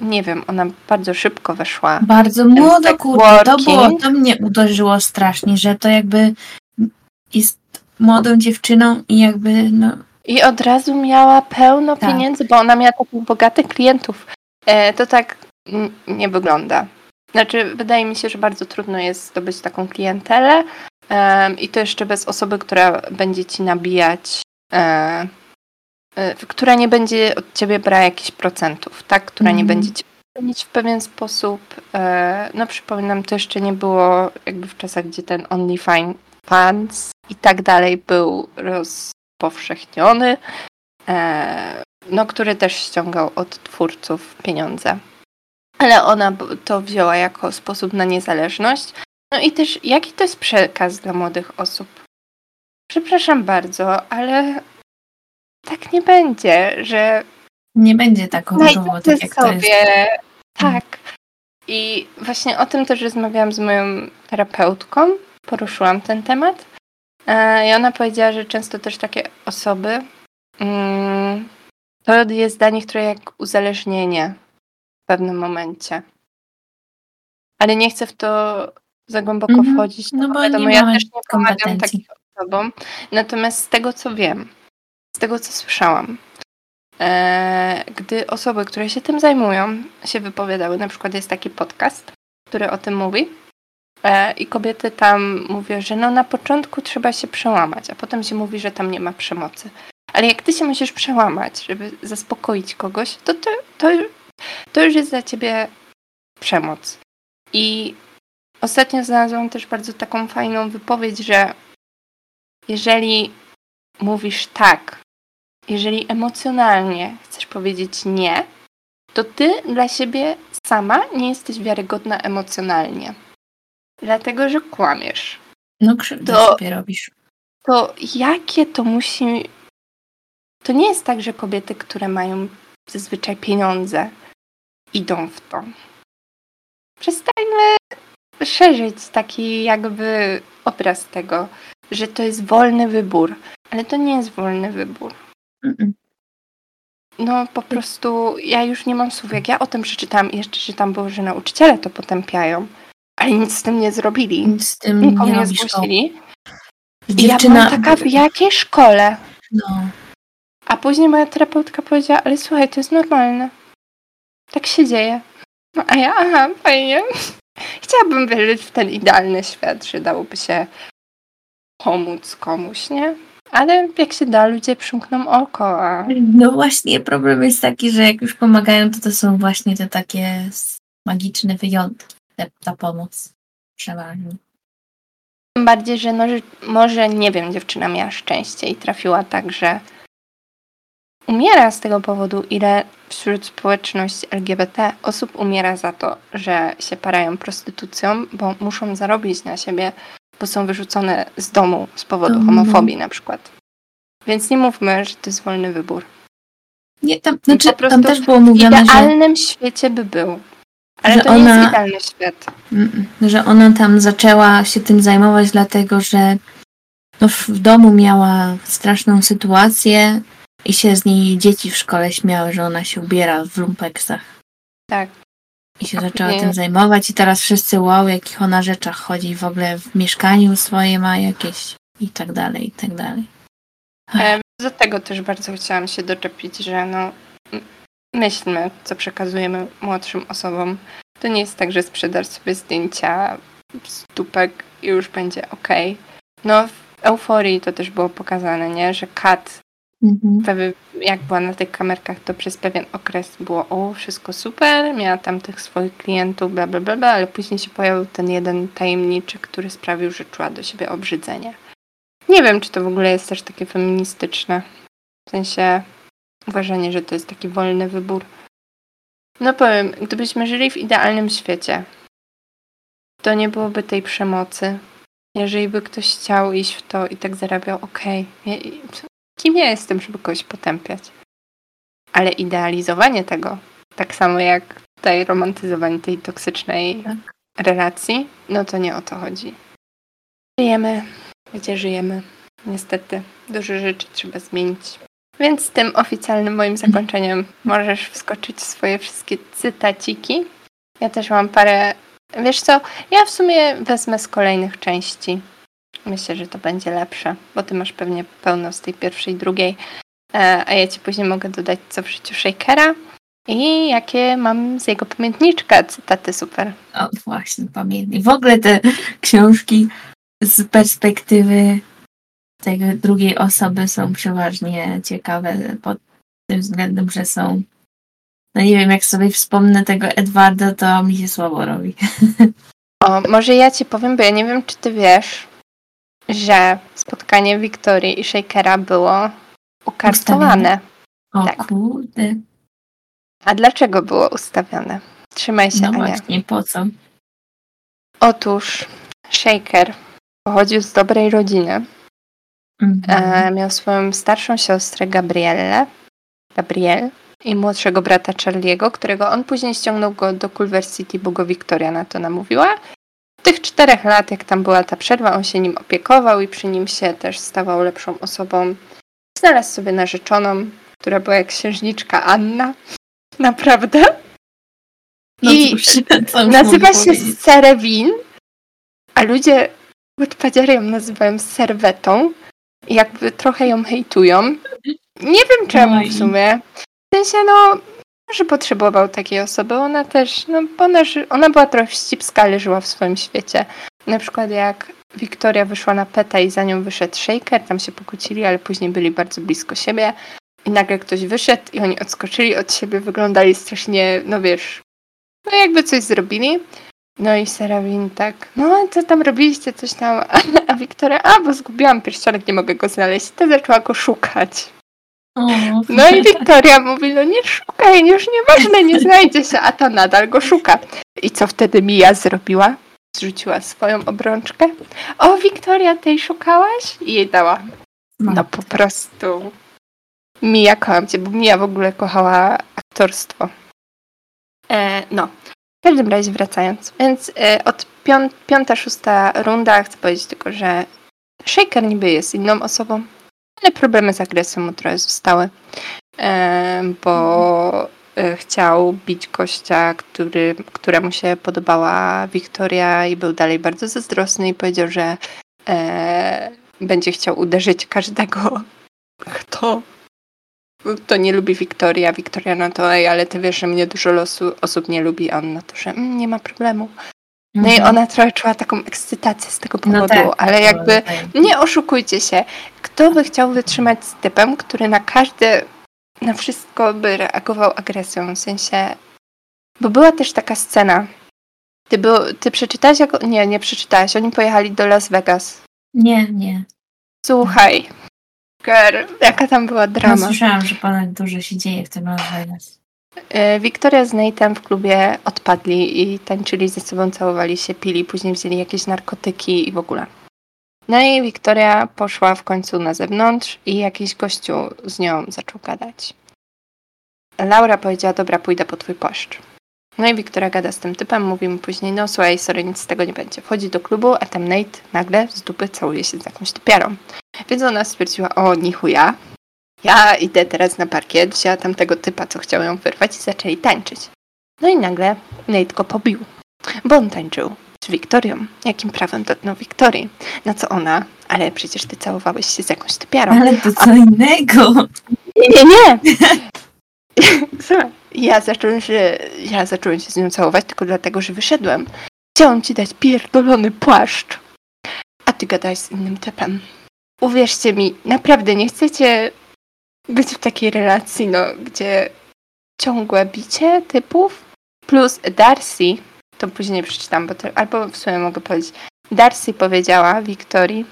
nie wiem, ona bardzo szybko weszła. Bardzo młodo, kurde, to było, to mnie uderzyło strasznie, że to jakby jest młodą dziewczyną i jakby, no... I od razu miała pełno tak. pieniędzy, bo ona miała takich bogatych klientów. E, to tak nie wygląda. Znaczy, wydaje mi się, że bardzo trudno jest zdobyć taką klientelę um, i to jeszcze bez osoby, która będzie ci nabijać, um, która nie będzie od ciebie brała jakichś procentów, tak? Która mm. nie mhm. będzie cię cenić w pewien sposób. Um, no przypominam, to jeszcze nie było jakby w czasach, gdzie ten OnlyFans i tak dalej był rozpowszechniony, no który też ściągał od twórców pieniądze ale ona to wzięła jako sposób na niezależność. No i też, jaki to jest przekaz dla młodych osób? Przepraszam bardzo, ale tak nie będzie, że. Nie będzie tak różowo, tak jak sobie. Jest. Tak. I właśnie o tym też rozmawiałam z moją terapeutką. Poruszyłam ten temat. E, I ona powiedziała, że często też takie osoby mm, to jest dla nich trochę jak uzależnienie w pewnym momencie. Ale nie chcę w to za głęboko -hmm. wchodzić. No, no bo wiadomo, ja też nie pomagam takim osobom. Natomiast z tego, co wiem, z tego, co słyszałam, e, gdy osoby, które się tym zajmują, się wypowiadały, na przykład jest taki podcast, który o tym mówi, e, i kobiety tam mówią, że no na początku trzeba się przełamać, a potem się mówi, że tam nie ma przemocy. Ale jak ty się musisz przełamać, żeby zaspokoić kogoś, to, to, to to już jest dla ciebie przemoc. I ostatnio znalazłam też bardzo taką fajną wypowiedź, że jeżeli mówisz tak, jeżeli emocjonalnie chcesz powiedzieć nie, to ty dla siebie sama nie jesteś wiarygodna emocjonalnie. Dlatego, że kłamiesz. No krzywdę to, sobie robisz. To jakie to musi... To nie jest tak, że kobiety, które mają zazwyczaj pieniądze, idą w to. Przestańmy szerzyć taki jakby obraz tego, że to jest wolny wybór, ale to nie jest wolny wybór. No po prostu ja już nie mam słów. Jak ja o tym przeczytałam i jeszcze czytam było, że nauczyciele to potępiają, ale nic z tym nie zrobili. Nic z tym Nikomu nie, nie zgłosili. Dziewczyna... Ja byłam taka w jakiej szkole? No. A później moja terapeutka powiedziała, ale słuchaj, to jest normalne. Tak się dzieje. No, a ja, aha, fajnie. <laughs> Chciałabym wierzyć w ten idealny świat, że dałoby się pomóc komuś, nie? Ale jak się da, ludzie przymkną oko. A... No właśnie, problem jest taki, że jak już pomagają, to to są właśnie te takie magiczne wyjątki, ta pomoc przeważnie. Tym bardziej, że no, może, nie wiem, dziewczyna miała szczęście i trafiła tak, że umiera z tego powodu, ile wśród społeczności LGBT osób umiera za to, że się parają prostytucją, bo muszą zarobić na siebie, bo są wyrzucone z domu z powodu mhm. homofobii na przykład. Więc nie mówmy, że to jest wolny wybór. Nie, tam, znaczy, tam też było mówione, W idealnym że... świecie by był. Ale że to ona, nie jest idealny świat. Że ona tam zaczęła się tym zajmować, dlatego że no, w domu miała straszną sytuację, i się z niej dzieci w szkole śmiały, że ona się ubiera w lumpeksach. Tak. I się zaczęła nie. tym zajmować i teraz wszyscy wow, jakich ona rzeczach chodzi. W ogóle w mieszkaniu swoje ma jakieś i tak dalej, i tak dalej. E, do tego też bardzo chciałam się doczepić, że no myślmy, co przekazujemy młodszym osobom. To nie jest tak, że sprzedasz sobie zdjęcia z dupek i już będzie ok. No w euforii to też było pokazane, nie? Że Kat Mhm. Jak była na tych kamerkach, to przez pewien okres było o, wszystko super, miała tam tych swoich klientów, bla, bla, bla, bla, ale później się pojawił ten jeden tajemniczy, który sprawił, że czuła do siebie obrzydzenie. Nie wiem, czy to w ogóle jest też takie feministyczne. W sensie uważanie, że to jest taki wolny wybór. No powiem, gdybyśmy żyli w idealnym świecie, to nie byłoby tej przemocy. Jeżeli by ktoś chciał iść w to i tak zarabiał, okej, okay. Kim ja jestem, żeby kogoś potępiać? Ale idealizowanie tego, tak samo jak tutaj romantyzowanie tej toksycznej tak. relacji, no to nie o to chodzi. Żyjemy, gdzie żyjemy. Niestety, dużo rzeczy trzeba zmienić. Więc tym oficjalnym moim zakończeniem możesz wskoczyć w swoje wszystkie cytaciki. Ja też mam parę. Wiesz co? Ja w sumie wezmę z kolejnych części. Myślę, że to będzie lepsze, bo ty masz pewnie pełno z tej pierwszej, drugiej, e, a ja ci później mogę dodać co w życiu Shakera i jakie mam z jego pamiętniczka cytaty super. O, właśnie, pamiętnik. W ogóle te książki z perspektywy tej drugiej osoby są przeważnie ciekawe pod tym względem, że są. No nie wiem, jak sobie wspomnę tego Edwarda, to mi się słabo robi. <laughs> O, może ja ci powiem, bo ja nie wiem, czy ty wiesz, że spotkanie Wiktorii i Shakera było ukartowane. O Tak. kurde. A dlaczego było ustawione? Trzymaj się, No Ania. właśnie, po co? Otóż Shaker pochodził z dobrej rodziny. Mhm. E, miał swoją starszą siostrę Gabrielle, Gabriel i młodszego brata Charlie'ego, którego on później ściągnął go do Culver City, bo go Wiktoria na to namówiła. Tych czterech lat, jak tam była ta przerwa, on się nim opiekował i przy nim się też stawał lepszą osobą. Znalazł sobie narzeczoną, która była jak księżniczka Anna. <laughs> Naprawdę. No I cóż, <laughs> nazywa się? Serewin, a ludzie Woodpadziary ją nazywają serwetą. i Jakby trochę ją hejtują. Nie wiem czemu Oj. w sumie. W sensie, no, że potrzebował takiej osoby. Ona też, no, ona, ona była trochę wścibska, ale żyła w swoim świecie. Na przykład jak Wiktoria wyszła na peta i za nią wyszedł Shaker, tam się pokłócili, ale później byli bardzo blisko siebie. I nagle ktoś wyszedł i oni odskoczyli od siebie, wyglądali strasznie, no wiesz, no jakby coś zrobili. No i Serafin tak, no co tam robiliście, coś tam, a, <laughs> a Wiktoria, a bo zgubiłam pierścionek, nie mogę go znaleźć. To zaczęła go szukać. O, No i Wiktoria mówi, no nie szukaj, już nieważne, nie znajdzie się, a ta nadal go szuka. I co wtedy Mia zrobiła? Zrzuciła swoją obrączkę. O, Wiktoria, tej szukałaś? I jej dała. No po prostu. Mia, kocham cię, bo Mia w ogóle kochała aktorstwo. E, no, w każdym razie wracając. Więc e, od pią- piąta, szósta runda chcę powiedzieć tylko, że Shaker niby jest inną osobą, ale problemy z agresją mu trochę zostały. Bo e, chciał bić gościa, który, któremu się podobała Wiktoria i był dalej bardzo zazdrosny i powiedział, że e, będzie chciał uderzyć każdego, kto, kto nie lubi Wiktorii, a Wiktoria na to, ej, ale ty wiesz, że mnie dużo losu, osób nie lubi, a on na to, że mm, nie ma problemu. No i Mhm. ona trochę czuła taką ekscytację z tego No powodu, tak, ale jakby tak. nie oszukujcie się. Kto by chciał wytrzymać z typem, który na każde, na wszystko by reagował agresją, w sensie... Bo była też taka scena. Ty, był, ty przeczytałaś? Jak... Nie, nie przeczytałaś. Oni pojechali do Las Vegas. Nie, nie. Słuchaj, girl, jaka tam była No, drama. słyszałam, że ponad dużo się dzieje w tym Las Vegas. E, Wiktoria z Nate'em w klubie odpadli i tańczyli ze sobą, całowali się, pili, później wzięli jakieś narkotyki i w ogóle. No i Wiktoria poszła w końcu na zewnątrz i jakiś gościu z nią zaczął gadać. Laura powiedziała, dobra, pójdę po twój płaszcz. No i Wiktoria gada z tym typem, mówi mu później, no słuchaj, sorry, nic z tego nie będzie. Wchodzi do klubu, a tam Nate nagle z dupy całuje się z jakąś typiarą. Więc ona stwierdziła, o, ni chuja, ja idę teraz na parkiet, wzięła tamtego typa, co chciał ją wyrwać i zaczęli tańczyć. No i nagle Nate go pobił, bo on tańczył z Wiktorią. Jakim prawem dotknął Wiktorii? Na co ona? Ale przecież ty całowałeś się z jakąś typiarą. Ale to co innego. Nie, nie, nie! <laughs> Ja zacząłem się, ja zacząłem się z nią całować tylko dlatego, że wyszedłem. Chciałam ci dać pierdolony płaszcz, a ty gadałeś z innym typem. Uwierzcie mi, naprawdę nie chcecie być w takiej relacji, no, gdzie ciągłe bicie typów plus Darcy, to później przeczytam, bo to, albo w sumie mogę powiedzieć, Darcy powiedziała Wiktorii,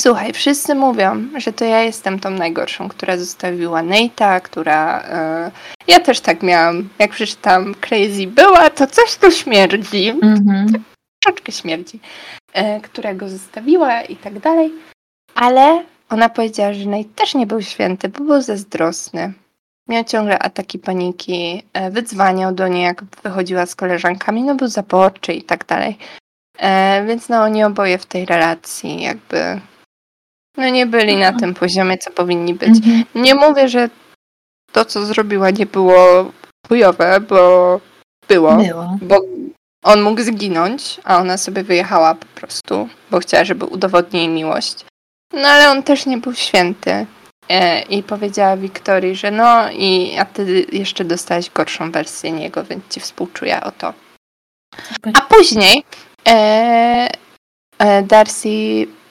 Słuchaj, wszyscy mówią, że to ja jestem tą najgorszą, która zostawiła Nate'a, która... e, ja też tak miałam. Jak przeczytam Crazy była, to coś tu śmierdzi. Mhm. Troszeczkę śmierdzi. E, która go zostawiła i tak dalej. Ale ona powiedziała, że Nate też nie był święty, bo był zazdrosny. Miał ciągle ataki paniki, e, wydzwaniał do niej, jak wychodziła z koleżankami, no był zaborczy i tak dalej. E, więc no oni oboje w tej relacji jakby no nie byli na tym poziomie, co powinni być. Mhm. Nie mówię, że to, co zrobiła, nie było chujowe, bo było. Było. Bo on mógł zginąć, a ona sobie wyjechała po prostu, bo chciała, żeby udowodnił jej miłość. No ale on też nie był święty. E, I powiedziała Wiktorii, że no i a ty jeszcze dostałeś gorszą wersję niego, więc ci współczuję o to. A później e, e, Darcy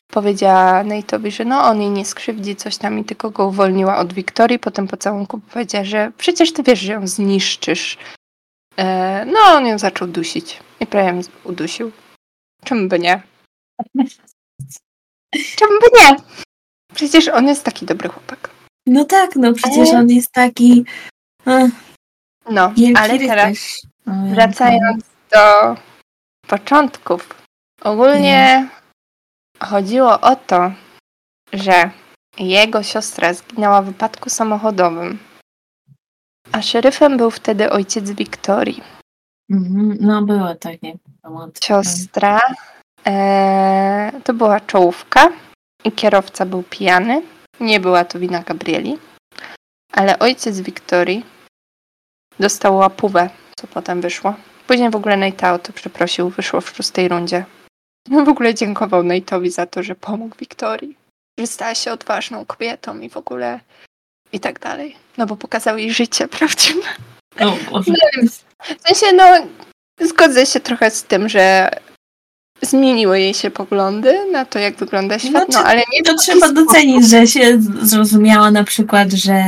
powiedziała Nate'owi, że no on jej nie skrzywdzi, coś tam i tylko go uwolniła od Wiktorii. Potem po całunku powiedziała, że przecież ty wiesz, że ją zniszczysz. E, no on ją zaczął dusić i prawie udusił. Czemu by nie? Czemu by nie? Przecież on jest taki dobry chłopak. No tak, no przecież Ale- on jest taki No, ale teraz wracając do początków. Ogólnie chodziło o to, że jego siostra zginęła w wypadku samochodowym. A szeryfem był wtedy ojciec Wiktorii. Mhm, No było takie. Siostra e, to była czołówka i kierowca był pijany. Nie była to wina Gabrieli. Ale ojciec Wiktorii dostał łapówę, co potem wyszło. Później w ogóle Nate'a o to przeprosił, wyszło w szóstej rundzie. No w ogóle dziękował Nate'owi za to, że pomógł Wiktorii. Że stała się odważną kobietą i w ogóle i tak dalej. No bo pokazał jej życie <laughs> prawdziwe. O, Boże. W sensie, no, zgodzę się trochę z tym, że zmieniły jej się poglądy na to, jak wygląda świat, no, Znaczy, ale nie To trzeba docenić, że się zrozumiała na przykład, że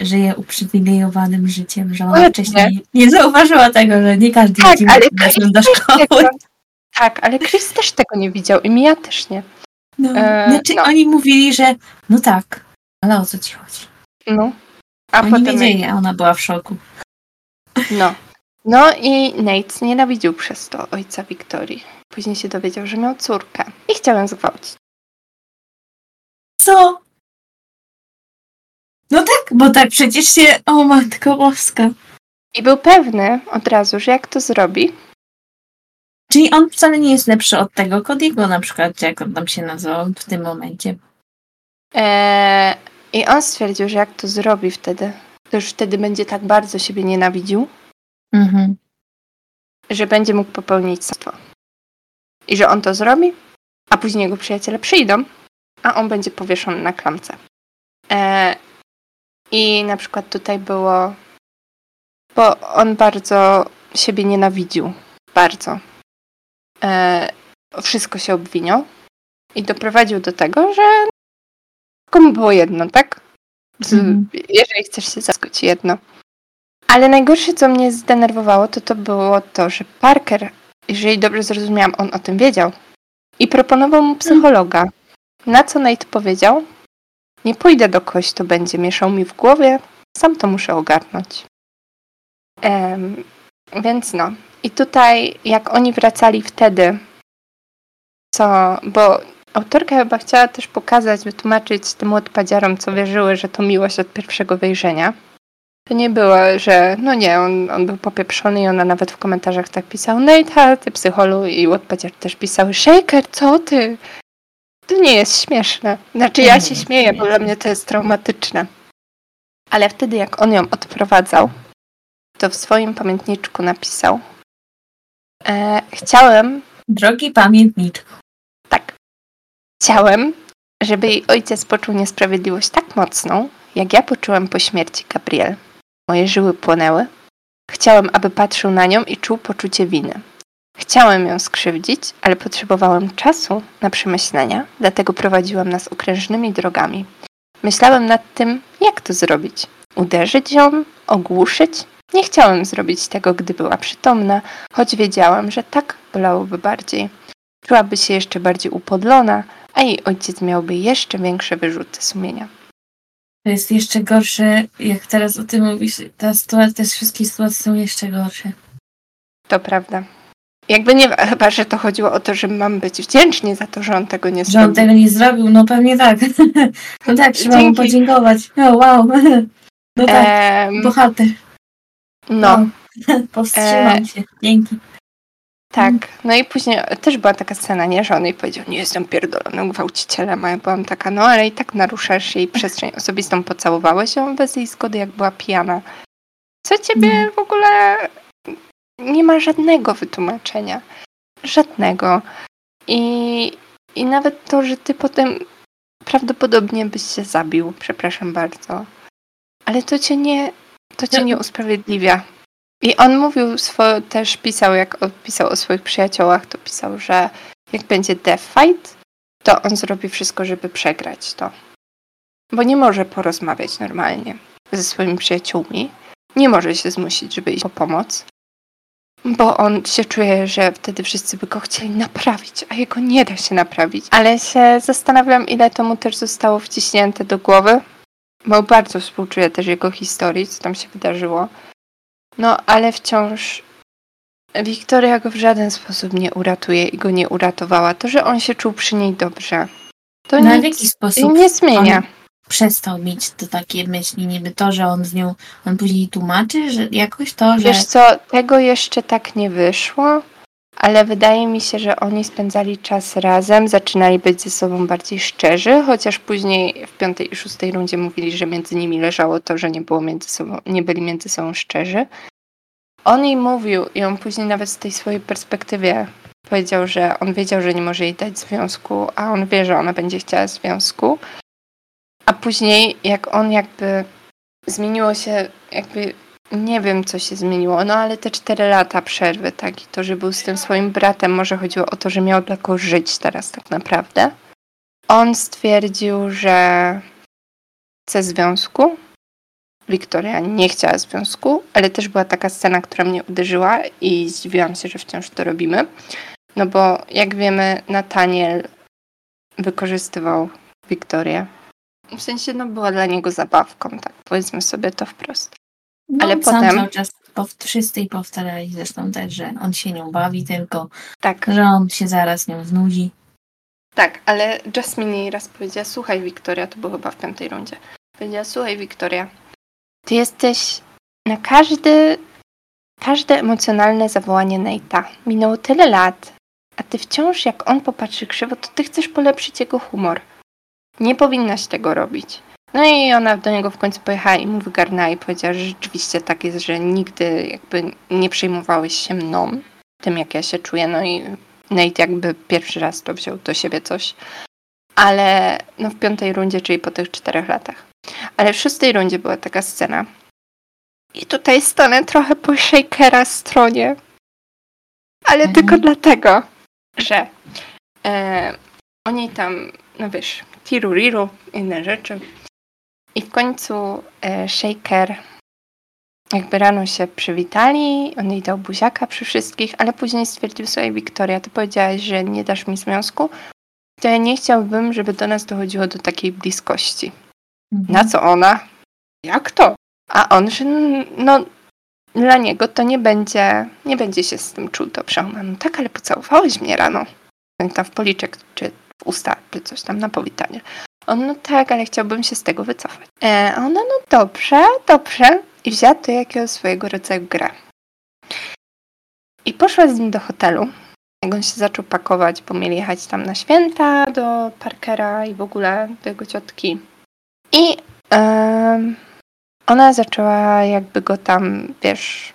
żyje uprzywilejowanym życiem, że ona wcześniej nie zauważyła tego, że nie każdy Tak, ale weszły do Chris szkoły. tego, tak, ale Chris też tego nie widział i Mia też nie. No. E, Znaczy no. oni mówili, że no tak, ale o co ci chodzi? No. A Oni potem, wiedzieli, a ona była w szoku. no. No i Nate nienawidził przez to ojca Wiktorii. Później się dowiedział, że miał córkę i chciał ją zgwałcić. Co? No tak, bo tak przecież się... O matko boska. I był pewny od razu, że jak to zrobi, Czyli on wcale nie jest lepszy od tego Kodiego na przykład, czy jak on tam się nazywał w tym momencie. Eee, I on stwierdził, że jak to zrobi wtedy, to już wtedy będzie tak bardzo siebie nienawidził, Mhm. że będzie mógł popełnić samobójstwo. I że on to zrobi, a później jego przyjaciele przyjdą, a on będzie powieszony na klamce. Eee, I na przykład tutaj było, bo on bardzo siebie nienawidził. Bardzo. Eee, wszystko się obwiniał i doprowadził do tego, że komu było jedno, tak? Z, Mhm. Jeżeli chcesz się zaskuć jedno. Ale najgorsze, co mnie zdenerwowało, to to było to, że Parker, jeżeli dobrze zrozumiałam, on o tym wiedział i proponował mu psychologa. Na co Nate powiedział? Nie pójdę do kogoś, kto będzie mieszał mi w głowie, sam to muszę ogarnąć. Em, więc no. I tutaj, jak oni wracali wtedy, co, bo autorka chyba chciała też pokazać, wytłumaczyć tym odpadziarom, co wierzyły, że to miłość od pierwszego wejrzenia. To nie było, że no nie, on, on był popieprzony i ona nawet w komentarzach tak pisał Nate, ty psycholu i odpadziar też pisały Shaker, co ty? To nie jest śmieszne. Znaczy ja się śmieję, bo dla mnie to jest traumatyczne. Ale wtedy jak on ją odprowadzał, to w swoim pamiętniczku napisał e, chciałem, Drogi pamiętniczku. tak, chciałem, żeby jej ojciec poczuł niesprawiedliwość tak mocną, jak ja poczułem po śmierci Gabriel. Moje żyły płonęły. Chciałem, aby patrzył na nią i czuł poczucie winy. Chciałem ją skrzywdzić, ale potrzebowałem czasu na przemyślenia, dlatego prowadziłam nas okrężnymi drogami. Myślałem nad tym, jak to zrobić. Uderzyć ją? Ogłuszyć? Nie chciałem zrobić tego, gdy była przytomna, choć wiedziałam, że tak bolałoby bardziej. Czułaby się jeszcze bardziej upodlona, a jej ojciec miałby jeszcze większe wyrzuty sumienia. To jest jeszcze gorsze, jak teraz o tym mówisz, ta sytuacja, te wszystkie sytuacje są jeszcze gorsze. To prawda. Jakby nie, chyba, że to chodziło o to, że mam być wdzięczni za to, że on tego nie Że on zrobił. tego nie zrobił, no pewnie tak. <laughs> No tak, trzeba mu Dzięki. podziękować. O, wow. <laughs> No tak, Em, bohater. no, <laughs> Powstrzymam E, się. Dzięki. Tak, no i później też była taka scena, nie, że on jej powiedział, nie jestem pierdolonym gwałcicielem, a ja byłam taka, no ale i tak naruszasz jej przestrzeń osobistą, pocałowałeś ją bez jej zgody, jak była pijana. Co ciebie Mhm. w ogóle nie ma żadnego wytłumaczenia. Żadnego. I, I nawet to, że ty potem prawdopodobnie byś się zabił, przepraszam bardzo. Ale to cię nie, to cię nie usprawiedliwia. I on mówił, swo- też pisał, jak pisał o swoich przyjaciołach, to pisał, że jak będzie death fight, to on zrobi wszystko, żeby przegrać to. Bo nie może porozmawiać normalnie ze swoimi przyjaciółmi. Nie może się zmusić, żeby iść po pomoc. Bo on się czuje, że wtedy wszyscy by go chcieli naprawić, a jego nie da się naprawić. Ale się zastanawiam, ile to mu też zostało wciśnięte do głowy. Bo bardzo współczuję też jego historii, co tam się wydarzyło. No, ale wciąż Wiktoria go w żaden sposób nie uratuje i go nie uratowała. To, że on się czuł przy niej dobrze, to No, w nic jaki sposób nie zmienia. przestał mieć to takie myśli, niby to, że on z nią, on później tłumaczy, że jakoś to, że... Wiesz co, tego jeszcze tak nie wyszło, ale wydaje mi się, że oni spędzali czas razem, zaczynali być ze sobą bardziej szczerzy, chociaż później w piątej i szóstej rundzie mówili, że między nimi leżało to, że nie było między sobą, nie byli między sobą szczerzy. On jej mówił i on później nawet z tej swojej perspektywy powiedział, że on wiedział, że nie może jej dać związku, a on wie, że ona będzie chciała związku. A później jak on jakby zmieniło się, jakby nie wiem, co się zmieniło, no ale te cztery lata przerwy, tak, i to, że był z tym swoim bratem, może chodziło o to, że miał dla kogo żyć teraz tak naprawdę. On stwierdził, że chce związku. Wiktoria nie chciała związku, ale też była taka scena, która mnie uderzyła i zdziwiłam się, że wciąż to robimy. No bo jak wiemy, Nataniel wykorzystywał Wiktorię. W sensie, no była dla niego zabawką, tak, powiedzmy sobie to wprost. No, ale sam potem- cały czas pow- wszyscy powtarzali zresztą też, że on się nią bawi tylko, Tak, że on się zaraz nią znudzi. Tak, ale Jasmine jej raz powiedziała, słuchaj Wiktoria, to było chyba w piątej rundzie. Powiedziała, słuchaj Wiktoria, ty jesteś na każdy, każde emocjonalne zawołanie Nate'a. Minęło tyle lat, a ty wciąż jak on popatrzy krzywo, to ty chcesz polepszyć jego humor. Nie powinnaś tego robić. No i ona do niego w końcu pojechała i mu wygarnęła i powiedziała, że rzeczywiście tak jest, że nigdy jakby nie przejmowałeś się mną, tym jak ja się czuję, no i Nate jakby pierwszy raz to wziął do siebie coś. Ale no w piątej rundzie, czyli po tych czterech latach. Ale w szóstej rundzie była taka scena. I tutaj stanę trochę po Shakera stronie. Ale Mhm. tylko dlatego, że e, oni tam, no wiesz, tiruriru, inne rzeczy. I w końcu e, Shaker jakby rano się przywitali, on jej dał buziaka przy wszystkich, ale później stwierdził sobie, Wiktoria, ty powiedziałaś, że nie dasz mi związku, to ja nie chciałbym, żeby do nas dochodziło do takiej bliskości. Mhm. Na co ona? Jak to? A on, że no dla niego to nie będzie, nie będzie się z tym czuł dobrze. Ona, no tak, ale pocałowałeś mnie rano. No Tam w policzek, czy w usta, czy coś tam na powitanie. On, no tak, ale chciałbym się z tego wycofać. E, a ona, no dobrze, dobrze. I wzięła to jakiego swojego rodzaju grę. I poszła z nim do hotelu. Jak on się zaczął pakować, bo mieli jechać tam na święta do Parkera i w ogóle do jego ciotki. I ona zaczęła jakby go tam, wiesz,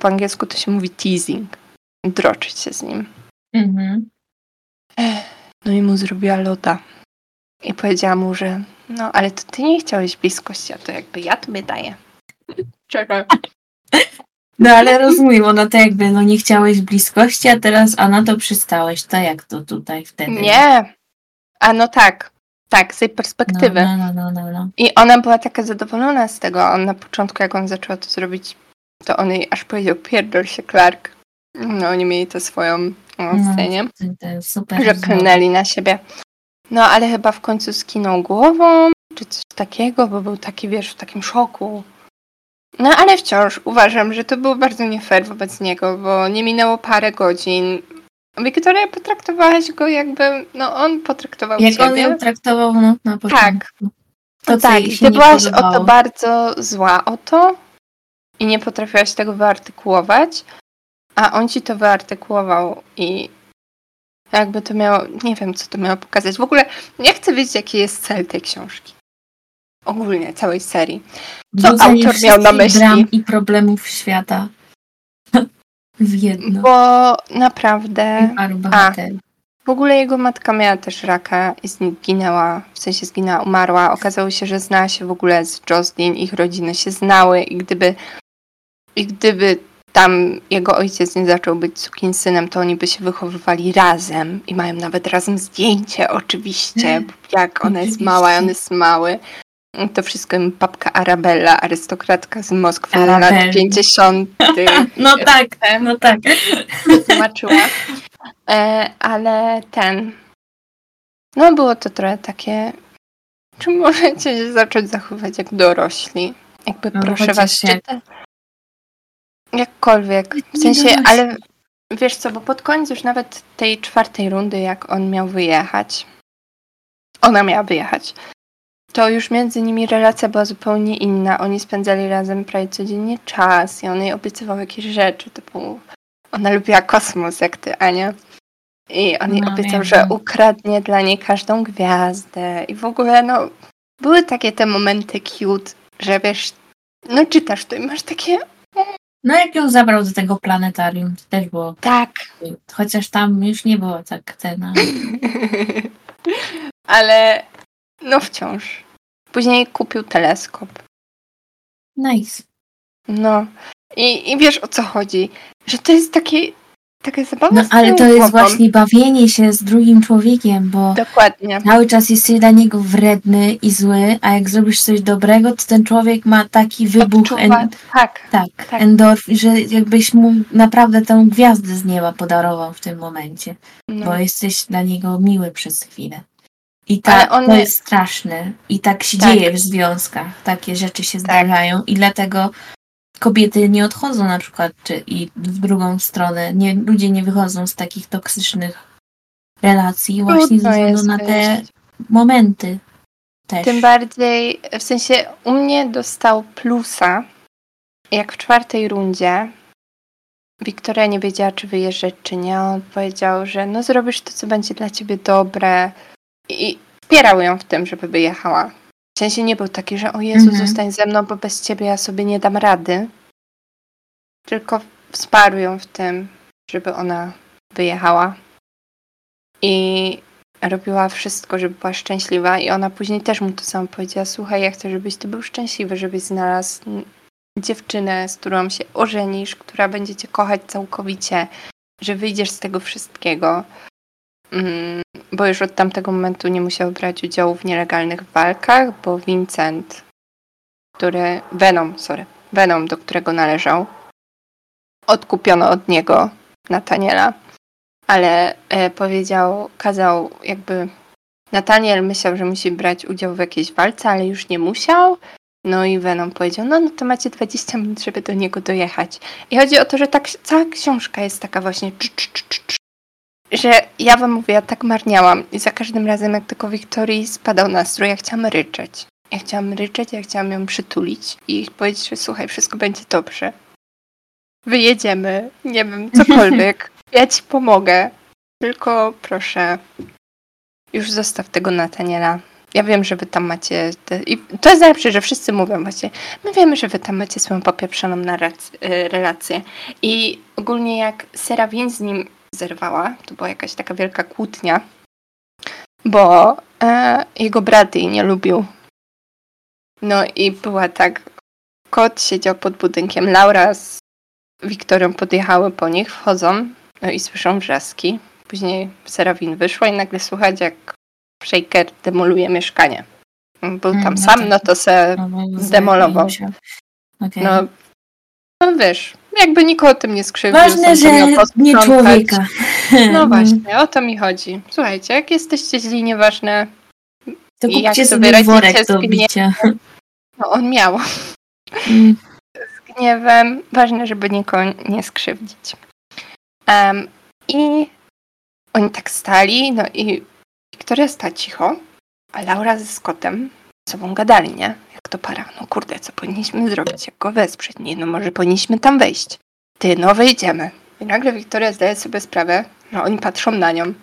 po angielsku to się mówi teasing, droczyć się z nim. Mhm. No i mu zrobiła loda. I powiedziała mu, że no, ale to ty nie chciałeś bliskości, a to jakby ja tobie daję. Czekaj. No ale rozumiem, ona to jakby, no nie chciałeś bliskości, a teraz, a na to przystałeś, to jak to tutaj wtedy? Nie. A no tak. Tak, z tej No, perspektywy. no, no, no, no, no. I ona była taka zadowolona z tego. On na początku, jak on zaczęła to zrobić, to on jej aż powiedział, pierdol się Clark. No, oni mieli to swoją no, No, scenie, to super. że klnęli na siebie. No, ale chyba w końcu skinął głową, czy coś takiego, bo był taki, wiesz, w takim szoku. No, ale wciąż uważam, że to było bardzo nie fair wobec niego, bo nie minęło parę godzin. Wiktoria potraktowałaś go jakby, no on potraktował Jak ciebie. on ją traktował no, na początku. To, co tak, i ty byłaś o podobało. to bardzo zła o to i nie potrafiłaś tego wyartykułować. a on ci to wyartykułował i jakby to miało, nie wiem co to miało pokazać. W ogóle nie chcę wiedzieć jaki jest cel tej książki. Ogólnie całej serii. Co Wrzucenie autor miał na myśli? dram i problemów świata <laughs> w jedno. Bo naprawdę bohaterów. w ogóle jego matka miała też raka i zginęła, w sensie zginęła, umarła. Okazało się, że znała się w ogóle z Jocelyn, ich rodziny się znały i gdyby i gdyby tam jego ojciec nie zaczął być sukinsynem, to oni by się wychowywali razem i mają nawet razem zdjęcie oczywiście, jak ona jest mała i on jest mały. To wszystko im papka Arabella, arystokratka z Moskwy Arabella. lat <laughs> 50. No tak, no tak. tłumaczyła. E, ale ten. No było to trochę takie. Czy możecie się zacząć zachowywać jak dorośli? Jakby No, proszę was, czyta... jakkolwiek. W sensie, ale wiesz co, bo pod koniec już nawet tej czwartej rundy, jak on miał wyjechać, ona miała wyjechać, to już między nimi relacja była zupełnie inna. Oni spędzali razem prawie codziennie czas i on jej obiecywał jakieś rzeczy, typu ona lubiła kosmos, jak ty, Ania. I on jej No, obiecał, wiem, że ukradnie dla niej każdą gwiazdę. I w ogóle, no, były takie te momenty cute, że wiesz, no czytasz to i masz takie, No jak ją zabrał do tego planetarium, to też było tak. Chociaż tam już nie było tak cena. <laughs> Ale, no wciąż. Później kupił teleskop. Nice. No. I, I wiesz o co chodzi? Że to jest takie, taka zabawa No ale to jest głową. właśnie bawienie się z drugim człowiekiem, bo Dokładnie. cały czas jesteś dla niego wredny i zły, a jak zrobisz coś dobrego, to ten człowiek ma taki wybuch Odczuwa, en, tak. tak, tak. endorfin, że jakbyś mu naprawdę tę gwiazdę z nieba podarował w tym momencie, No. bo jesteś dla niego miły przez chwilę. I tak, one- to jest straszne. I tak się Tak. dzieje w związkach. Takie rzeczy się zdarzają i dlatego kobiety nie odchodzą na przykład, czy i w drugą stronę. Nie, ludzie nie wychodzą z takich toksycznych relacji właśnie Trudno ze względu na te wyjść. momenty też. Tym bardziej, w sensie u mnie dostał plusa, jak w czwartej rundzie Wiktoria nie wiedziała, czy wyjeżdżać, czy nie. On powiedział, że no zrobisz to, co będzie dla ciebie dobre i wspierał ją w tym, żeby wyjechała. W sensie nie był taki, że o Jezu, Mhm. zostań ze mną, bo bez ciebie ja sobie nie dam rady. Tylko wsparł ją w tym, żeby ona wyjechała. I robiła wszystko, żeby była szczęśliwa i ona później też mu to samo powiedziała, słuchaj, ja chcę, żebyś ty był szczęśliwy, żebyś znalazł dziewczynę, z którą się ożenisz, która będzie cię kochać całkowicie, że wyjdziesz z tego wszystkiego. Bo już od tamtego momentu nie musiał brać udziału w nielegalnych walkach, bo Vincent, który, Venom, sorry, Venom, do którego należał, odkupiono od niego Nataniela ale e, powiedział, kazał jakby Nataniel myślał, że musi brać udział w jakiejś walce, ale już nie musiał. No i Venom powiedział, no, no to macie 20 minut, żeby do niego dojechać. I chodzi o to, że tak, cała książka jest taka właśnie że ja wam mówię, ja tak marniałam i za każdym razem jak tylko Wiktorii spadał nastrój, ja chciałam ryczeć. Ja chciałam ryczeć, ja chciałam ją przytulić i powiedzieć, że słuchaj, wszystko będzie dobrze. Wyjedziemy, nie wiem, <laughs> cokolwiek. Ja ci pomogę. Tylko proszę, już zostaw tego Nataniela. Ja wiem, że wy tam macie. Te... I to jest najlepsze, że wszyscy mówią właśnie. My wiemy, że wy tam macie swoją popieprzoną narrac- y, relację. I ogólnie jak Serawin z nim zerwała, to była jakaś taka wielka kłótnia, bo e, jego brat jej nie lubił. No i była tak. Kot siedział pod budynkiem. Laura z Wiktorią podjechały po nich, wchodzą no i słyszą wrzaski. Później Serawin wyszła i nagle słuchać, jak Shaker demoluje mieszkanie. Był tam Mm, no sam, tak. no to se, się. Okej. no, no wiesz, jakby nikogo tym nie skrzywdził. Ważne, że nie człowieka. No <laughs> właśnie, o to mi chodzi. Słuchajcie, jak jesteście źli, nieważne, To I jak kupcie sobie sobie worek do bicia. no on miał Mm. <laughs> z gniewem. Ważne, żeby nikogo nie skrzywdzić. Em, I oni tak stali, no i Wiktoria sta cicho, a Laura ze Scottem sobą gadali, nie? Jak to para. No kurde, co powinniśmy zrobić? Jak go wesprzeć? Nie, no może powinniśmy tam wejść. Ty, no wejdziemy. I nagle Wiktoria zdaje sobie sprawę, że oni patrzą na nią.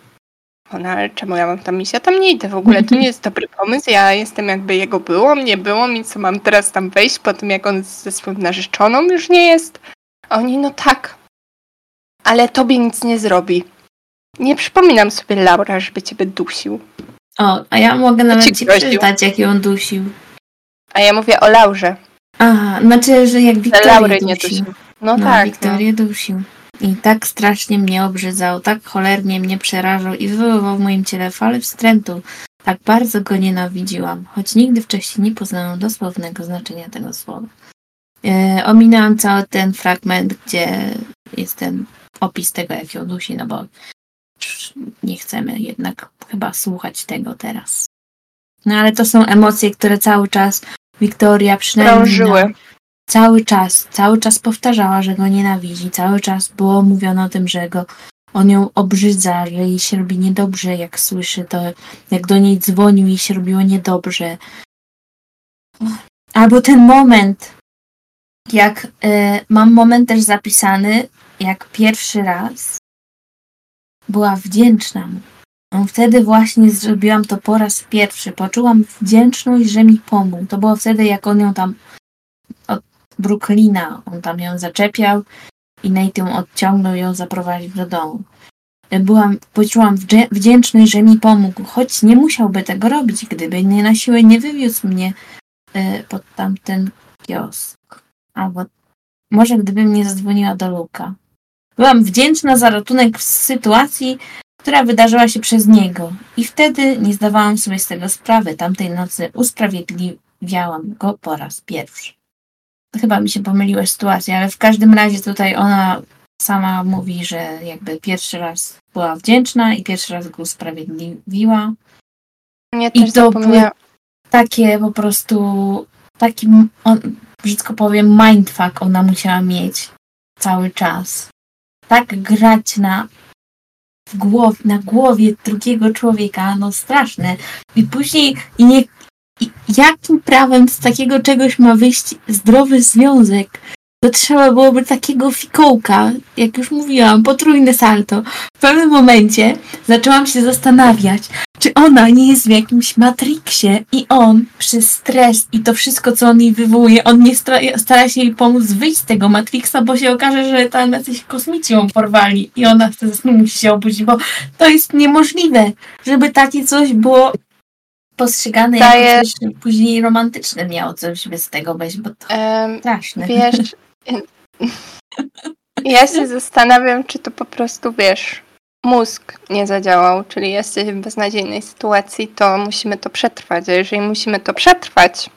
Ona, ale czemu ja mam tam iść? Ja tam nie idę w ogóle, to nie jest dobry pomysł. Ja jestem jakby jego byłą, nie było i co mam teraz tam wejść po tym, jak on ze swoją narzeczoną już nie jest? A oni, no tak, ale tobie nic nie zrobi. Nie przypominam sobie Laura, żeby ciebie dusił. O, a ja mogę nawet ci ci groził. przeczytać, jak ją dusił. A ja mówię o Laurze. Aha, znaczy, że jak Wiktorię Laury nie dusił. dusił. No, No, tak. No. Wiktorię dusił. I tak strasznie mnie obrzydzał, tak cholernie mnie przerażał i wywoływał w moim ciele falę wstrętu. Tak bardzo go nienawidziłam, choć nigdy wcześniej nie poznałam dosłownego znaczenia tego słowa. E, ominęłam cały ten fragment, gdzie jest ten opis tego, jak ją dusi, no bo nie chcemy jednak chyba słuchać tego teraz. No ale to są emocje, które cały czas Wiktoria przynajmniej na- Krążyły. cały czas, cały czas powtarzała, że go nienawidzi, cały czas było mówione o tym, że go on ją obrzydza, że jej się robi niedobrze, jak słyszy to, jak do niej dzwonił, jej się robiło niedobrze. Albo ten moment, jak e, mam moment też zapisany, jak pierwszy raz była wdzięczna mu. No, wtedy właśnie zrobiłam to po raz pierwszy. Poczułam wdzięczność, że mi pomógł. To było wtedy, jak on ją tam Brooklyna. On tam ją zaczepiał i Nate odciągnął ją zaprowadził do domu. Byłam, poczułam wdzięczność, że mi pomógł, choć nie musiałby tego robić, gdyby nie na siłę nie wywiózł mnie e, pod tamten kiosk. Albo może gdybym nie zadzwoniła do Luka. Byłam wdzięczna za ratunek w sytuacji, która wydarzyła się przez niego. I wtedy nie zdawałam sobie z tego sprawy. Tamtej nocy usprawiedliwiałam go po raz pierwszy. Chyba mi się pomyliły sytuacje, ale w każdym razie tutaj ona sama mówi, że jakby pierwszy raz była wdzięczna i pierwszy raz go usprawiedliwiła. Mnie I to zapomniałam. Takie po prostu, taki, on, brzydko powiem, mindfuck ona musiała mieć cały czas. Tak grać na, głow, na głowie drugiego człowieka, no straszne. I później, i nie, i jakim prawem z takiego czegoś ma wyjść zdrowy związek? To trzeba byłoby takiego fikołka, jak już mówiłam, potrójne salto. W pewnym momencie zaczęłam się zastanawiać, czy ona nie jest w jakimś matriksie i on przez stres i to wszystko, co on jej wywołuje, on nie stara, się jej pomóc wyjść z tego matriksa, bo się okaże, że tam jacyś kosmici ją porwali i ona wtedy musi się obudzić, bo to jest niemożliwe, żeby takie coś było postrzegane jako coś później romantyczne miało coś z tego być, bo to Em, straszne. wiesz, <laughs> ja się zastanawiam, czy to po prostu, wiesz, mózg nie zadziałał, czyli jesteś w beznadziejnej sytuacji, to musimy to przetrwać. A jeżeli musimy to przetrwać,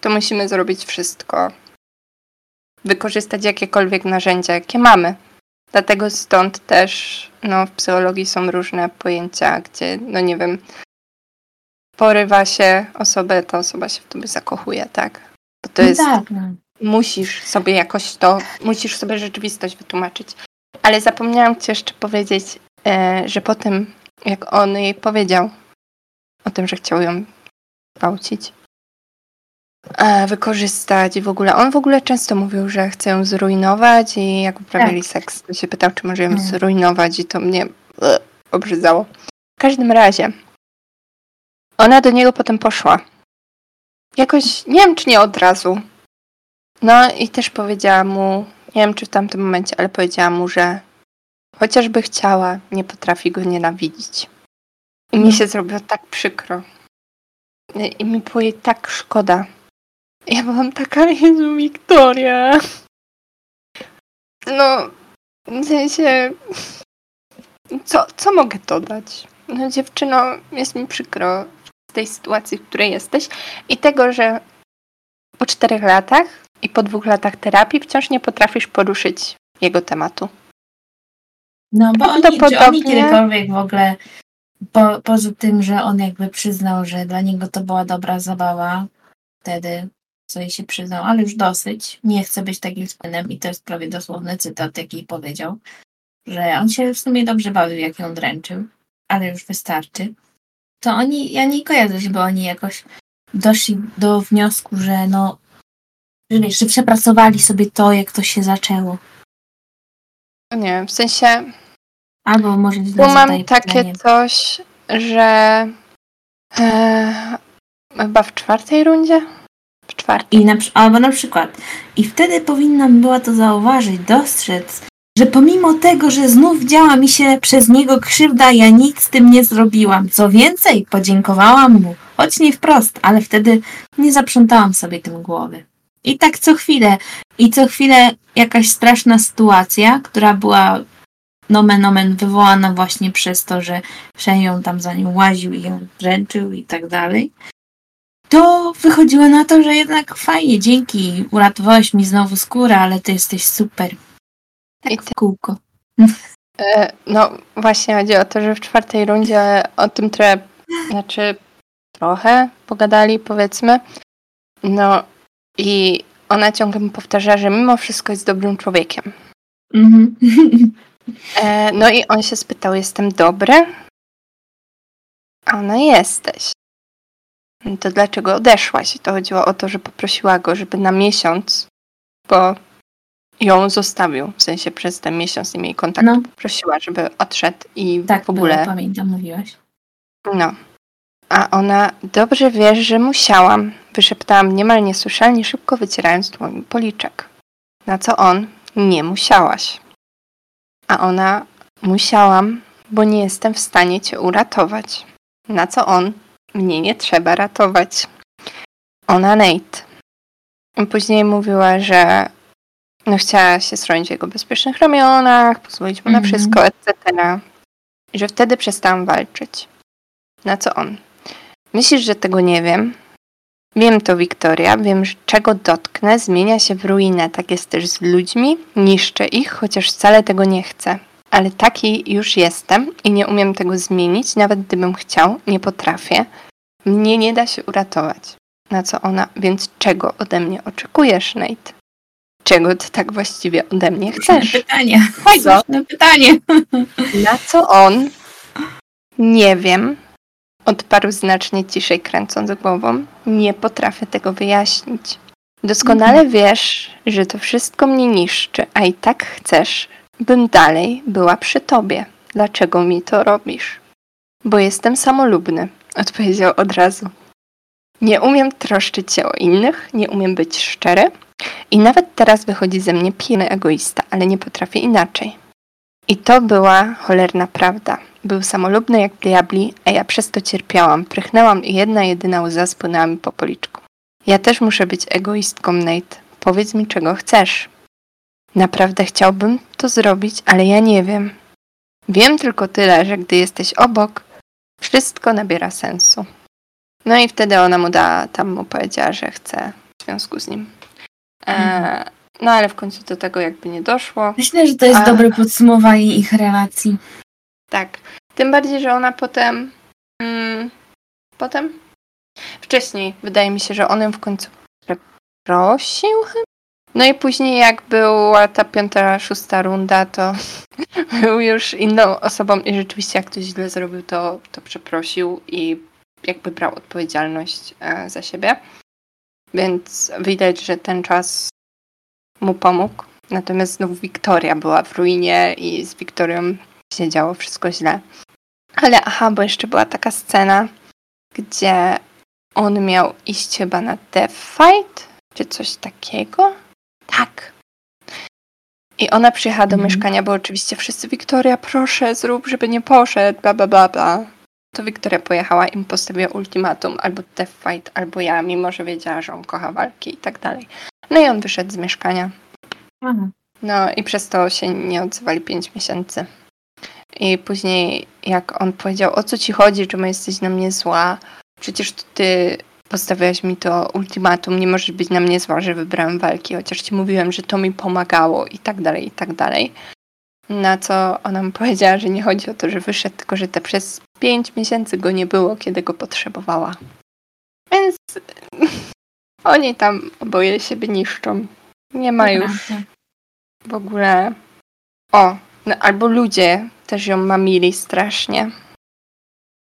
to musimy zrobić wszystko. Wykorzystać jakiekolwiek narzędzia, jakie mamy. Dlatego stąd też no, w psychologii są różne pojęcia, gdzie, no nie wiem, porywa się osobę, ta osoba się w tobie zakochuje, tak? Bo to No jest tak, no. Musisz sobie jakoś to, musisz sobie rzeczywistość wytłumaczyć. Ale zapomniałam ci jeszcze powiedzieć, e, że po tym, jak on jej powiedział o tym, że chciał ją gwałcić, e, wykorzystać i w ogóle, on w ogóle często mówił, że chce ją zrujnować i jak uprawiali seks, to się pytał, czy może ją zrujnować i to mnie e, obrzydzało. W każdym razie, ona do niego potem poszła. Jakoś, nie wiem czy nie od razu, no i też powiedziała mu, nie wiem czy w tamtym momencie, ale powiedziała mu, że chociażby chciała, nie potrafi go nienawidzić. I mi No. się zrobiło tak przykro. I- mi było jej tak szkoda. Ja byłam taka, <laughs> Jezu, Wiktoria. No, w sensie, co, co mogę dodać? No dziewczyno, jest mi przykro w tej sytuacji, w której jesteś i tego, że po czterech latach i po dwóch latach terapii wciąż nie potrafisz poruszyć jego tematu. No bo oni, czy oni kiedykolwiek w ogóle, po, poza tym, że on jakby przyznał, że dla niego to była dobra zabawa, wtedy co jej się przyznał, ale już dosyć, nie chce być takim spędem i to jest prawie dosłowny cytat, jaki powiedział, że on się w sumie dobrze bawił, jak ją dręczył, ale już wystarczy. To oni, ja nie kojarzę, żeby oni jakoś doszli do wniosku, że no, że przepracowali sobie to, jak to się zaczęło. Nie wiem, w sensie Albo może tu mam takie pytanie. coś, że e, chyba w czwartej rundzie? W czwartej. I na, albo na przykład. I wtedy powinnam była to zauważyć, dostrzec, że pomimo tego, że znów działa mi się przez niego krzywda, ja nic z tym nie zrobiłam. Co więcej, podziękowałam mu, choć nie wprost, ale wtedy nie zaprzątałam sobie tym głowy. I tak co chwilę, i co chwilę jakaś straszna sytuacja, która była nomen omen wywołana właśnie przez to, że Shenją tam za nią łaził i ją dręczył i tak dalej to wychodziło na to, że jednak fajnie, dzięki, uratowałeś mi znowu skórę, ale ty jesteś super. Tak I w kółko. E, No właśnie chodzi o to, że w czwartej rundzie o tym trochę, znaczy trochę pogadali powiedzmy. No i ona ciągle mi powtarza, że mimo wszystko jest dobrym człowiekiem. Mhm. <laughs> E, No i on się spytał, jestem dobry? A ona jesteś. No To dlaczego odeszłaś? I to chodziło o to, że poprosiła go, żeby na miesiąc, bo ją zostawił, w sensie przez ten miesiąc nie mieli kontaktu, No. poprosiła, żeby odszedł i tak, w ogóle było, pamiętam, mówiłaś. No. A ona, dobrze wiesz, że musiałam, wyszeptałam niemal niesłyszalnie, szybko wycierając dłoni policzek. Na co on, nie musiałaś. A ona, musiałam, bo nie jestem w stanie cię uratować. Na co on, mnie nie trzeba ratować. Ona, Nate. Później mówiła, że no chciała się schronić w jego bezpiecznych ramionach, pozwolić mu na Mhm. wszystko, etc. I że wtedy przestałam walczyć. Na co on? Myślisz, że tego nie wiem? Wiem to, Wiktoria. Wiem, że czego dotknę, zmienia się w ruinę. Tak jest też z ludźmi. Niszczę ich, chociaż wcale tego nie chcę. Ale taki już jestem i nie umiem tego zmienić, nawet gdybym chciał, nie potrafię. Mnie nie da się uratować. Na co ona, więc czego ode mnie oczekujesz, Nate? Czego ty tak właściwie ode mnie chcesz? pytanie. Słuszne pytanie. Na co on, nie wiem, odparł znacznie ciszej, kręcąc głową. Nie potrafię tego wyjaśnić. Doskonale wiesz, że to wszystko mnie niszczy, a i tak chcesz, bym dalej była przy tobie. Dlaczego mi to robisz? Bo jestem samolubny, odpowiedział od razu. Nie umiem troszczyć się o innych, nie umiem być szczery i nawet teraz wychodzi ze mnie pilny egoista, ale nie potrafię inaczej. I to była cholerna prawda. Był samolubny jak diabli, a ja przez to cierpiałam. Prychnęłam i jedna jedyna łza spłynęła mi po policzku. Ja też muszę być egoistką, Nate. Powiedz mi, czego chcesz. Naprawdę chciałbym to zrobić, ale ja nie wiem. Wiem tylko tyle, że gdy jesteś obok, wszystko nabiera sensu. No i wtedy ona mu da, tam mu powiedziała, że chce w związku z nim. E, no ale w końcu do tego jakby nie doszło. Myślę, że to jest A. dobre podsumowanie ich relacji. Tak. Tym bardziej, że ona potem. Mm, potem? Wcześniej wydaje mi się, że on ją w końcu przeprosił. chyba? No i później, jak była ta piąta, szósta runda, to <laughs> był już inną osobą i rzeczywiście, jak ktoś źle zrobił, to, to przeprosił i jakby brał odpowiedzialność e, za siebie. Więc widać, że ten czas mu pomógł. Natomiast znów Wiktoria była w ruinie i z Wiktorią się działo wszystko źle. Ale aha, bo jeszcze była taka scena, gdzie on miał iść chyba na death fight, czy coś takiego. Tak. I ona przyjechała do Mhm. mieszkania, bo oczywiście wszyscy, Wiktoria, proszę, zrób, żeby nie poszedł, bla, bla, bla, bla. To Wiktoria pojechała i postawiła ultimatum, albo death fight, albo ja, mimo że wiedziała, że on kocha walki i tak dalej. No i on wyszedł z mieszkania. Aha. No i przez to się nie odzywali 5 miesięcy. I później, jak on powiedział, o co ci chodzi, czemu jesteś na mnie zła? Przecież to ty postawiłaś mi to ultimatum, nie możesz być na mnie zła, że wybrałem walki, chociaż ci mówiłem, że to mi pomagało i tak dalej, i tak dalej. Na co ona mu powiedziała, że nie chodzi o to, że wyszedł, tylko że te przez 5 miesięcy go nie było, kiedy go potrzebowała. Więc <laughs> oni tam oboje siebie niszczą. Nie ma już w ogóle. O, no, albo ludzie też ją mamili strasznie.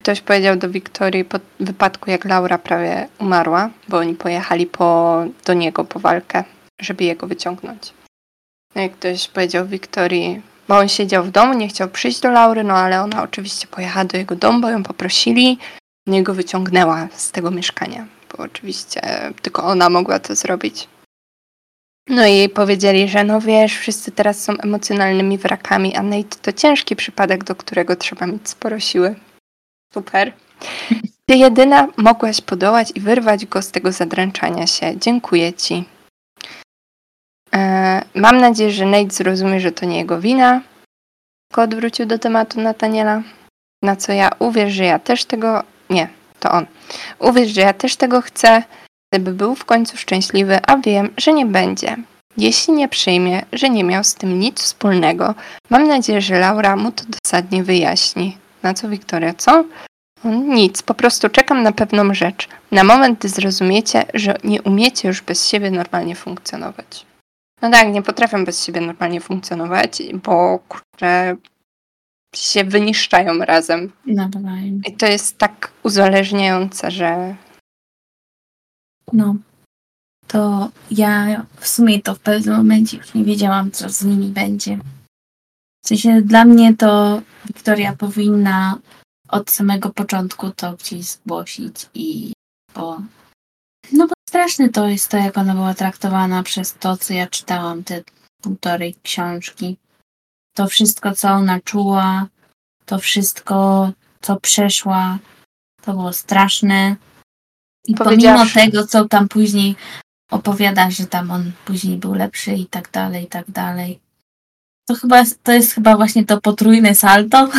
Ktoś powiedział do Wiktorii po wypadku, jak Laura prawie umarła, bo oni pojechali po, do niego po walkę, żeby jego wyciągnąć. No i ktoś powiedział Wiktorii, bo on siedział w domu, nie chciał przyjść do Laury, no ale ona oczywiście pojechała do jego domu, bo ją poprosili, no i go wyciągnęła z tego mieszkania, bo oczywiście tylko ona mogła to zrobić. No i jej powiedzieli, że no wiesz, wszyscy teraz są emocjonalnymi wrakami, a Nate to ciężki przypadek, do którego trzeba mieć sporo siły. Super. Ty jedyna mogłaś podołać i wyrwać go z tego zadręczania się. Dziękuję ci. E, mam nadzieję, że Nate zrozumie, że to nie jego wina. Tylko odwrócił do tematu Nataniela. Na co ja uwierz, że ja też tego. Nie, to on. Uwierz, że ja też tego chcę, gdyby był w końcu szczęśliwy, a wiem, że nie będzie. Jeśli nie przyjmie, że nie miał z tym nic wspólnego, mam nadzieję, że Laura mu to dosadnie wyjaśni. Na co Wiktoria, co? Nic, po prostu czekam na pewną rzecz. Na moment, gdy zrozumiecie, że nie umiecie już bez siebie normalnie funkcjonować. No tak, nie potrafię bez siebie normalnie funkcjonować, bo kurczę, się wyniszczają razem. Nawzajem. I to jest tak uzależniające, że. No. To ja w sumie to w pewnym momencie już nie wiedziałam, co z nimi będzie. W sensie dla mnie to Wiktoria powinna od samego początku to gdzieś zgłosić i bo no bo straszne to jest to, jak ona była traktowana przez to, co ja czytałam, te półtorej książki. To wszystko, co ona czuła, to wszystko, co przeszła, to było straszne. I pomimo tego, co tam później opowiada, że tam on później był lepszy i tak dalej, i tak dalej. To chyba, to jest chyba właśnie to potrójne salto,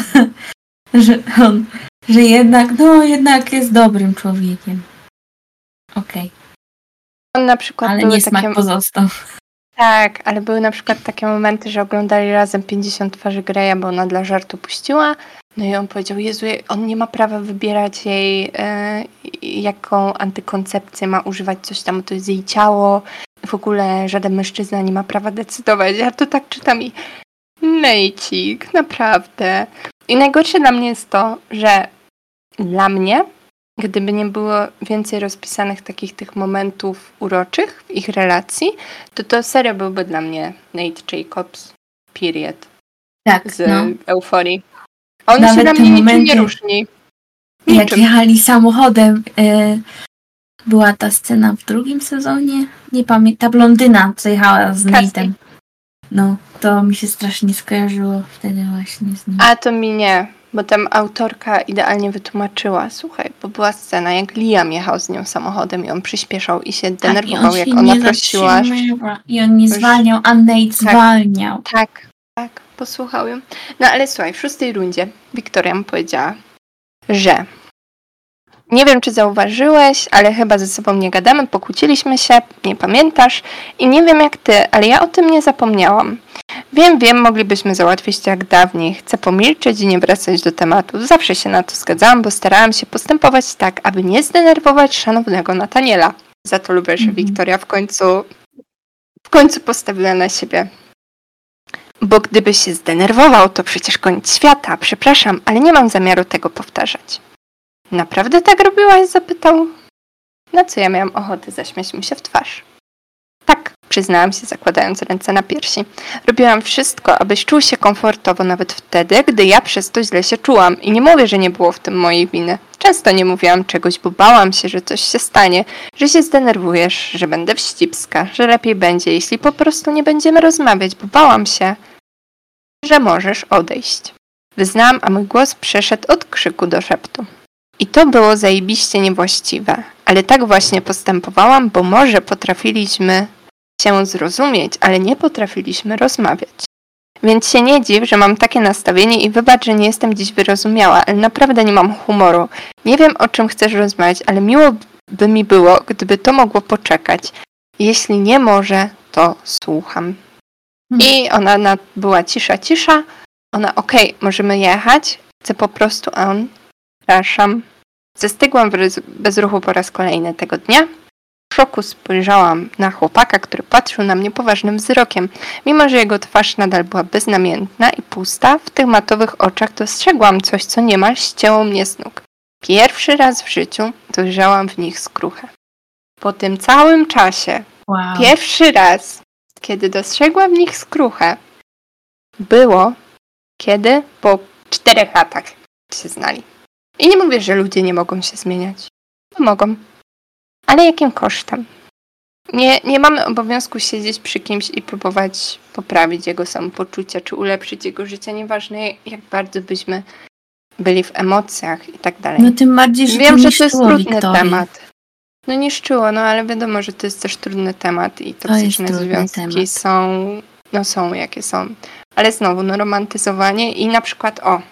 <laughs> że on, że jednak, no jednak jest dobrym człowiekiem. Okej. Okay. On na przykład Ale nie smak takie... pozostał. Tak, ale były na przykład takie momenty, że oglądali razem 50 twarzy Greya, bo ona dla żartu puściła. No i on powiedział, Jezu, on nie ma prawa wybierać jej, e, jaką antykoncepcję ma używać, coś tam, to jest jej ciało. W ogóle żaden mężczyzna nie ma prawa decydować. Ja to tak czytam i Nejcik, naprawdę. I najgorsze dla mnie jest to, że dla mnie, gdyby nie było więcej rozpisanych takich tych momentów uroczych w ich relacji, to to serio byłby dla mnie Nate Jacobs, period. Tak, z no. euforii. On Nawet się dla mnie niczym nie różni. Niczym. Jak jechali samochodem, y, była ta scena w drugim sezonie, nie pamiętam, ta blondyna, co jechała z Nate'em. No, to mi się strasznie skojarzyło wtedy właśnie z nim. A to mi nie, bo tam autorka idealnie wytłumaczyła, słuchaj, bo była scena, jak Liam jechał z nią samochodem i on przyspieszał i się denerwował, tak, i jak ona prosiła. I on nie zwalniał, a Nate tak, zwalniał. Tak, tak, posłuchał ją. No ale słuchaj, w szóstej rundzie Wiktoria mu powiedziała, że nie wiem, czy zauważyłeś, ale chyba ze sobą nie gadamy, pokłóciliśmy się, nie pamiętasz i nie wiem jak ty, ale ja o tym nie zapomniałam. Wiem, wiem, moglibyśmy załatwić to jak dawniej. Chcę pomilczeć i nie wracać do tematu. Zawsze się na to zgadzałam, bo starałam się postępować tak, aby nie zdenerwować szanownego Nataniela. Za to lubię, że mhm. Wiktoria w końcu w końcu postawiła na siebie. Bo gdyby się zdenerwował, to przecież koniec świata. Przepraszam, ale nie mam zamiaru tego powtarzać. Naprawdę tak robiłaś? zapytał. Na co ja miałam ochotę zaśmiać mu się w twarz. Przyznałam się, zakładając ręce na piersi. Robiłam wszystko, abyś czuł się komfortowo nawet wtedy, gdy ja przez to źle się czułam. I nie mówię, że nie było w tym mojej winy. Często nie mówiłam czegoś, bo bałam się, że coś się stanie, że się zdenerwujesz, że będę wścibska, że lepiej będzie, jeśli po prostu nie będziemy rozmawiać, bo bałam się, że możesz odejść. Wyznałam, a mój głos przeszedł od krzyku do szeptu. I to było zajebiście niewłaściwe, ale tak właśnie postępowałam, bo może potrafiliśmy się zrozumieć, ale nie potrafiliśmy rozmawiać. Więc się nie dziw, że mam takie nastawienie i wybacz, że nie jestem dziś wyrozumiała, ale naprawdę nie mam humoru. Nie wiem, o czym chcesz rozmawiać, ale miło by mi było, gdyby to mogło poczekać. Jeśli nie może, to słucham. Hmm. I ona na, była cisza, cisza. Ona, okej, okay, możemy jechać. Chcę po prostu, a on, przepraszam. Zastygłam bez ruchu po raz kolejny tego dnia. Szoku spojrzałam na chłopaka, który patrzył na mnie poważnym wzrokiem. Mimo, że jego twarz nadal była beznamiętna i pusta, w tych matowych oczach dostrzegłam coś, co niemal ścięło mnie z nóg. Pierwszy raz w życiu dojrzałam w nich skruchę. Po tym całym czasie, wow. pierwszy raz, kiedy dostrzegłam w nich skruchę, było kiedy? Po czterech latach się znali. I nie mówię, że ludzie nie mogą się zmieniać. No mogą. Ale jakim kosztem? Nie, nie mamy obowiązku siedzieć przy kimś i próbować poprawić jego samopoczucie, czy ulepszyć jego życie, nieważne jak bardzo byśmy byli w emocjach i tak dalej. No tym bardziej, że Wiem, to że to jest trudny Wiktorię. temat. No niszczyło, no ale wiadomo, że to jest też trudny temat i toksyczne trudny związki temat. są, no są jakie są. Ale znowu, no romantyzowanie i na przykład, o,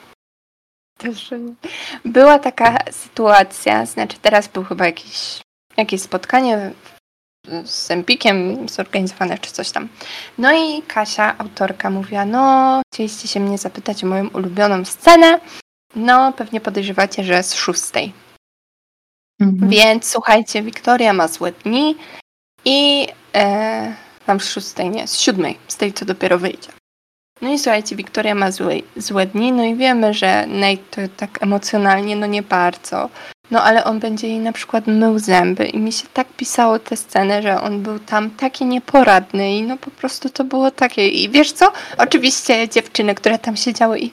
też była taka sytuacja, znaczy teraz był chyba jakiś, jakieś spotkanie z Empikiem zorganizowane czy coś tam. No i Kasia, autorka, mówiła, no chcieliście się mnie zapytać o moją ulubioną scenę, no pewnie podejrzewacie, że z szóstej. Mhm. Więc słuchajcie, Wiktoria ma złe dni i e, tam z szóstej, nie, z siódmej, z tej, co dopiero wyjdzie. No i słuchajcie, Wiktoria ma złe, złe dni, no i wiemy, że Nate to tak emocjonalnie, no nie bardzo. No ale on będzie jej na przykład mył zęby i mi się tak pisało tę scenę, że on był tam taki nieporadny i no po prostu to było takie. I wiesz co? Oczywiście dziewczyny, które tam siedziały i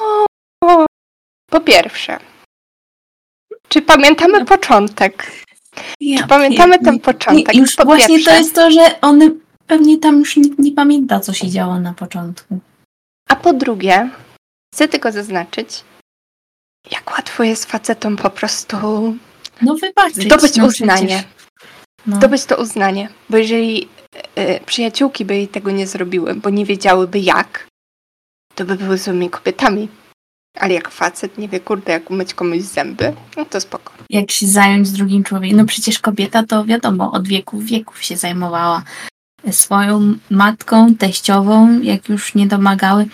o, o. po pierwsze, czy pamiętamy początek? Ja Czy pamiętamy ten początek? Już Po właśnie pierwsze. to jest to, że on pewnie tam już nikt nie pamięta, co się działo na początku. A po drugie, chcę tylko zaznaczyć, jak łatwo jest facetom po prostu No wybaczyć. zdobyć no uznanie. No. Zdobyć to uznanie. Bo jeżeli e, przyjaciółki by jej tego nie zrobiły, bo nie wiedziałyby jak, to by były złymi kobietami. Ale jak facet nie wie, kurde, jak umyć komuś zęby, no to spoko. Jak się zająć drugim człowiekiem. No przecież kobieta to wiadomo, od wieków wieków się zajmowała swoją matką, teściową, jak już nie domagały.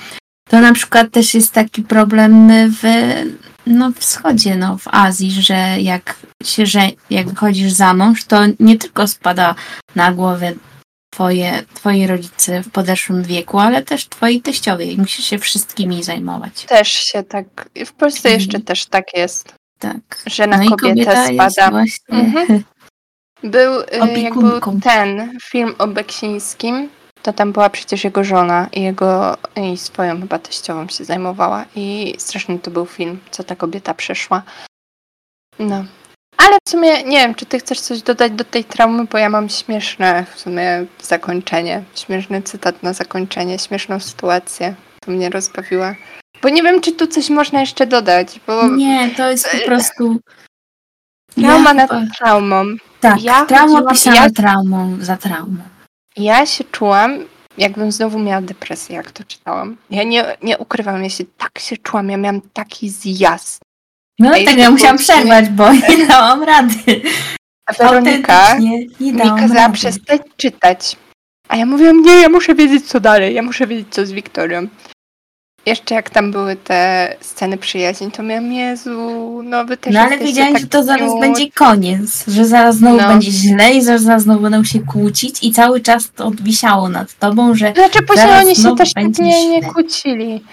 To na przykład też jest taki problem w no, wschodzie, no, w Azji, że jak się, że jak wychodzisz za mąż, to nie tylko spada na głowę twoje, twoi rodzice w podeszłym wieku, ale też twoi teściowie i musisz się wszystkimi zajmować. Też się tak, w Polsce Mhm. jeszcze też tak jest, Tak. że na no kobietę spada. właśnie Mhm. <laughs> Był, y, jak był Opiekunką. ten film o Beksińskim, to tam była przecież jego żona i jego i swoją chyba teściową się zajmowała i straszny to był film, co ta kobieta przeszła. No. Ale w sumie nie wiem, czy ty chcesz coś dodać do tej traumy, bo ja mam śmieszne w sumie zakończenie, śmieszny cytat na zakończenie, śmieszną sytuację. To mnie rozbawiła. Bo nie wiem, czy tu coś można jeszcze dodać, bo Nie, to jest po prostu. trauma ja nad traumą. Tak, ja trauma chodziłam- pisana ja- traumą za traumą. Ja się czułam, jakbym znowu miała depresję, jak to czytałam. Ja nie, nie ukrywam, ja się tak się czułam, ja miałam taki zjazd. No A tak, jeszcze ja musiałam przerwać, bo <laughs> nie dałam rady. A Weronika mi kazała rady. przestać czytać. A ja mówiłam, nie, ja muszę wiedzieć co dalej, ja muszę wiedzieć co z Wiktorią. Jeszcze jak tam były te sceny przyjaźni, to miałam, Jezu, no wy też No ale wiedziałam, tak że to zaraz cute. będzie koniec, że zaraz znowu No. będzie źle i że zaraz znowu będą się kłócić i cały czas to odwisiało nad tobą, że Znaczy później oni się też tak nie, nie kłócili.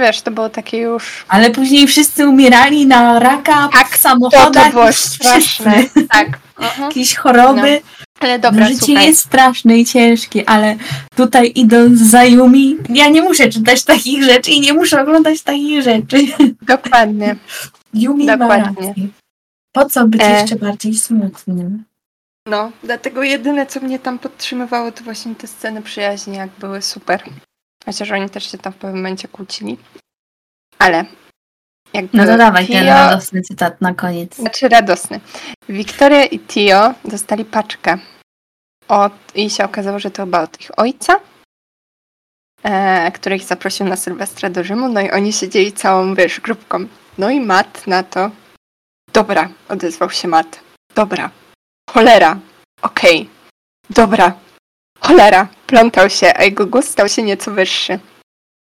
Wiesz, to było takie już... ale później wszyscy umierali na raka Tak, w To, samochodach. to było straszne. <laughs> Tak. Mhm. Jakieś choroby. Ale dobra, życie słuchaj. jest straszne i ciężkie, ale tutaj idąc za Yumi, ja nie muszę czytać takich rzeczy i nie muszę oglądać takich rzeczy. Dokładnie. <laughs> Yumi Dokładnie. Po co być E. jeszcze bardziej smutnym? No, dlatego jedyne, co mnie tam podtrzymywało, to właśnie te sceny przyjaźni, jak były super. Chociaż oni też się tam w pewnym momencie kłócili. Ale jakby No to dawaj ten Tio, radosny cytat na koniec. Znaczy radosny. Wiktoria i Tio dostali paczkę. Od, I się okazało, że to chyba od ich ojca, e, który ich zaprosił na Sylwestra do Rzymu. No i oni siedzieli całą, wiesz, grupką. No i Matt na to. Dobra, odezwał się Matt. Dobra. Cholera. Okej. Dobra. Cholera. Plątał się, a jego głos stał się nieco wyższy.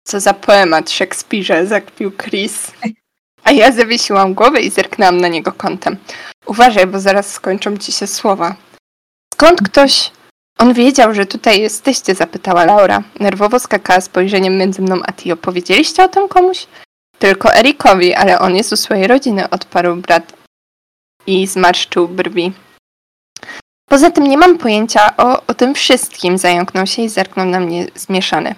Co za poemat Szekspirze, zakpił Chris. A ja zawiesiłam głowę i zerknęłam na niego kątem. Uważaj, bo zaraz skończą ci się słowa. Skąd ktoś... On wiedział, że tutaj jesteście, zapytała Laura. Nerwowo skakała spojrzeniem między mną a Tio. Powiedzieliście o tym komuś? Tylko Erikowi, ale on jest u swojej rodziny, odparł brat i zmarszczył brwi. Poza tym nie mam pojęcia o, o tym wszystkim, zająknął się i zerknął na mnie zmieszany.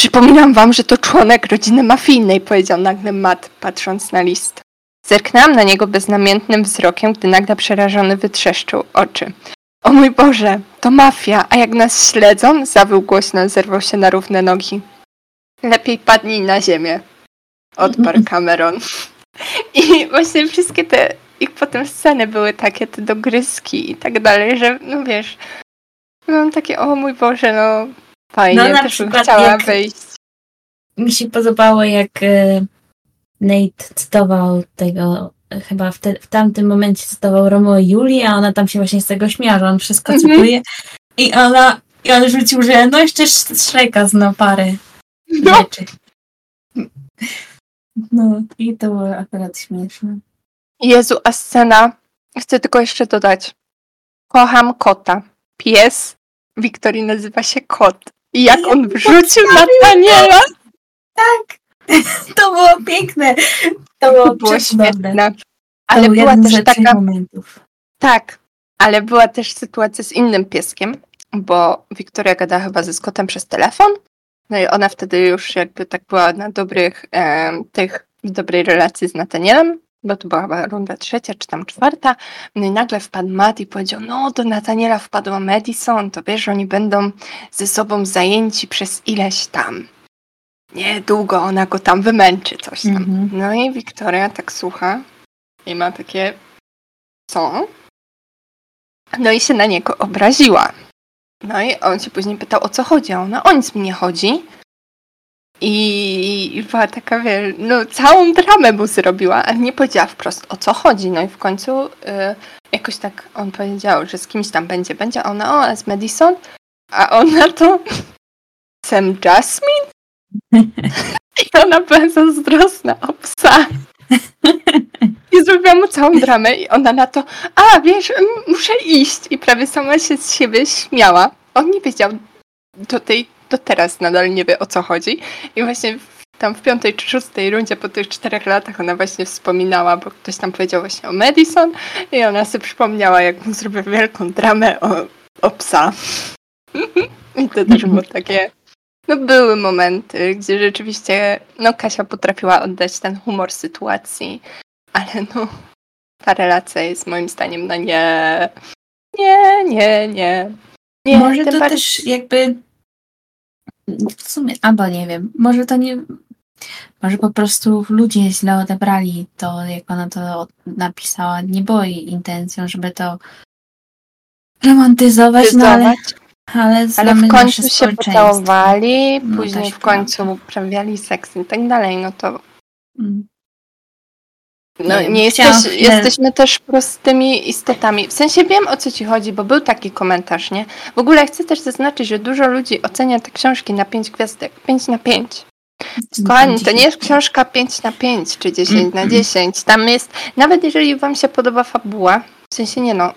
Przypominam wam, że to członek rodziny mafijnej, powiedział nagle Matt, patrząc na list. Zerknęłam na niego beznamiętnym wzrokiem, gdy nagle przerażony wytrzeszczył oczy. O mój Boże, to mafia, a jak nas śledzą? Zawył głośno, zerwał się na równe nogi. Lepiej padnij na ziemię, odparł <laughs> Cameron. I właśnie wszystkie te ich potem sceny były takie, te dogryzki i tak dalej, że no wiesz, mam takie, o mój Boże, no fajnie, No, na też bym chciała wyjść. Mi się podobało, jak e, Nate cytował tego, e, chyba w, te, w tamtym momencie cytował Romeo i Julię, a ona tam się właśnie z tego śmiała, że on wszystko Mhm. cytuje. I ona, i on rzucił, że no jeszcze Sz- Shreka zna parę No. rzeczy. No, i to było akurat śmieszne. Jezu, a scena, chcę tylko jeszcze dodać. Kocham kota. Pies Wiktorii nazywa się kot. I jak on wrzucił Nataniela, <laughs> To było piękne. To było, to było świetne. Ale był była też taka momentów. Tak, ale była też sytuacja z innym pieskiem, bo Wiktoria gadała chyba ze Scottem przez telefon. No i ona wtedy już jakby tak była na dobrych, em, tych, w dobrej relacji z Natanielem, bo to była chyba runda trzecia czy tam czwarta. No i nagle wpadł Matt i powiedział, no do Nataniela wpadła Madison, to wiesz, oni będą ze sobą zajęci przez ileś tam. Niedługo ona go tam wymęczy, coś tam. Mhm. No i Wiktoria tak słucha i ma takie, co? No i się na niego obraziła. No i on się później pytał, o co chodzi, a ona, o nic mi nie chodzi. I, była taka, wiesz, no całą dramę mu zrobiła, ale nie powiedziała wprost, o co chodzi. No i w końcu y, jakoś tak on powiedział, że z kimś tam będzie, będzie, a ona, o, a z Madison? A ona to Sam Jasmine? I ona była zazdrosna o psa. I zrobiła mu całą dramę i ona na to, a wiesz, muszę iść. I prawie sama się z siebie śmiała. On nie wiedział do tej, do teraz nadal nie wie o co chodzi. I właśnie tam w piątej czy szóstej rundzie po tych czterech latach ona właśnie wspominała, bo ktoś tam powiedział właśnie o Madison i ona sobie przypomniała, jak mu zrobił wielką dramę o, o psa. I to też było takie... No były momenty, gdzie rzeczywiście no Kasia potrafiła oddać ten humor sytuacji, ale no ta relacja jest moim zdaniem na nie. Nie, nie, nie. nie Może to bardziej- też jakby w sumie, albo nie wiem, może to nie może po prostu ludzie źle odebrali to, jak ona to napisała. Nie było jej intencją, żeby to romantyzować, no ale, ale, ale w końcu się pocałowali, No, później też w końcu uprawiali seks i tak dalej, no to Mm. No, Nie nie, jesteś, jesteśmy też prostymi istotami. W sensie wiem o co ci chodzi, bo był taki komentarz, nie? W ogóle chcę też zaznaczyć, że dużo ludzi ocenia te książki na 5 gwiazdek, 5 na 5. Kochani, to nie jest książka 5 na 5 czy 10 na Mm-mm. 10. Tam jest, nawet jeżeli wam się podoba fabuła, w sensie nie no,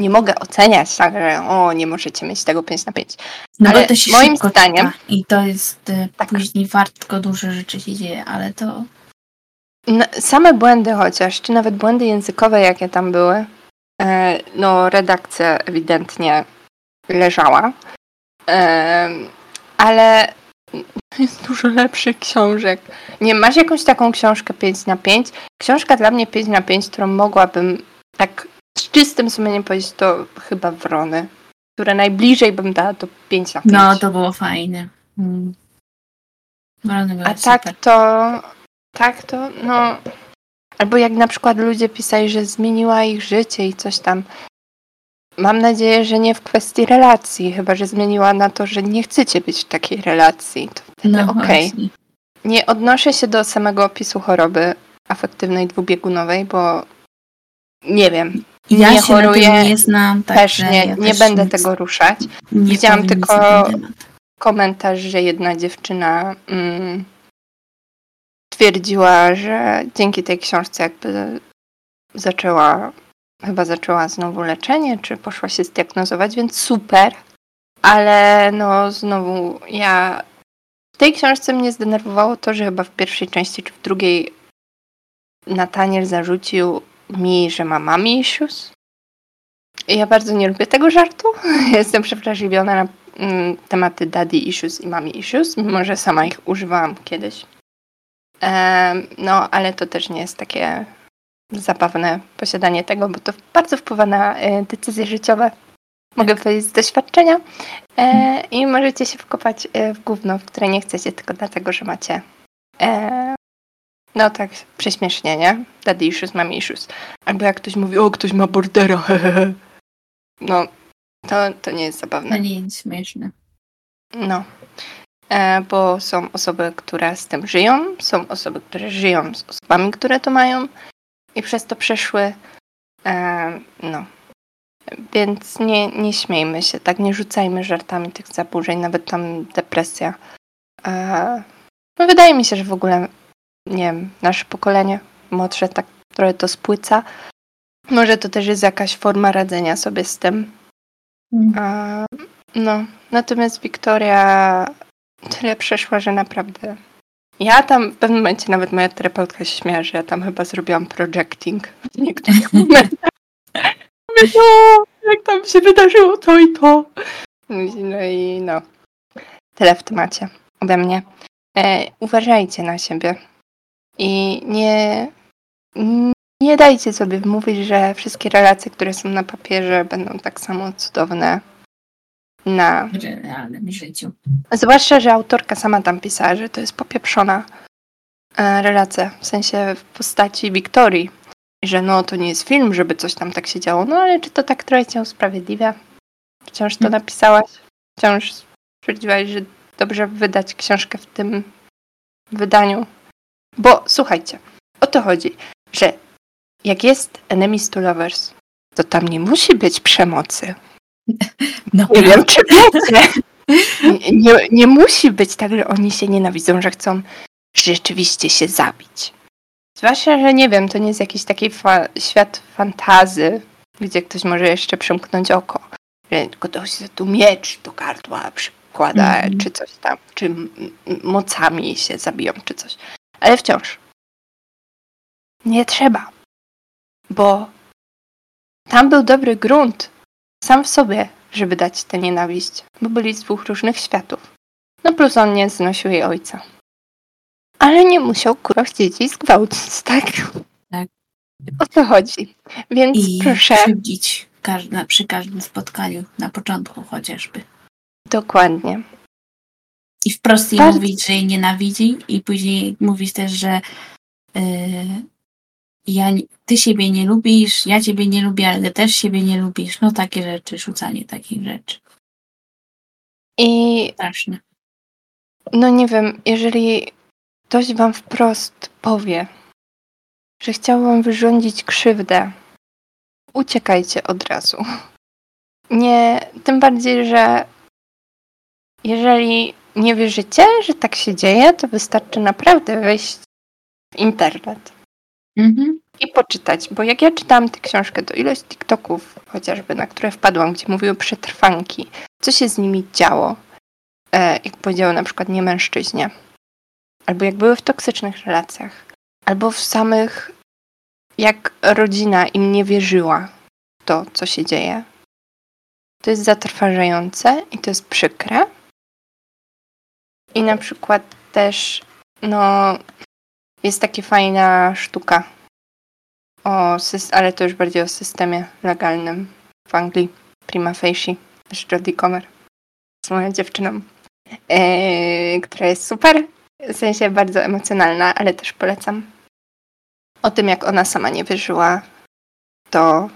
nie mogę oceniać tak, że o, nie możecie mieć tego 5 na 5. No ale to się moim zdaniem- I to jest e, Tak. później wartko dużo rzeczy się dzieje, ale to N- Same błędy chociaż, czy nawet błędy językowe, jakie tam były, e, no redakcja ewidentnie leżała. Em, ale <laughs> jest dużo lepszych książek. Nie, masz jakąś taką książkę 5 na 5? Książka dla mnie 5 na 5, którą mogłabym tak z czystym sumieniem powiedzieć, to chyba Wrony, które najbliżej bym dała do 5 na 5. no to było fajne. Mm. A tak super. to, tak to, no. Albo jak na przykład ludzie pisali, że zmieniła ich życie i coś tam. Mam nadzieję, że nie w kwestii relacji, chyba że zmieniła na to, że nie chcecie być w takiej relacji. To wtedy No okej. właśnie. Nie odnoszę się do samego opisu choroby afektywnej dwubiegunowej, bo nie wiem, Ja nie się na choruję, tym nie znam, też także nie, ja nie też będę nic tego ruszać. Widziałam tylko- na komentarz, że jedna dziewczyna mm, twierdziła, że dzięki tej książce jakby zaczęła, chyba zaczęła znowu leczenie, czy poszła się zdiagnozować, więc super. Ale no znowu ja w tej książce mnie zdenerwowało to, że chyba w pierwszej części czy w drugiej Nataniel zarzucił mi, że ma mommy issues. Ja bardzo nie lubię tego żartu. <laughs> Jestem przewrażliwiona na mm, tematy daddy issues i mommy issues, mimo że sama ich używałam kiedyś. No, ale to też nie jest takie zabawne posiadanie tego, bo to bardzo wpływa na e, decyzje życiowe. Mogę powiedzieć z doświadczenia. E, I możecie się wkopać e, w gówno, w które nie chcecie, tylko dlatego, że macie no tak prześmiesznie, nie? Daddy issues, mommy issues. Albo jak ktoś mówi, o, ktoś ma bordera, hehehe. No, to, to nie jest To zabawne. nie jest śmieszne. No. E, bo są osoby, które z tym żyją, są osoby, które żyją z osobami, które to mają i przez to przeszły. E, no. Więc nie, nie śmiejmy się, tak? Nie rzucajmy żartami tych zaburzeń, nawet tam depresja. E, no wydaje mi się, że w ogóle, nie wiem, nasze pokolenie młodsze tak trochę to spłyca. Może to też jest jakaś forma radzenia sobie z tym. Mm. No, natomiast Wiktoria tyle przeszła, że naprawdę. Ja tam w pewnym momencie nawet moja terapeutka się śmiała, że ja tam chyba zrobiłam projecting w niektórych <laughs> momentach. Mówię, no, jak tam się wydarzyło to i to. No i no, tyle w temacie ode mnie. E, uważajcie na siebie i nie, nie dajcie sobie wmówić, że wszystkie relacje, które są na papierze, będą tak samo cudowne na realnym życiu. Zwłaszcza, że autorka sama tam pisała, że to jest popieprzona e, relacja, w sensie w postaci Wiktorii. Że no, to nie jest film, żeby coś tam tak się działo. No ale czy to tak trochę cię usprawiedliwia? Wciąż to Mm. napisałaś? Wciąż stwierdziłaś, że dobrze wydać książkę w tym wydaniu? Bo słuchajcie, o to chodzi, że jak jest Enemies to Lovers, to tam nie musi być przemocy. No, Nie wiem, czy wiecie. <laughs> Nie, nie, musi być tak, że oni się nienawidzą, że chcą rzeczywiście się zabić. Zwłaszcza, że nie wiem, to nie jest jakiś taki fa- świat fantazy, gdzie ktoś może jeszcze przymknąć oko. Że ktoś tu miecz do gardła przykłada, Mhm. czy coś tam, czy mocami się zabiją, czy coś. Ale wciąż. Nie trzeba. Bo tam był dobry grunt sam w sobie, żeby dać tę nienawiść, bo byli z dwóch różnych światów. No plus on nie znosił jej ojca. Ale nie musiał kurwa dzieci zgwałcić, <laughs> tak? Tak. O co chodzi? Więc I proszę, krzywdzić każda, przy każdym spotkaniu, na początku chociażby. dokładnie. I wprost jej Bardzo- mówić, że jej nienawidzi i później mówić też, że yy, ja, ty siebie nie lubisz, ja ciebie nie lubię, ale ty też siebie nie lubisz. No takie rzeczy, rzucanie takich rzeczy. I Straszne. no nie wiem, jeżeli ktoś wam wprost powie, że chciał wam wyrządzić krzywdę, uciekajcie od razu. Nie, tym bardziej, że jeżeli nie wierzycie, że tak się dzieje, to wystarczy naprawdę wejść w internet Mhm. i poczytać. Bo jak ja czytałam tę książkę, to ilość TikToków chociażby, na które wpadłam, gdzie mówiły przetrwanki, co się z nimi działo, e, jak powiedziały na przykład nie mężczyźnie, albo jak były w toksycznych relacjach, albo w samych, jak rodzina im nie wierzyła w to, co się dzieje. To jest zatrważające i to jest przykre. I na przykład też, no, jest taka fajna sztuka. O, ale to już bardziej o systemie legalnym w Anglii, prima facie, też Jodie Comer. Z moją dziewczyną, e, która jest super, w sensie bardzo emocjonalna, ale też polecam. O tym, jak ona sama nie wierzyła w to,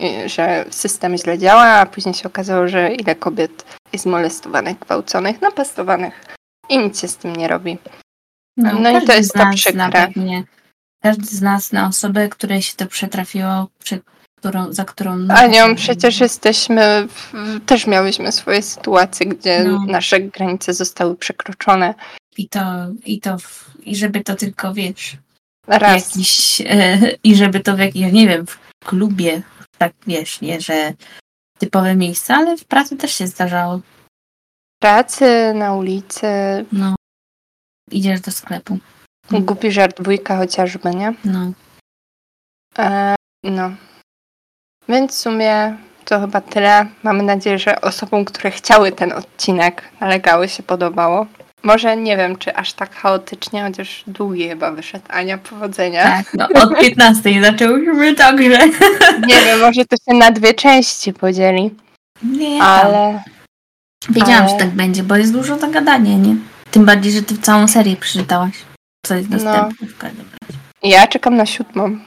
y, że system źle działa, a później się okazało, że ile kobiet jest molestowanych, gwałconych, napastowanych i nic się z tym nie robi. No i każdy to jest to przykre. na pewnie, każdy z nas na osobę, której się to przetrafiło, przed którą, za którą... no, Anią, przecież jesteśmy, w, też miałyśmy swoje sytuacje, gdzie No. nasze granice zostały przekroczone I to, i to, w, i żeby to tylko, wiesz, raz. jakiś, e, i żeby to w jakimś, nie wiem, w klubie, tak wiesz, nie, że typowe miejsca, ale w pracy też się zdarzało. W pracy, na ulicy, No. Idziesz do sklepu. Głupi żart dwójka chociażby, nie? No. E, no. Więc w sumie to chyba tyle. Mamy nadzieję, że osobom, które chciały ten odcinek, nalegały się podobało. Może nie wiem, czy aż tak chaotycznie, chociaż długi chyba wyszedł. Ania, powodzenia. Tak, no od 15 zaczęłyśmy także. <laughs> Nie wiem, może to się na dwie części podzieli. Nie, Ale Wiedziałam, ale- że tak będzie, bo jest dużo do gadania, nie? Tym bardziej, że ty całą serię przeczytałaś. Co jest No. dostępne w każdym razie. ja czekam na siódmą.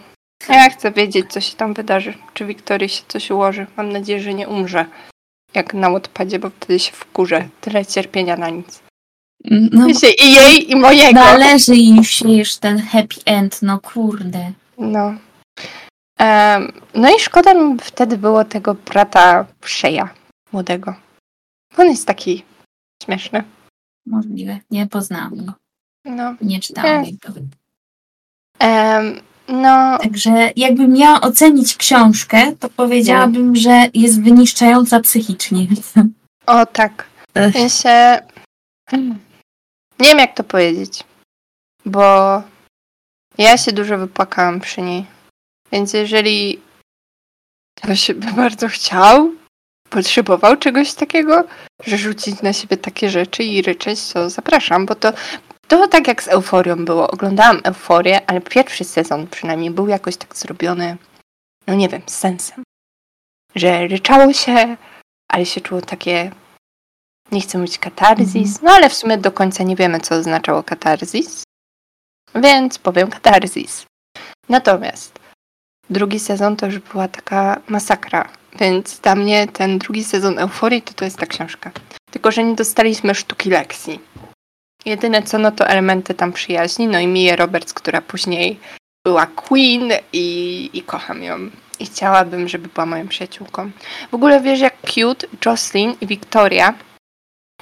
Ja chcę wiedzieć, co się tam wydarzy. Czy Wiktorii się coś ułoży. Mam nadzieję, że nie umrze. Jak na odpadzie, bo wtedy się wkurzę. Tyle cierpienia na nic. No, I jej, i mojego. należy im się już ten happy end, no kurde. No. No i szkoda mi wtedy było tego brata Szeja młodego. On jest taki śmieszny. Możliwe. Nie poznałam go. No. Nie czytałam jego. Em, no, Także jakbym miała ocenić książkę, to powiedziałabym, że jest wyniszczająca psychicznie. o tak. W sensie... Nie wiem, jak to powiedzieć. Bo ja się dużo wypłakałam przy niej. Więc jeżeli ktoś by bardzo chciał, potrzebował czegoś takiego, że rzucić na siebie takie rzeczy i ryczeć, to zapraszam, bo to, to tak jak z Euforią było. Oglądałam Euforię, ale pierwszy sezon przynajmniej był jakoś tak zrobiony, no nie wiem, z sensem. Że ryczało się, ale się czuło takie, nie chcę mówić katarzis, no ale w sumie do końca nie wiemy, co oznaczało katarzis, więc powiem katarzis. Natomiast drugi sezon to już była taka masakra, więc dla mnie ten drugi sezon Euforii to to jest ta książka. Tylko, że nie dostaliśmy sztuki lekcji. Jedyne co, no to elementy tam przyjaźni, no i Mia Roberts, która później była Queen i, i kocham ją. I chciałabym, żeby była moją przyjaciółką. W ogóle wiesz, jak cute Jocelyn i Victoria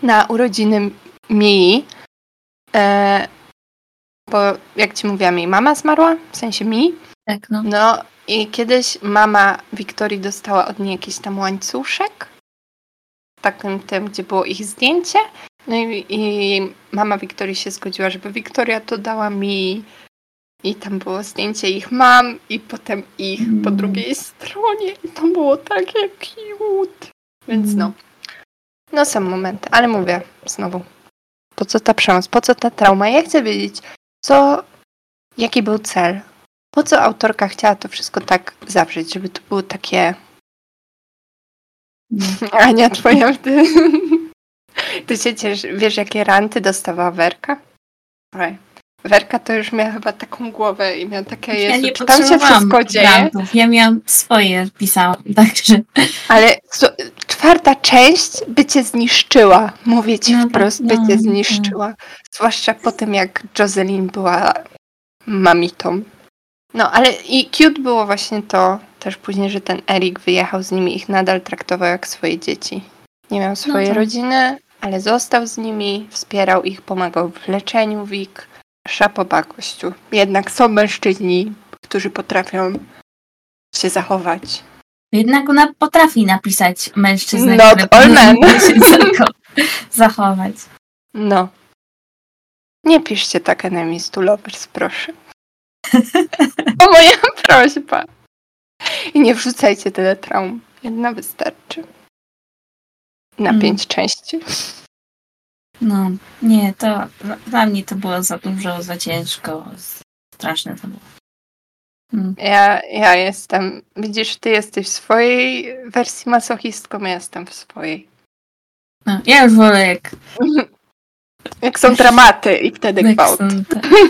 na urodziny Mii, e, bo jak ci mówiłam, jej mama zmarła, w sensie Mii, Tak, no. no i kiedyś mama Wiktorii dostała od niej jakiś tam łańcuszek, takim tym, gdzie było ich zdjęcie. No i, i mama Wiktorii się zgodziła, żeby Wiktoria to dała mi. I tam było zdjęcie ich mam i potem ich po Mm. drugiej stronie. I to było takie cute. Więc no. No są momenty, ale mówię znowu. Po co ta przemoc? Po co ta trauma? Ja chcę wiedzieć, co, jaki był cel? Po co autorka chciała to wszystko tak zawrzeć, żeby to było takie... <laughs> Ania, twoja... Ty, <laughs> ty się cieszy, wiesz jakie ranty dostawała Werka? Oj. Werka to już miała chyba taką głowę i miała takie, Ja Jezu, nie czy tam się wszystko dzieje? grantów. Ja miałam swoje, pisałam, <laughs> także Ale co, czwarta część by cię zniszczyła. Mówię ci No tak, wprost, by no, cię no. zniszczyła. Zwłaszcza po tym, jak Jocelyn była mamitą. No, ale i cute było właśnie to też później, że ten Erik wyjechał z nimi, ich nadal traktował jak swoje dzieci. Nie miał swojej tak. rodziny, ale został z nimi, wspierał ich, pomagał w leczeniu WIG. Szapoba, gościu. Jednak są mężczyźni, którzy potrafią się zachować. jednak ona potrafi napisać mężczyznę, Not który all men. <laughs> się zacho- zachować. No. Nie piszcie tak enemies to lovers, proszę. To moja prośba. I nie wrzucajcie tyle traum. Jedna wystarczy. Na Mm. pięć części. No, nie, to dla mnie to było za dużo, za ciężko. Straszne to było. Mm. Ja, ja jestem, widzisz, ty jesteś w swojej wersji masochistką, ja jestem w swojej. No, ja już wolę jak, <laughs> Jak są dramaty i wtedy jak gwałt. są.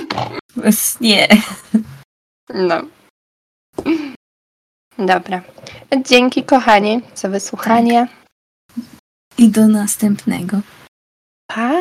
<laughs> Bez- Nie. No. Dobra. Dzięki kochani za wysłuchanie. I do następnego. Pa!